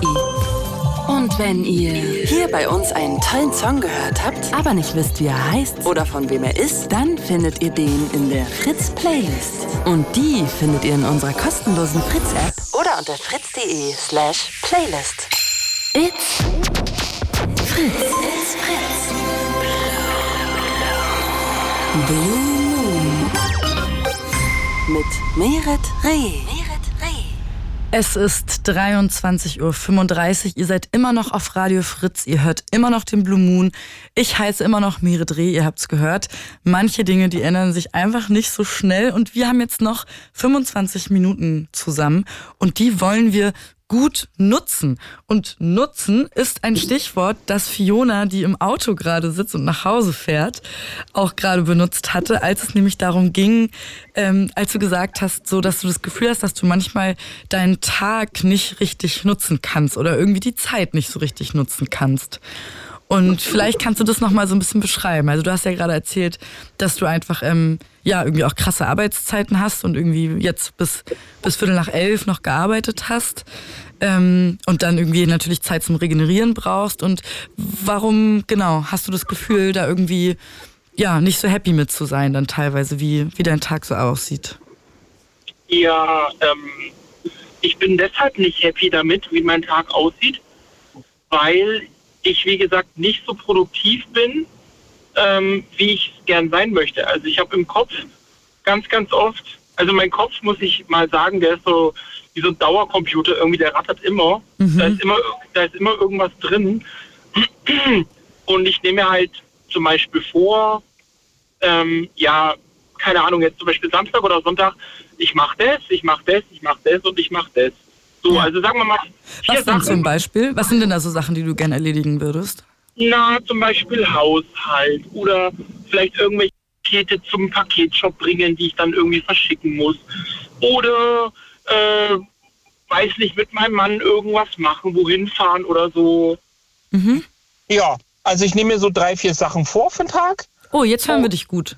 und wenn ihr hier bei uns einen tollen Song gehört habt, aber nicht wisst, wie er heißt oder von wem er ist, dann findet ihr den in der Fritz Playlist. Und die findet ihr in unserer kostenlosen Fritz App oder unter fritz.de slash playlist. It's Fritz. It's Fritz. Blue Moon. Mit Meret Reh. Es ist 23.35 Uhr. Ihr seid immer noch auf Radio Fritz. Ihr hört immer noch den Blue Moon. Ich heiße immer noch Mire Dreh. Ihr habt's gehört. Manche Dinge, die ändern sich einfach nicht so schnell. Und wir haben jetzt noch 25 Minuten zusammen. Und die wollen wir gut nutzen. Und nutzen ist ein Stichwort, das Fiona, die im Auto gerade sitzt und nach Hause fährt, auch gerade benutzt hatte, als es nämlich darum ging, ähm, als du gesagt hast, so dass du das Gefühl hast, dass du manchmal deinen Tag nicht richtig nutzen kannst oder irgendwie die Zeit nicht so richtig nutzen kannst. Und vielleicht kannst du das nochmal so ein bisschen beschreiben. Also du hast ja gerade erzählt, dass du einfach ähm, ja irgendwie auch krasse Arbeitszeiten hast und irgendwie jetzt bis, bis Viertel nach elf noch gearbeitet hast. Ähm, und dann irgendwie natürlich Zeit zum Regenerieren brauchst. Und warum, genau, hast du das Gefühl, da irgendwie ja nicht so happy mit zu sein, dann teilweise, wie, wie dein Tag so aussieht? Ja, ähm, ich bin deshalb nicht happy damit, wie mein Tag aussieht, weil ich, wie gesagt, nicht so produktiv bin, ähm, wie ich gern sein möchte. Also ich habe im Kopf ganz, ganz oft, also mein Kopf, muss ich mal sagen, der ist so wie so ein Dauercomputer, irgendwie, der rattert immer. Mhm. Da, ist immer da ist immer irgendwas drin. Und ich nehme mir halt zum Beispiel vor, ähm, ja, keine Ahnung, jetzt zum Beispiel Samstag oder Sonntag, ich mache das, ich mache das, ich mache das und ich mache das. So, also sagen wir mal. Was denn zum Beispiel? Was sind denn da so Sachen, die du gerne erledigen würdest? Na, zum Beispiel Haushalt oder vielleicht irgendwelche Pakete zum Paketshop bringen, die ich dann irgendwie verschicken muss. Oder, äh, weiß nicht, mit meinem Mann irgendwas machen, wohin fahren oder so. Mhm. Ja, also ich nehme mir so drei, vier Sachen vor für den Tag. Oh, jetzt hören oh. wir dich gut.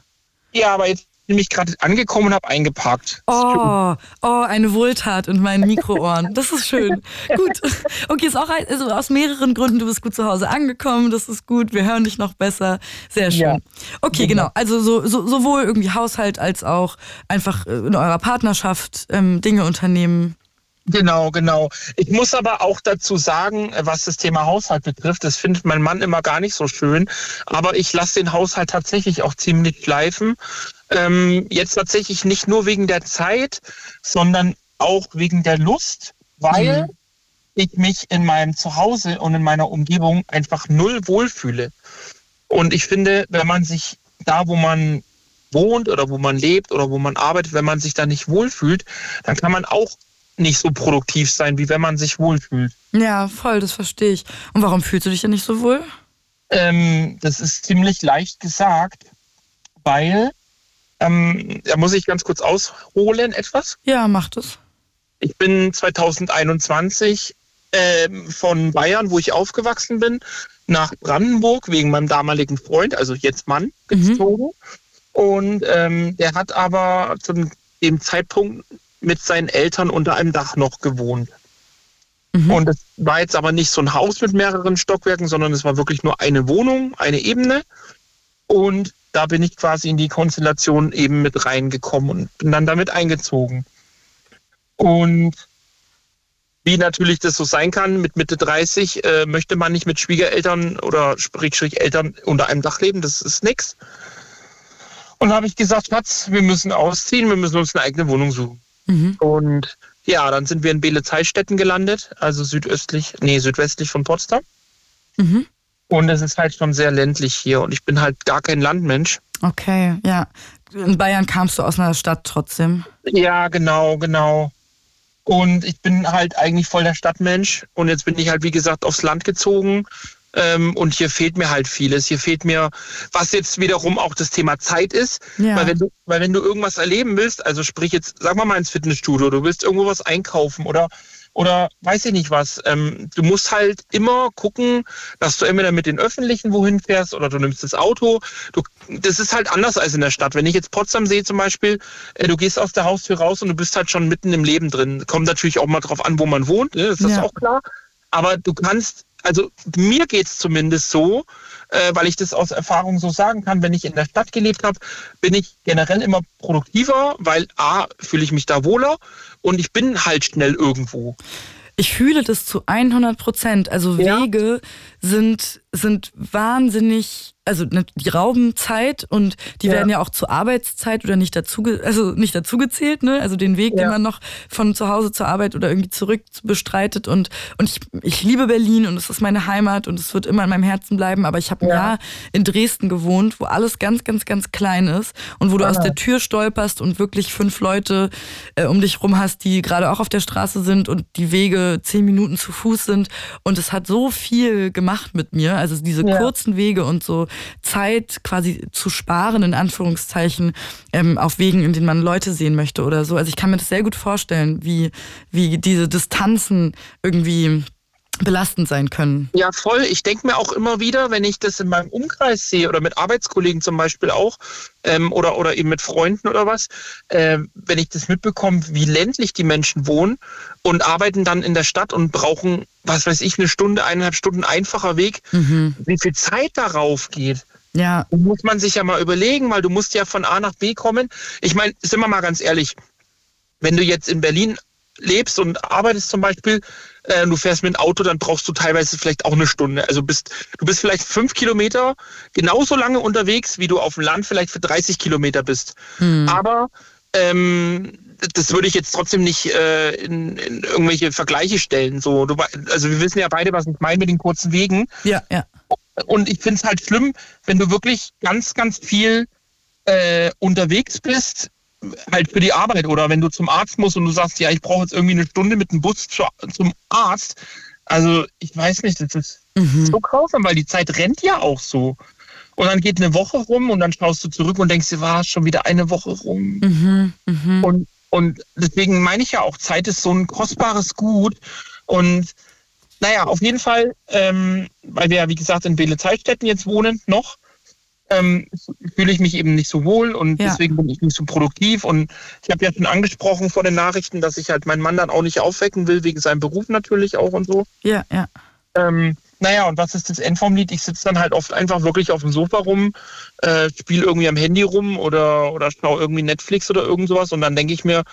Ja, aber jetzt mich gerade angekommen und habe eingeparkt. Oh, oh, eine Wohltat in meinen Mikroohren. Das ist schön. gut. Okay, ist auch ein, also aus mehreren Gründen. Du bist gut zu Hause angekommen. Das ist gut. Wir hören dich noch besser. Sehr schön. Ja. Okay, genau. Also so, so, sowohl irgendwie Haushalt als auch einfach in eurer Partnerschaft ähm, Dinge unternehmen. Genau, genau. Ich muss aber auch dazu sagen, was das Thema Haushalt betrifft, das findet mein Mann immer gar nicht so schön. Aber ich lasse den Haushalt tatsächlich auch ziemlich schleifen. Ähm, jetzt tatsächlich nicht nur wegen der Zeit, sondern auch wegen der Lust, weil mhm. ich mich in meinem Zuhause und in meiner Umgebung einfach null wohlfühle. Und ich finde, wenn man sich da, wo man wohnt oder wo man lebt oder wo man arbeitet, wenn man sich da nicht wohlfühlt, dann kann man auch nicht so produktiv sein, wie wenn man sich wohlfühlt. Ja, voll, das verstehe ich. Und warum fühlst du dich denn nicht so wohl? Ähm, das ist ziemlich leicht gesagt, weil, ähm, da muss ich ganz kurz ausholen etwas. Ja, mach das. Ich bin 2021 ähm, von Bayern, wo ich aufgewachsen bin, nach Brandenburg wegen meinem damaligen Freund, also jetzt Mann, mhm. gezogen. Mhm. Und ähm, der hat aber zu dem Zeitpunkt mit seinen Eltern unter einem Dach noch gewohnt. Mhm. Und es war jetzt aber nicht so ein Haus mit mehreren Stockwerken, sondern es war wirklich nur eine Wohnung, eine Ebene. Und da bin ich quasi in die Konstellation eben mit reingekommen und bin dann damit eingezogen. Und wie natürlich das so sein kann, mit Mitte 30 äh, möchte man nicht mit Schwiegereltern oder Eltern unter einem Dach leben, das ist nichts. Und da habe ich gesagt, Schatz, wir müssen ausziehen, wir müssen uns eine eigene Wohnung suchen. Mhm. Und ja, dann sind wir in Beelitz-Heilstätten gelandet, also südöstlich, nee, südwestlich von Potsdam. Mhm. Und es ist halt schon sehr ländlich hier und ich bin halt gar kein Landmensch. Okay, ja. In Bayern kamst du aus einer Stadt trotzdem. Ja, genau, genau. Und ich bin halt eigentlich voll der Stadtmensch. Und jetzt bin ich halt, wie gesagt, aufs Land gezogen. Ähm, und hier fehlt mir halt vieles. Hier fehlt mir, was jetzt wiederum auch das Thema Zeit ist. Ja. Weil, wenn du, weil wenn du irgendwas erleben willst, also sprich jetzt, sag mal mal ins Fitnessstudio, du willst irgendwo was einkaufen oder oder weiß ich nicht was. Ähm, du musst halt immer gucken, dass du entweder mit den Öffentlichen wohin fährst oder du nimmst das Auto. Du, das ist halt anders als in der Stadt. Wenn ich jetzt Potsdam sehe zum Beispiel, äh, du gehst aus der Haustür raus und du bist halt schon mitten im Leben drin. Kommt natürlich auch mal drauf an, wo man wohnt, ne? ist das ja. auch klar. Aber du kannst also mir geht es zumindest so, äh, weil ich das aus Erfahrung so sagen kann, wenn ich in der Stadt gelebt habe, bin ich generell immer produktiver, weil A, fühle ich mich da wohler und ich bin halt schnell irgendwo. Ich fühle das zu 100 Prozent. Also ja. Wege sind, sind wahnsinnig also ne, die rauben Zeit und die ja. werden ja auch zur Arbeitszeit oder nicht dazu, also nicht dazu gezählt, ne? Also den Weg, ja. den man noch von zu Hause zur Arbeit oder irgendwie zurück bestreitet und und ich, ich liebe Berlin und es ist meine Heimat und es wird immer in meinem Herzen bleiben. Aber ich habe ein ja. Jahr in Dresden gewohnt, wo alles ganz, ganz, ganz klein ist und wo du aus der Tür stolperst und wirklich fünf Leute äh, um dich rum hast, die gerade auch auf der Straße sind und die Wege zehn Minuten zu Fuß sind und es hat so viel gemacht mit mir. Also diese kurzen Wege und so Zeit quasi zu sparen, in Anführungszeichen, ähm, auf Wegen, in denen man Leute sehen möchte oder so. Also ich kann mir das sehr gut vorstellen, wie, wie diese Distanzen irgendwie belastend sein können. Ja, voll. Ich denke mir auch immer wieder, wenn ich das in meinem Umkreis sehe oder mit Arbeitskollegen zum Beispiel auch ähm, oder, oder eben mit Freunden oder was, äh, wenn ich das mitbekomme, wie ländlich die Menschen wohnen und arbeiten dann in der Stadt und brauchen, was weiß ich, eine Stunde, eineinhalb Stunden einfacher Weg, mhm. wie viel Zeit darauf geht. Ja. Das muss man sich ja mal überlegen, weil du musst ja von A nach B kommen. Ich meine, sind wir mal ganz ehrlich, wenn du jetzt in Berlin lebst und arbeitest zum Beispiel, äh, du fährst mit dem Auto, dann brauchst du teilweise vielleicht auch eine Stunde. Also bist, du bist vielleicht fünf Kilometer genauso lange unterwegs, wie du auf dem Land vielleicht für 30 Kilometer bist. Hm. Aber ähm, das würde ich jetzt trotzdem nicht äh, in, in, irgendwelche Vergleiche stellen. So, du, also wir wissen ja beide, was ich meine mit den kurzen Wegen. Ja, ja. Und ich finde es halt schlimm, wenn du wirklich ganz, ganz viel äh, unterwegs bist, halt für die Arbeit oder wenn du zum Arzt musst und du sagst, ja, ich brauche jetzt irgendwie eine Stunde mit dem Bus zu, zum Arzt. Also ich weiß nicht, das ist mhm. so grausam, weil die Zeit rennt ja auch so. Und dann geht eine Woche rum und dann schaust du zurück und denkst dir, war schon wieder eine Woche rum. Mhm. Mhm. Und, und deswegen meine ich ja auch, Zeit ist so ein kostbares Gut. Und naja, auf jeden Fall, ähm, weil wir ja, wie gesagt, in Beele-Zeitstätten jetzt wohnen noch, ähm, fühle ich mich eben nicht so wohl und ja. deswegen bin ich nicht so produktiv. Und ich habe ja schon angesprochen vor den Nachrichten, dass ich halt meinen Mann dann auch nicht aufwecken will, wegen seinem Beruf natürlich auch und so. Ja, ja. Ähm, naja, und was ist das End vom Lied? Ich sitze dann halt oft einfach wirklich auf dem Sofa rum, äh, spiele irgendwie am Handy rum oder, oder schaue irgendwie Netflix oder irgend sowas und dann denke ich mir,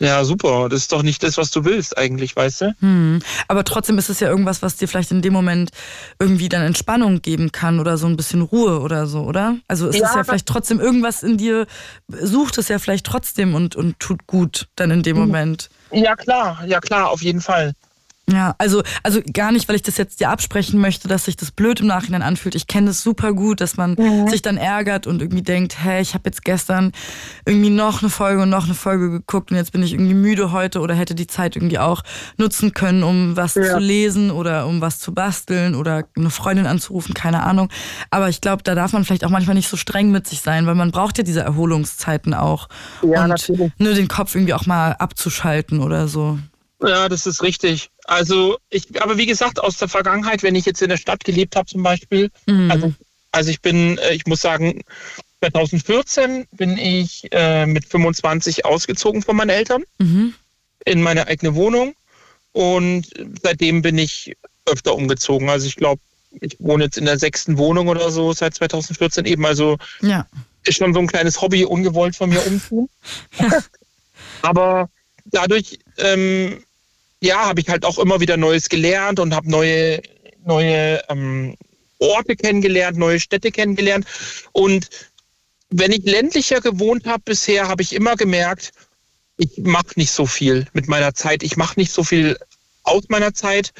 ja, super. Das ist doch nicht das, was du willst eigentlich, weißt du? Hm. Aber trotzdem ist es ja irgendwas, was dir vielleicht in dem Moment irgendwie dann Entspannung geben kann oder so ein bisschen Ruhe oder so, oder? Also ist ja, es ja vielleicht trotzdem irgendwas in dir, sucht es ja vielleicht trotzdem und, und tut gut dann in dem hm. Moment. Ja, klar, ja klar, auf jeden Fall. Ja, also, also gar nicht, weil ich das jetzt dir absprechen möchte, dass sich das blöd im Nachhinein anfühlt. Ich kenne das super gut, dass man mhm. sich dann ärgert und irgendwie denkt, hey, ich habe jetzt gestern irgendwie noch eine Folge und noch eine Folge geguckt und jetzt bin ich irgendwie müde heute oder hätte die Zeit irgendwie auch nutzen können, um was ja. zu lesen oder um was zu basteln oder eine Freundin anzurufen, keine Ahnung. Aber ich glaube, da darf man vielleicht auch manchmal nicht so streng mit sich sein, weil man braucht ja diese Erholungszeiten auch. Ja, und natürlich. nur den Kopf irgendwie auch mal abzuschalten oder so. Ja, das ist richtig. Also ich, aber wie gesagt, aus der Vergangenheit, wenn ich jetzt in der Stadt gelebt habe zum Beispiel, mhm. also, also ich bin, äh, ich muss sagen, 2014 bin ich äh, mit 25 ausgezogen von meinen Eltern mhm. in meine eigene Wohnung und seitdem bin ich öfter umgezogen. Also ich glaube, ich wohne jetzt in der sechsten Wohnung oder so seit 2014 eben. Also ja. ist schon so ein kleines Hobby ungewollt von mir umziehen. ja. Aber dadurch ähm, ja, habe ich halt auch immer wieder Neues gelernt und habe neue, neue ähm, Orte kennengelernt, neue Städte kennengelernt. Und wenn ich ländlicher gewohnt habe bisher, habe ich immer gemerkt, ich mache nicht so viel mit meiner Zeit. Ich mache nicht so viel aus meiner Zeit.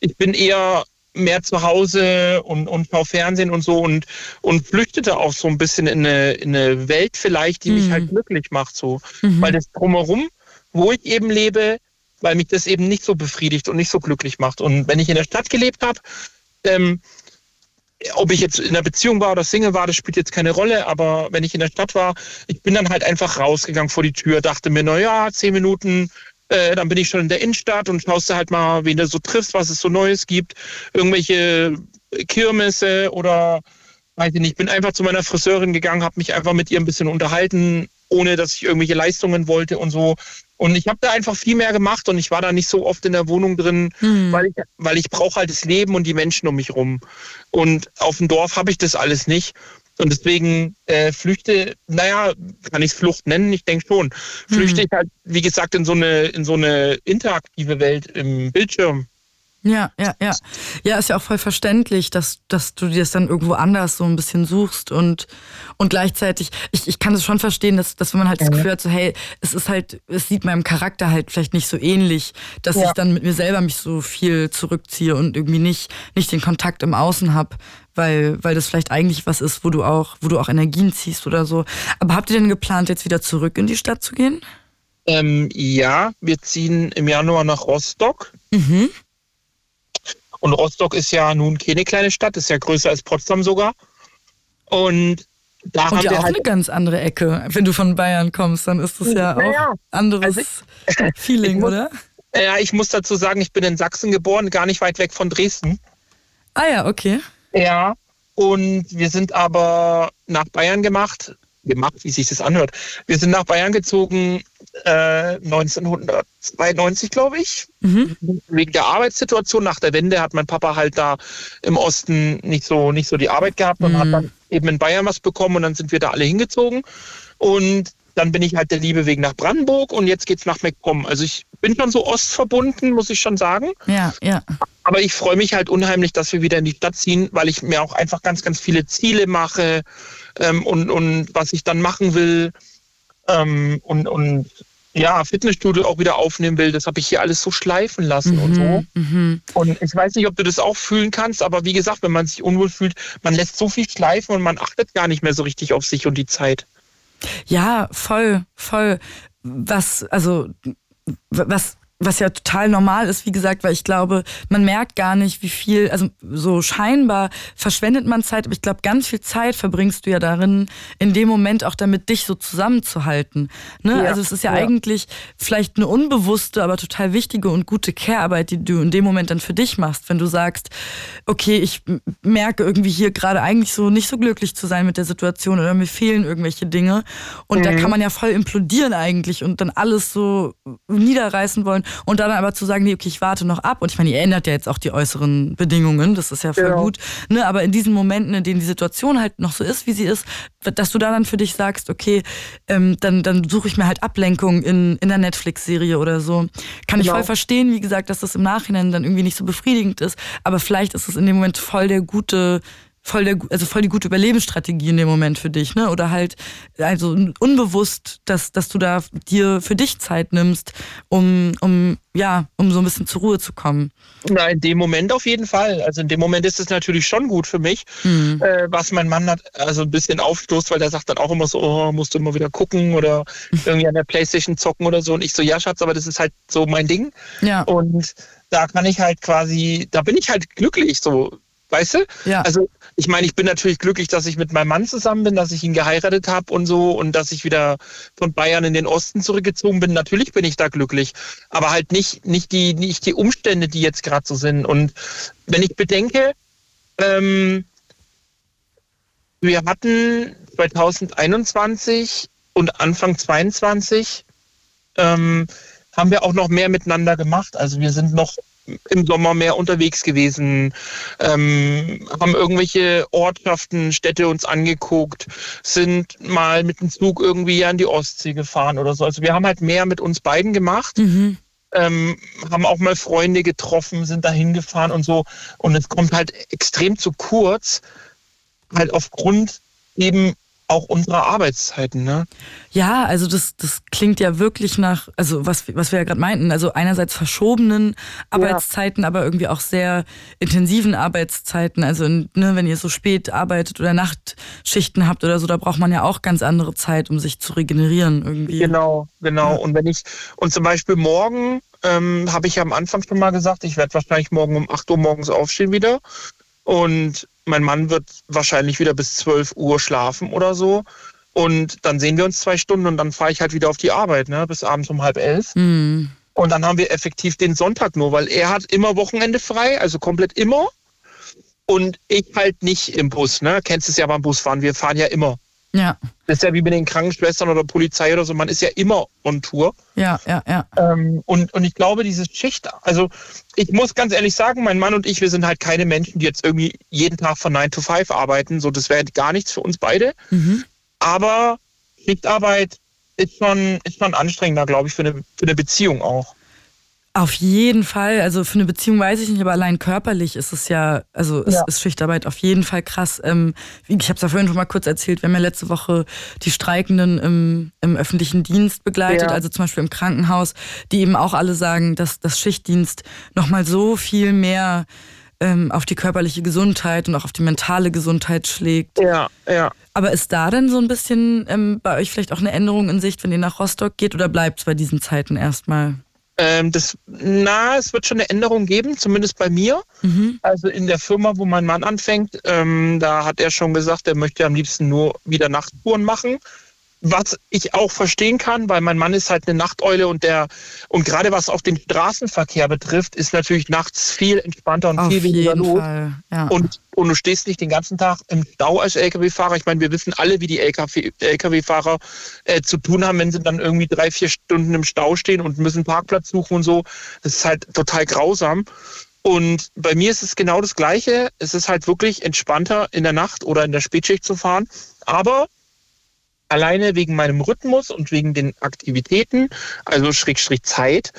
Ich bin eher mehr zu Hause und, und schaue Fernsehen und so und, und flüchtete auch so ein bisschen in eine, in eine Welt vielleicht, die mhm. mich halt glücklich macht. So. Mhm. Weil das drumherum, wo ich eben lebe, weil mich das eben nicht so befriedigt und nicht so glücklich macht. Und wenn ich in der Stadt gelebt habe, ähm, ob ich jetzt in einer Beziehung war oder Single war, das spielt jetzt keine Rolle, aber wenn ich in der Stadt war, ich bin dann halt einfach rausgegangen vor die Tür, dachte mir, naja, zehn Minuten, äh, dann bin ich schon in der Innenstadt und schaust du halt mal, wen du so triffst, was es so Neues gibt, irgendwelche Kirmesse oder weiß ich nicht, bin einfach zu meiner Friseurin gegangen, habe mich einfach mit ihr ein bisschen unterhalten, ohne dass ich irgendwelche Leistungen wollte und so. Und ich habe da einfach viel mehr gemacht und ich war da nicht so oft in der Wohnung drin, mhm. weil ich, weil ich brauche halt das Leben und die Menschen um mich rum. Und auf dem Dorf habe ich das alles nicht. Und deswegen äh, flüchte, naja, kann ich es Flucht nennen? Ich denke schon. Flüchte mhm. ich halt, wie gesagt, in so eine, in so eine interaktive Welt im Bildschirm. Ja, ja, ja. Ja, ist ja auch voll verständlich, dass, dass du dir das dann irgendwo anders so ein bisschen suchst und, und gleichzeitig, ich, ich kann es schon verstehen, dass, dass wenn man halt das Gefühl hat, so, hey, es ist halt, es sieht meinem Charakter halt vielleicht nicht so ähnlich, dass ja. ich dann mit mir selber mich so viel zurückziehe und irgendwie nicht, nicht den Kontakt im Außen habe, weil, weil das vielleicht eigentlich was ist, wo du auch, wo du auch Energien ziehst oder so. Aber habt ihr denn geplant, jetzt wieder zurück in die Stadt zu gehen? Ähm, ja, wir ziehen im Januar nach Rostock. Mhm. Und Rostock ist ja nun keine kleine Stadt, ist ja größer als Potsdam sogar. Und da und haben ja wir auch halt eine ganz andere Ecke. Wenn du von Bayern kommst, dann ist das ja auch ja. anderes also ich, Feeling, muss, oder? Ja, ich muss dazu sagen, ich bin in Sachsen geboren, gar nicht weit weg von Dresden. Ah ja, okay. Ja, und wir sind aber nach Bayern gemacht, gemacht, wie sich das anhört. Wir sind nach Bayern gezogen äh, 1992, glaube ich. Mhm. Wegen der Arbeitssituation nach der Wende hat mein Papa halt da im Osten nicht so, nicht so die Arbeit gehabt und mhm. hat dann eben in Bayern was bekommen und dann sind wir da alle hingezogen. Und dann bin ich halt der Liebe wegen nach Brandenburg und jetzt geht's nach MacPom. Also ich bin schon so ostverbunden, muss ich schon sagen. Ja, ja. Aber ich freue mich halt unheimlich, dass wir wieder in die Stadt ziehen, weil ich mir auch einfach ganz, ganz viele Ziele mache ähm, und, und was ich dann machen will ähm, und, und ja, Fitnessstudio auch wieder aufnehmen will. Das habe ich hier alles so schleifen lassen mhm, und so. Mhm. Und ich weiß nicht, ob du das auch fühlen kannst, aber wie gesagt, wenn man sich unwohl fühlt, man lässt so viel schleifen und man achtet gar nicht mehr so richtig auf sich und die Zeit. Ja, voll, voll. Was, also, was was ja total normal ist, wie gesagt, weil ich glaube, man merkt gar nicht, wie viel, also so scheinbar verschwendet man Zeit, aber ich glaube, ganz viel Zeit verbringst du ja darin, in dem Moment auch damit, dich so zusammenzuhalten. Ne? Ja, also es ist ja, ja, eigentlich vielleicht eine unbewusste, aber total wichtige und gute Care-Arbeit, die du in dem Moment dann für dich machst, wenn du sagst, okay, ich merke irgendwie hier gerade eigentlich so nicht so glücklich zu sein mit der Situation oder mir fehlen irgendwelche Dinge. Und mhm. da kann man ja voll implodieren eigentlich und dann alles so niederreißen wollen und dann aber zu sagen, nee, okay, ich warte noch ab. Und ich meine, ihr ändert ja jetzt auch die äußeren Bedingungen, das ist ja voll ja. gut. Ne? Aber in diesen Momenten, in denen die Situation halt noch so ist, wie sie ist, dass du da dann für dich sagst, okay, ähm, dann, dann suche ich mir halt Ablenkung in, in der Netflix-Serie oder so. Kann genau. ich voll verstehen, wie gesagt, dass das im Nachhinein dann irgendwie nicht so befriedigend ist. Aber vielleicht ist es in dem Moment voll der gute voll der, also voll die gute Überlebensstrategie in dem Moment für dich, ne? Oder halt, also unbewusst, dass, dass du da dir für dich Zeit nimmst, um, um, ja, um so ein bisschen zur Ruhe zu kommen. Na, in dem Moment auf jeden Fall. Also in dem Moment ist es natürlich schon gut für mich, mhm. äh, was mein Mann hat, also ein bisschen aufstoßt, weil der sagt dann auch immer so, oh, musst du immer wieder gucken oder irgendwie an der Playstation zocken oder so. Und ich so, ja, Schatz, aber das ist halt so mein Ding. Ja. Und da kann ich halt quasi, da bin ich halt glücklich so. Weißt du? Ja. Also ich meine, ich bin natürlich glücklich, dass ich mit meinem Mann zusammen bin, dass ich ihn geheiratet habe und so und dass ich wieder von Bayern in den Osten zurückgezogen bin. Natürlich bin ich da glücklich, aber halt nicht, nicht, die, nicht die Umstände, die jetzt gerade so sind. Und wenn ich bedenke, ähm, wir hatten 2021 und Anfang 22 ähm, haben wir auch noch mehr miteinander gemacht. Also wir sind noch im Sommer mehr unterwegs gewesen, ähm, haben irgendwelche Ortschaften, Städte uns angeguckt, sind mal mit dem Zug irgendwie an die Ostsee gefahren oder so. Also wir haben halt mehr mit uns beiden gemacht. Mhm. Ähm, haben auch mal Freunde getroffen, sind da hingefahren und so. Und es kommt halt extrem zu kurz, halt aufgrund eben auch unsere Arbeitszeiten, ne? Ja, also das, das klingt ja wirklich nach, also was, was wir ja gerade meinten, also einerseits verschobenen Arbeitszeiten, ja. aber irgendwie auch sehr intensiven Arbeitszeiten. Also ne, wenn ihr so spät arbeitet oder Nachtschichten habt oder so, da braucht man ja auch ganz andere Zeit, um sich zu regenerieren irgendwie. Genau, genau. Ja. Und wenn ich, und zum Beispiel morgen, ähm, habe ich ja am Anfang schon mal gesagt, ich werde wahrscheinlich morgen um 8 Uhr morgens aufstehen wieder. Und mein Mann wird wahrscheinlich wieder bis 12 Uhr schlafen oder so. Und dann sehen wir uns zwei Stunden und dann fahre ich halt wieder auf die Arbeit, ne, bis abends um halb elf. Mhm. Und dann haben wir effektiv den Sonntag nur, weil er hat immer Wochenende frei, also komplett immer. Und ich halt nicht im Bus, ne? Kennst es ja beim Busfahren, wir fahren ja immer. Ja. Das ist ja wie mit den Krankenschwestern oder Polizei oder so, man ist ja immer on Tour. Ja, ja, ja. Ähm, und, und ich glaube, diese Schicht, also ich muss ganz ehrlich sagen, mein Mann und ich, wir sind halt keine Menschen, die jetzt irgendwie jeden Tag von 9 to 5 arbeiten. So, das wäre gar nichts für uns beide. Mhm. Aber Schichtarbeit ist schon, ist schon anstrengender, glaube ich, für eine, für eine Beziehung auch. Auf jeden Fall. Also für eine Beziehung weiß ich nicht, aber allein körperlich ist es ja, also ist, ja. ist Schichtarbeit auf jeden Fall krass. Ähm, ich habe es ja vorhin schon mal kurz erzählt, wir haben ja letzte Woche die Streikenden im, im öffentlichen Dienst begleitet, ja. also zum Beispiel im Krankenhaus, die eben auch alle sagen, dass das Schichtdienst nochmal so viel mehr ähm, auf die körperliche Gesundheit und auch auf die mentale Gesundheit schlägt. Ja, ja. Aber ist da denn so ein bisschen ähm, bei euch vielleicht auch eine Änderung in Sicht, wenn ihr nach Rostock geht oder bleibt es bei diesen Zeiten erstmal? Ähm, das, na, es wird schon eine Änderung geben, zumindest bei mir. Mhm. Also in der Firma, wo mein Mann anfängt, ähm, da hat er schon gesagt, er möchte am liebsten nur wieder Nachttouren machen was ich auch verstehen kann, weil mein Mann ist halt eine Nachteule und der und gerade was auch den Straßenverkehr betrifft, ist natürlich nachts viel entspannter und Auf viel weniger los. Ja. Und, und du stehst nicht den ganzen Tag im Stau als Lkw-Fahrer. Ich meine, wir wissen alle, wie die Lkw-Fahrer äh, zu tun haben, wenn sie dann irgendwie drei, vier Stunden im Stau stehen und müssen einen Parkplatz suchen und so. Das ist halt total grausam. Und bei mir ist es genau das Gleiche. Es ist halt wirklich entspannter in der Nacht oder in der Spätschicht zu fahren. Aber alleine wegen meinem Rhythmus und wegen den Aktivitäten, also Schrägstrich Zeit,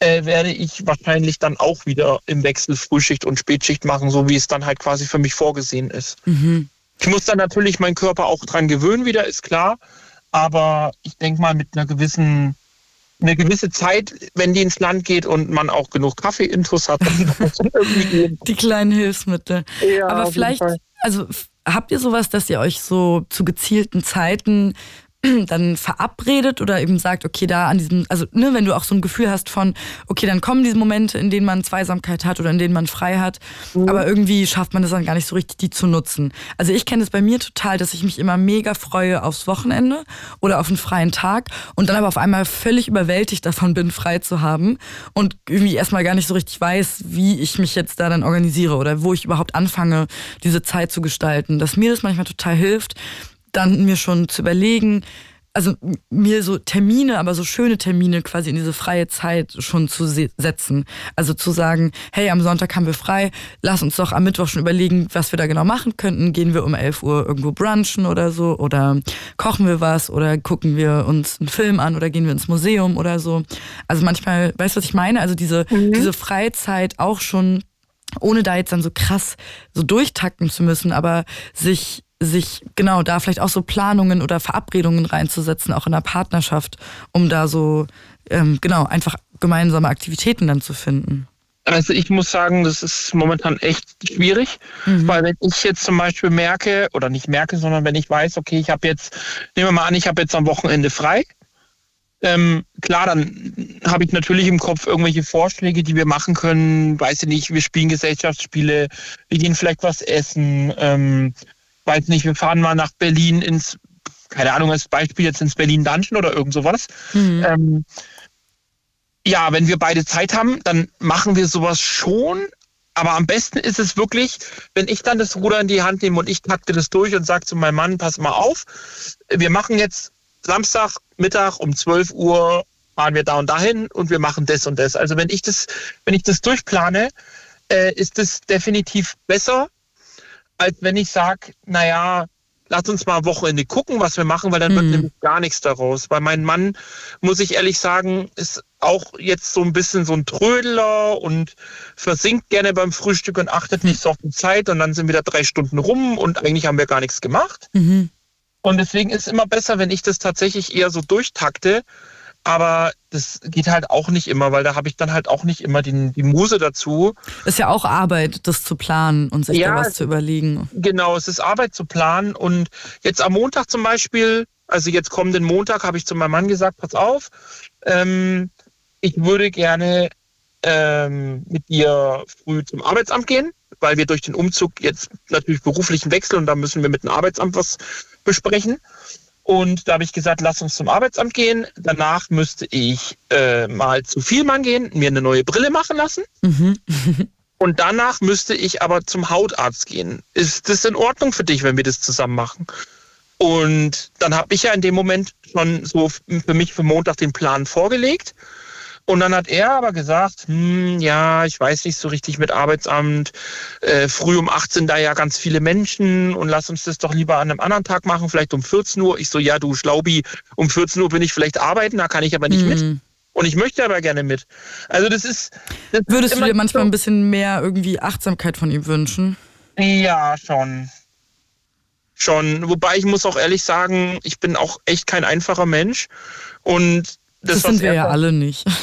äh, werde ich wahrscheinlich dann auch wieder im Wechsel Frühschicht und Spätschicht machen, so wie es dann halt quasi für mich vorgesehen ist. Mhm. Ich muss dann natürlich meinen Körper auch dran gewöhnen, wieder ist klar. Aber ich denke mal, mit einer gewissen eine gewisse Zeit, wenn die ins Land geht und man auch genug Kaffee-Intus hat, dann muss irgendwie gehen. Die kleinen Hilfsmittel. Ja, Aber vielleicht, also habt ihr sowas, dass ihr euch so zu gezielten Zeiten dann verabredet oder eben sagt, okay, da an diesem, also ne, wenn du auch so ein Gefühl hast von, okay, dann kommen diese Momente, in denen man Zweisamkeit hat oder in denen man frei hat, mhm. aber irgendwie schafft man das dann gar nicht so richtig, die zu nutzen. Also ich kenne es bei mir total, dass ich mich immer mega freue aufs Wochenende oder auf einen freien Tag und dann aber auf einmal völlig überwältigt davon bin, frei zu haben und irgendwie erstmal gar nicht so richtig weiß, wie ich mich jetzt da dann organisiere oder wo ich überhaupt anfange, diese Zeit zu gestalten. Dass mir das manchmal total hilft, dann mir schon zu überlegen, also mir so Termine, aber so schöne Termine quasi in diese freie Zeit schon zu setzen. Also zu sagen, hey, am Sonntag haben wir frei, lass uns doch am Mittwoch schon überlegen, was wir da genau machen könnten. Gehen wir um 11 Uhr irgendwo brunchen oder so oder kochen wir was oder gucken wir uns einen Film an oder gehen wir ins Museum oder so. Also manchmal, weißt du, was ich meine? Also diese, mhm. diese Freizeit auch schon ohne da jetzt dann so krass so durchtakten zu müssen, aber sich sich genau da vielleicht auch so Planungen oder Verabredungen reinzusetzen, auch in der Partnerschaft, um da so ähm, genau einfach gemeinsame Aktivitäten dann zu finden. Also ich muss sagen, das ist momentan echt schwierig, mhm. weil wenn ich jetzt zum Beispiel merke, oder nicht merke, sondern wenn ich weiß, okay, ich habe jetzt, nehmen wir mal an, ich habe jetzt am Wochenende frei, ähm, klar, dann habe ich natürlich im Kopf irgendwelche Vorschläge, die wir machen können. Weiß ich nicht, wir spielen Gesellschaftsspiele, wir gehen vielleicht was essen, ähm, weiß nicht, wir fahren mal nach Berlin ins, keine Ahnung, als Beispiel jetzt ins Berlin Dungeon oder irgend sowas. Mhm. Ähm, ja, wenn wir beide Zeit haben, dann machen wir sowas schon. Aber am besten ist es wirklich, wenn ich dann das Ruder in die Hand nehme und ich takte das durch und sage zu meinem Mann, pass mal auf, wir machen jetzt Samstag Mittag um 12 Uhr fahren wir da und dahin und wir machen das und das. Also wenn ich das, wenn ich das durchplane, äh, ist das definitiv besser, als wenn ich sage, naja, lass uns mal am Wochenende gucken, was wir machen, weil dann mhm. wird nämlich gar nichts daraus. Weil mein Mann, muss ich ehrlich sagen, ist auch jetzt so ein bisschen so ein Trödler und versinkt gerne beim Frühstück und achtet nicht so auf die Zeit und dann sind wieder drei Stunden rum und eigentlich haben wir gar nichts gemacht. Mhm. Und deswegen ist es immer besser, wenn ich das tatsächlich eher so durchtakte aber das geht halt auch nicht immer, weil da habe ich dann halt auch nicht immer die, die Muse dazu. Ist ja auch Arbeit, das zu planen und sich ja, da was zu überlegen. Genau, es ist Arbeit zu planen. Und jetzt am Montag zum Beispiel, also jetzt kommenden Montag, habe ich zu meinem Mann gesagt, pass auf, ähm, ich würde gerne ähm, mit dir früh zum Arbeitsamt gehen, weil wir durch den Umzug jetzt natürlich beruflichen Wechsel und da müssen wir mit dem Arbeitsamt was besprechen. Und da habe ich gesagt, lass uns zum Arbeitsamt gehen. Danach müsste ich äh, mal zu Vielmann gehen, mir eine neue Brille machen lassen. Mhm. Und danach müsste ich aber zum Hautarzt gehen. Ist das in Ordnung für dich, wenn wir das zusammen machen? Und dann habe ich ja in dem Moment schon so für mich für Montag den Plan vorgelegt. Und dann hat er aber gesagt, hm, ja, ich weiß nicht so richtig mit Arbeitsamt, äh, früh um 18 da ja ganz viele Menschen und lass uns das doch lieber an einem anderen Tag machen, vielleicht um 14 Uhr. Ich so, ja, du Schlaubi, um 14 Uhr bin ich vielleicht arbeiten, da kann ich aber nicht mhm. mit. Und ich möchte aber gerne mit. Also das ist. Das Würdest ist du dir manchmal so ein bisschen mehr irgendwie Achtsamkeit von ihm wünschen? Ja, schon. Schon. Wobei ich muss auch ehrlich sagen, ich bin auch echt kein einfacher Mensch. Und das, das sind wir ja alle nicht.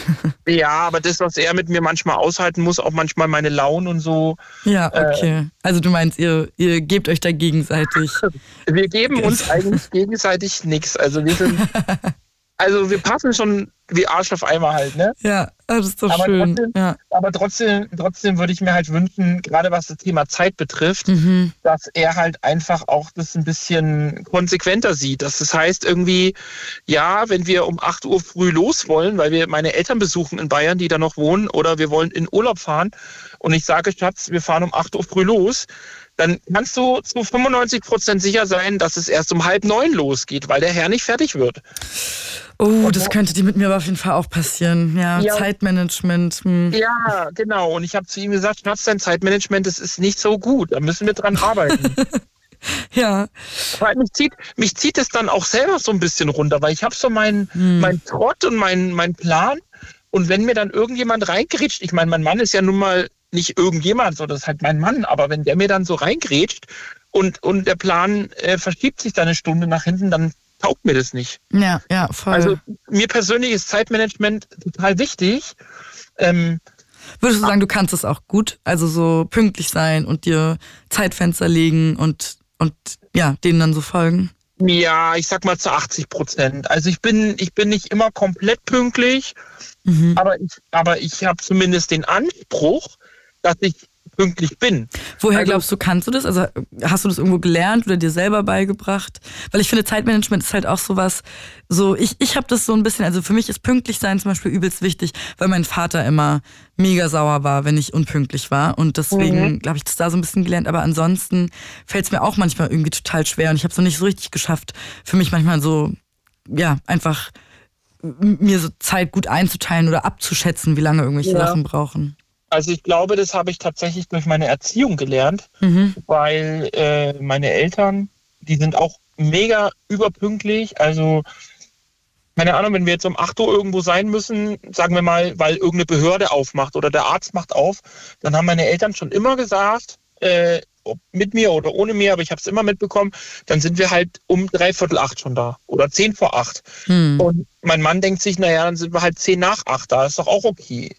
Ja, aber das, was er mit mir manchmal aushalten muss, auch manchmal meine Launen und so. Ja, äh, okay. Äh, also du meinst, ihr, ihr gebt euch da gegenseitig. wir geben uns eigentlich gegenseitig nichts. Also wir sind, also wir passen schon wie Arsch auf Eimer halt, ne? Ja, das ist doch aber schön. Trotzdem, ja. Aber trotzdem, trotzdem würde ich mir halt wünschen, gerade was das Thema Zeit betrifft, mhm. dass er halt einfach auch das ein bisschen konsequenter sieht. Dass das heißt irgendwie, ja, wenn wir um 8 Uhr früh los wollen, weil wir meine Eltern besuchen in Bayern, die da noch wohnen, oder wir wollen in Urlaub fahren und ich sage, Schatz, wir fahren um 8 Uhr früh los, dann kannst du zu 95 Prozent sicher sein, dass es erst um halb neun losgeht, weil der Herr nicht fertig wird. Oh, das könnte dir mit mir aber auf jeden Fall auch passieren. Ja, ja. Zeitmanagement. Hm. Ja, genau. Und ich habe zu ihm gesagt, Schatz, dein Zeitmanagement, das ist nicht so gut. Da müssen wir dran arbeiten. ja. Weil mich zieht, mich zieht es dann auch selber so ein bisschen runter, weil ich habe so meinen hm. mein Trott und meinen mein Plan. Und wenn mir dann irgendjemand reingrätscht, ich meine, mein Mann ist ja nun mal nicht irgendjemand, so das ist halt mein Mann, aber wenn der mir dann so reingrätscht und, und der Plan äh, verschiebt sich dann eine Stunde nach hinten, dann taugt mir das nicht. Ja, ja, voll. Also mir persönlich ist Zeitmanagement total wichtig. Ähm, Würdest du sagen, du kannst es auch gut? Also so pünktlich sein und dir Zeitfenster legen und, und ja, denen dann so folgen? Ja, ich sag mal zu 80 Prozent. Also ich bin, ich bin nicht immer komplett pünktlich, mhm. aber ich, aber ich habe zumindest den Anspruch, dass ich pünktlich bin. Woher also, glaubst du, kannst du das? Also hast du das irgendwo gelernt oder dir selber beigebracht? Weil ich finde, Zeitmanagement ist halt auch sowas, so ich, ich habe das so ein bisschen, also für mich ist pünktlich sein zum Beispiel übelst wichtig, weil mein Vater immer mega sauer war, wenn ich unpünktlich war und deswegen mhm. glaube ich das da so ein bisschen gelernt, aber ansonsten fällt es mir auch manchmal irgendwie total schwer und ich habe es noch nicht so richtig geschafft, für mich manchmal so, ja, einfach mir so Zeit gut einzuteilen oder abzuschätzen, wie lange irgendwelche ja. Sachen brauchen. Also ich glaube, das habe ich tatsächlich durch meine Erziehung gelernt, mhm. weil äh, meine Eltern, die sind auch mega überpünktlich. Also keine Ahnung, wenn wir jetzt um 8 Uhr irgendwo sein müssen, sagen wir mal, weil irgendeine Behörde aufmacht oder der Arzt macht auf, dann haben meine Eltern schon immer gesagt, äh, ob mit mir oder ohne mir, aber ich habe es immer mitbekommen, dann sind wir halt um dreiviertel acht schon da oder zehn vor acht. Hm. Und mein Mann denkt sich, naja, dann sind wir halt zehn nach acht da, ist doch auch okay.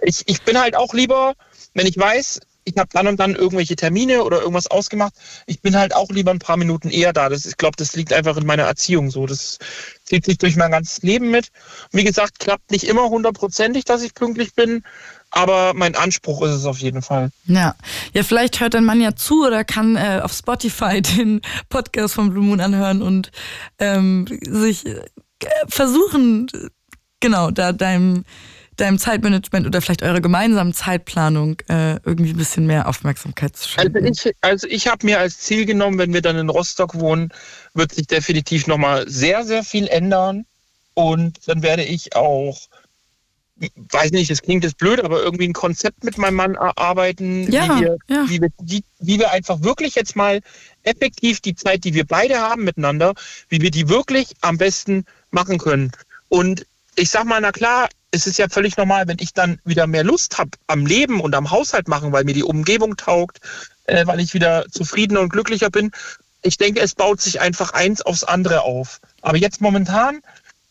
Ich, ich bin halt auch lieber, wenn ich weiß, ich habe dann und dann irgendwelche Termine oder irgendwas ausgemacht, ich bin halt auch lieber ein paar Minuten eher da. Das, ich glaube, das liegt einfach in meiner Erziehung so. Das zieht sich durch mein ganzes Leben mit. Wie gesagt, klappt nicht immer hundertprozentig, dass ich pünktlich bin, aber mein Anspruch ist es auf jeden Fall. Ja, ja, vielleicht hört dein Mann ja zu oder kann äh, auf Spotify den Podcast von Blue Moon anhören und ähm, sich äh, versuchen, genau, da deinem deinem Zeitmanagement oder vielleicht eurer gemeinsamen Zeitplanung äh, irgendwie ein bisschen mehr Aufmerksamkeit zu schenken? Also ich, also ich habe mir als Ziel genommen, wenn wir dann in Rostock wohnen, wird sich definitiv nochmal sehr, sehr viel ändern. Und dann werde ich auch, weiß nicht, das klingt jetzt blöd, aber irgendwie ein Konzept mit meinem Mann erarbeiten, ja, wie, wir, ja. wie, wir, die, wie wir einfach wirklich jetzt mal effektiv die Zeit, die wir beide haben miteinander, wie wir die wirklich am besten machen können. Und ich sag mal, na klar, es ist ja völlig normal, wenn ich dann wieder mehr Lust habe am Leben und am Haushalt machen, weil mir die Umgebung taugt, äh, weil ich wieder zufriedener und glücklicher bin. Ich denke, es baut sich einfach eins aufs andere auf. Aber jetzt momentan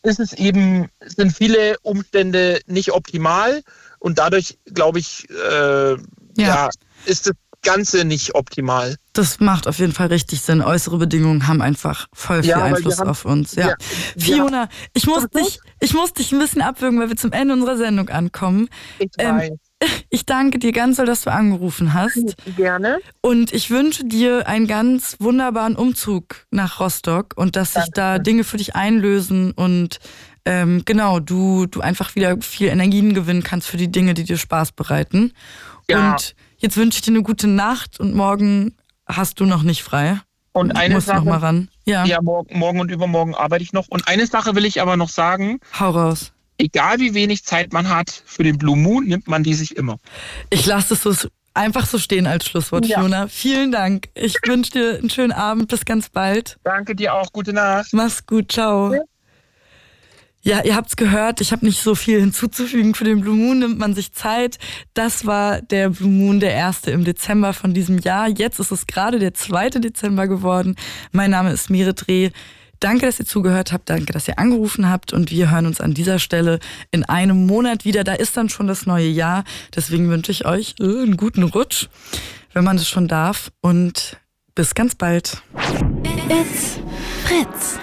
ist es eben, sind viele Umstände nicht optimal und dadurch, glaube ich, äh, ja. ja, ist das Ganze nicht optimal. Das macht auf jeden Fall richtig Sinn. Äußere Bedingungen haben einfach voll viel ja, Einfluss haben, auf uns. Ja. ja Fiona, ja. ich muss dich, ich muss dich ein bisschen abwürgen, weil wir zum Ende unserer Sendung ankommen. Ich ähm, ich danke dir ganz doll, dass du angerufen hast. Gerne. Und ich wünsche dir einen ganz wunderbaren Umzug nach Rostock und dass danke. sich da Dinge für dich einlösen und ähm, genau, du, du einfach wieder viel Energien gewinnen kannst für die Dinge, die dir Spaß bereiten. Ja. Und jetzt wünsche ich dir eine gute Nacht und morgen hast du noch nicht frei. Und eine musst Sache, noch mal ran. Ja, ja morgen, morgen und übermorgen arbeite ich noch. Und eine Sache will ich aber noch sagen. Hau raus. Egal wie wenig Zeit man hat, für den Blue Moon nimmt man die sich immer. Ich lasse es so einfach so stehen als Schlusswort, ja. Fiona. Vielen Dank. Ich wünsche dir einen schönen Abend. Bis ganz bald. Danke dir auch. Gute Nacht. Mach's gut. Ciao. Ja. Ja, ihr habt's gehört, ich habe nicht so viel hinzuzufügen. Für den Blue Moon nimmt man sich Zeit. Das war der Blue Moon, der erste im Dezember von diesem Jahr. Jetzt ist es gerade der zweite Dezember geworden. Mein Name ist Mire Dreh. Danke, dass ihr zugehört habt, danke, dass ihr angerufen habt und wir hören uns an dieser Stelle in einem Monat wieder. Da ist dann schon das neue Jahr. Deswegen wünsche ich euch äh, einen guten Rutsch, wenn man das schon darf und bis ganz bald. It's Fritz.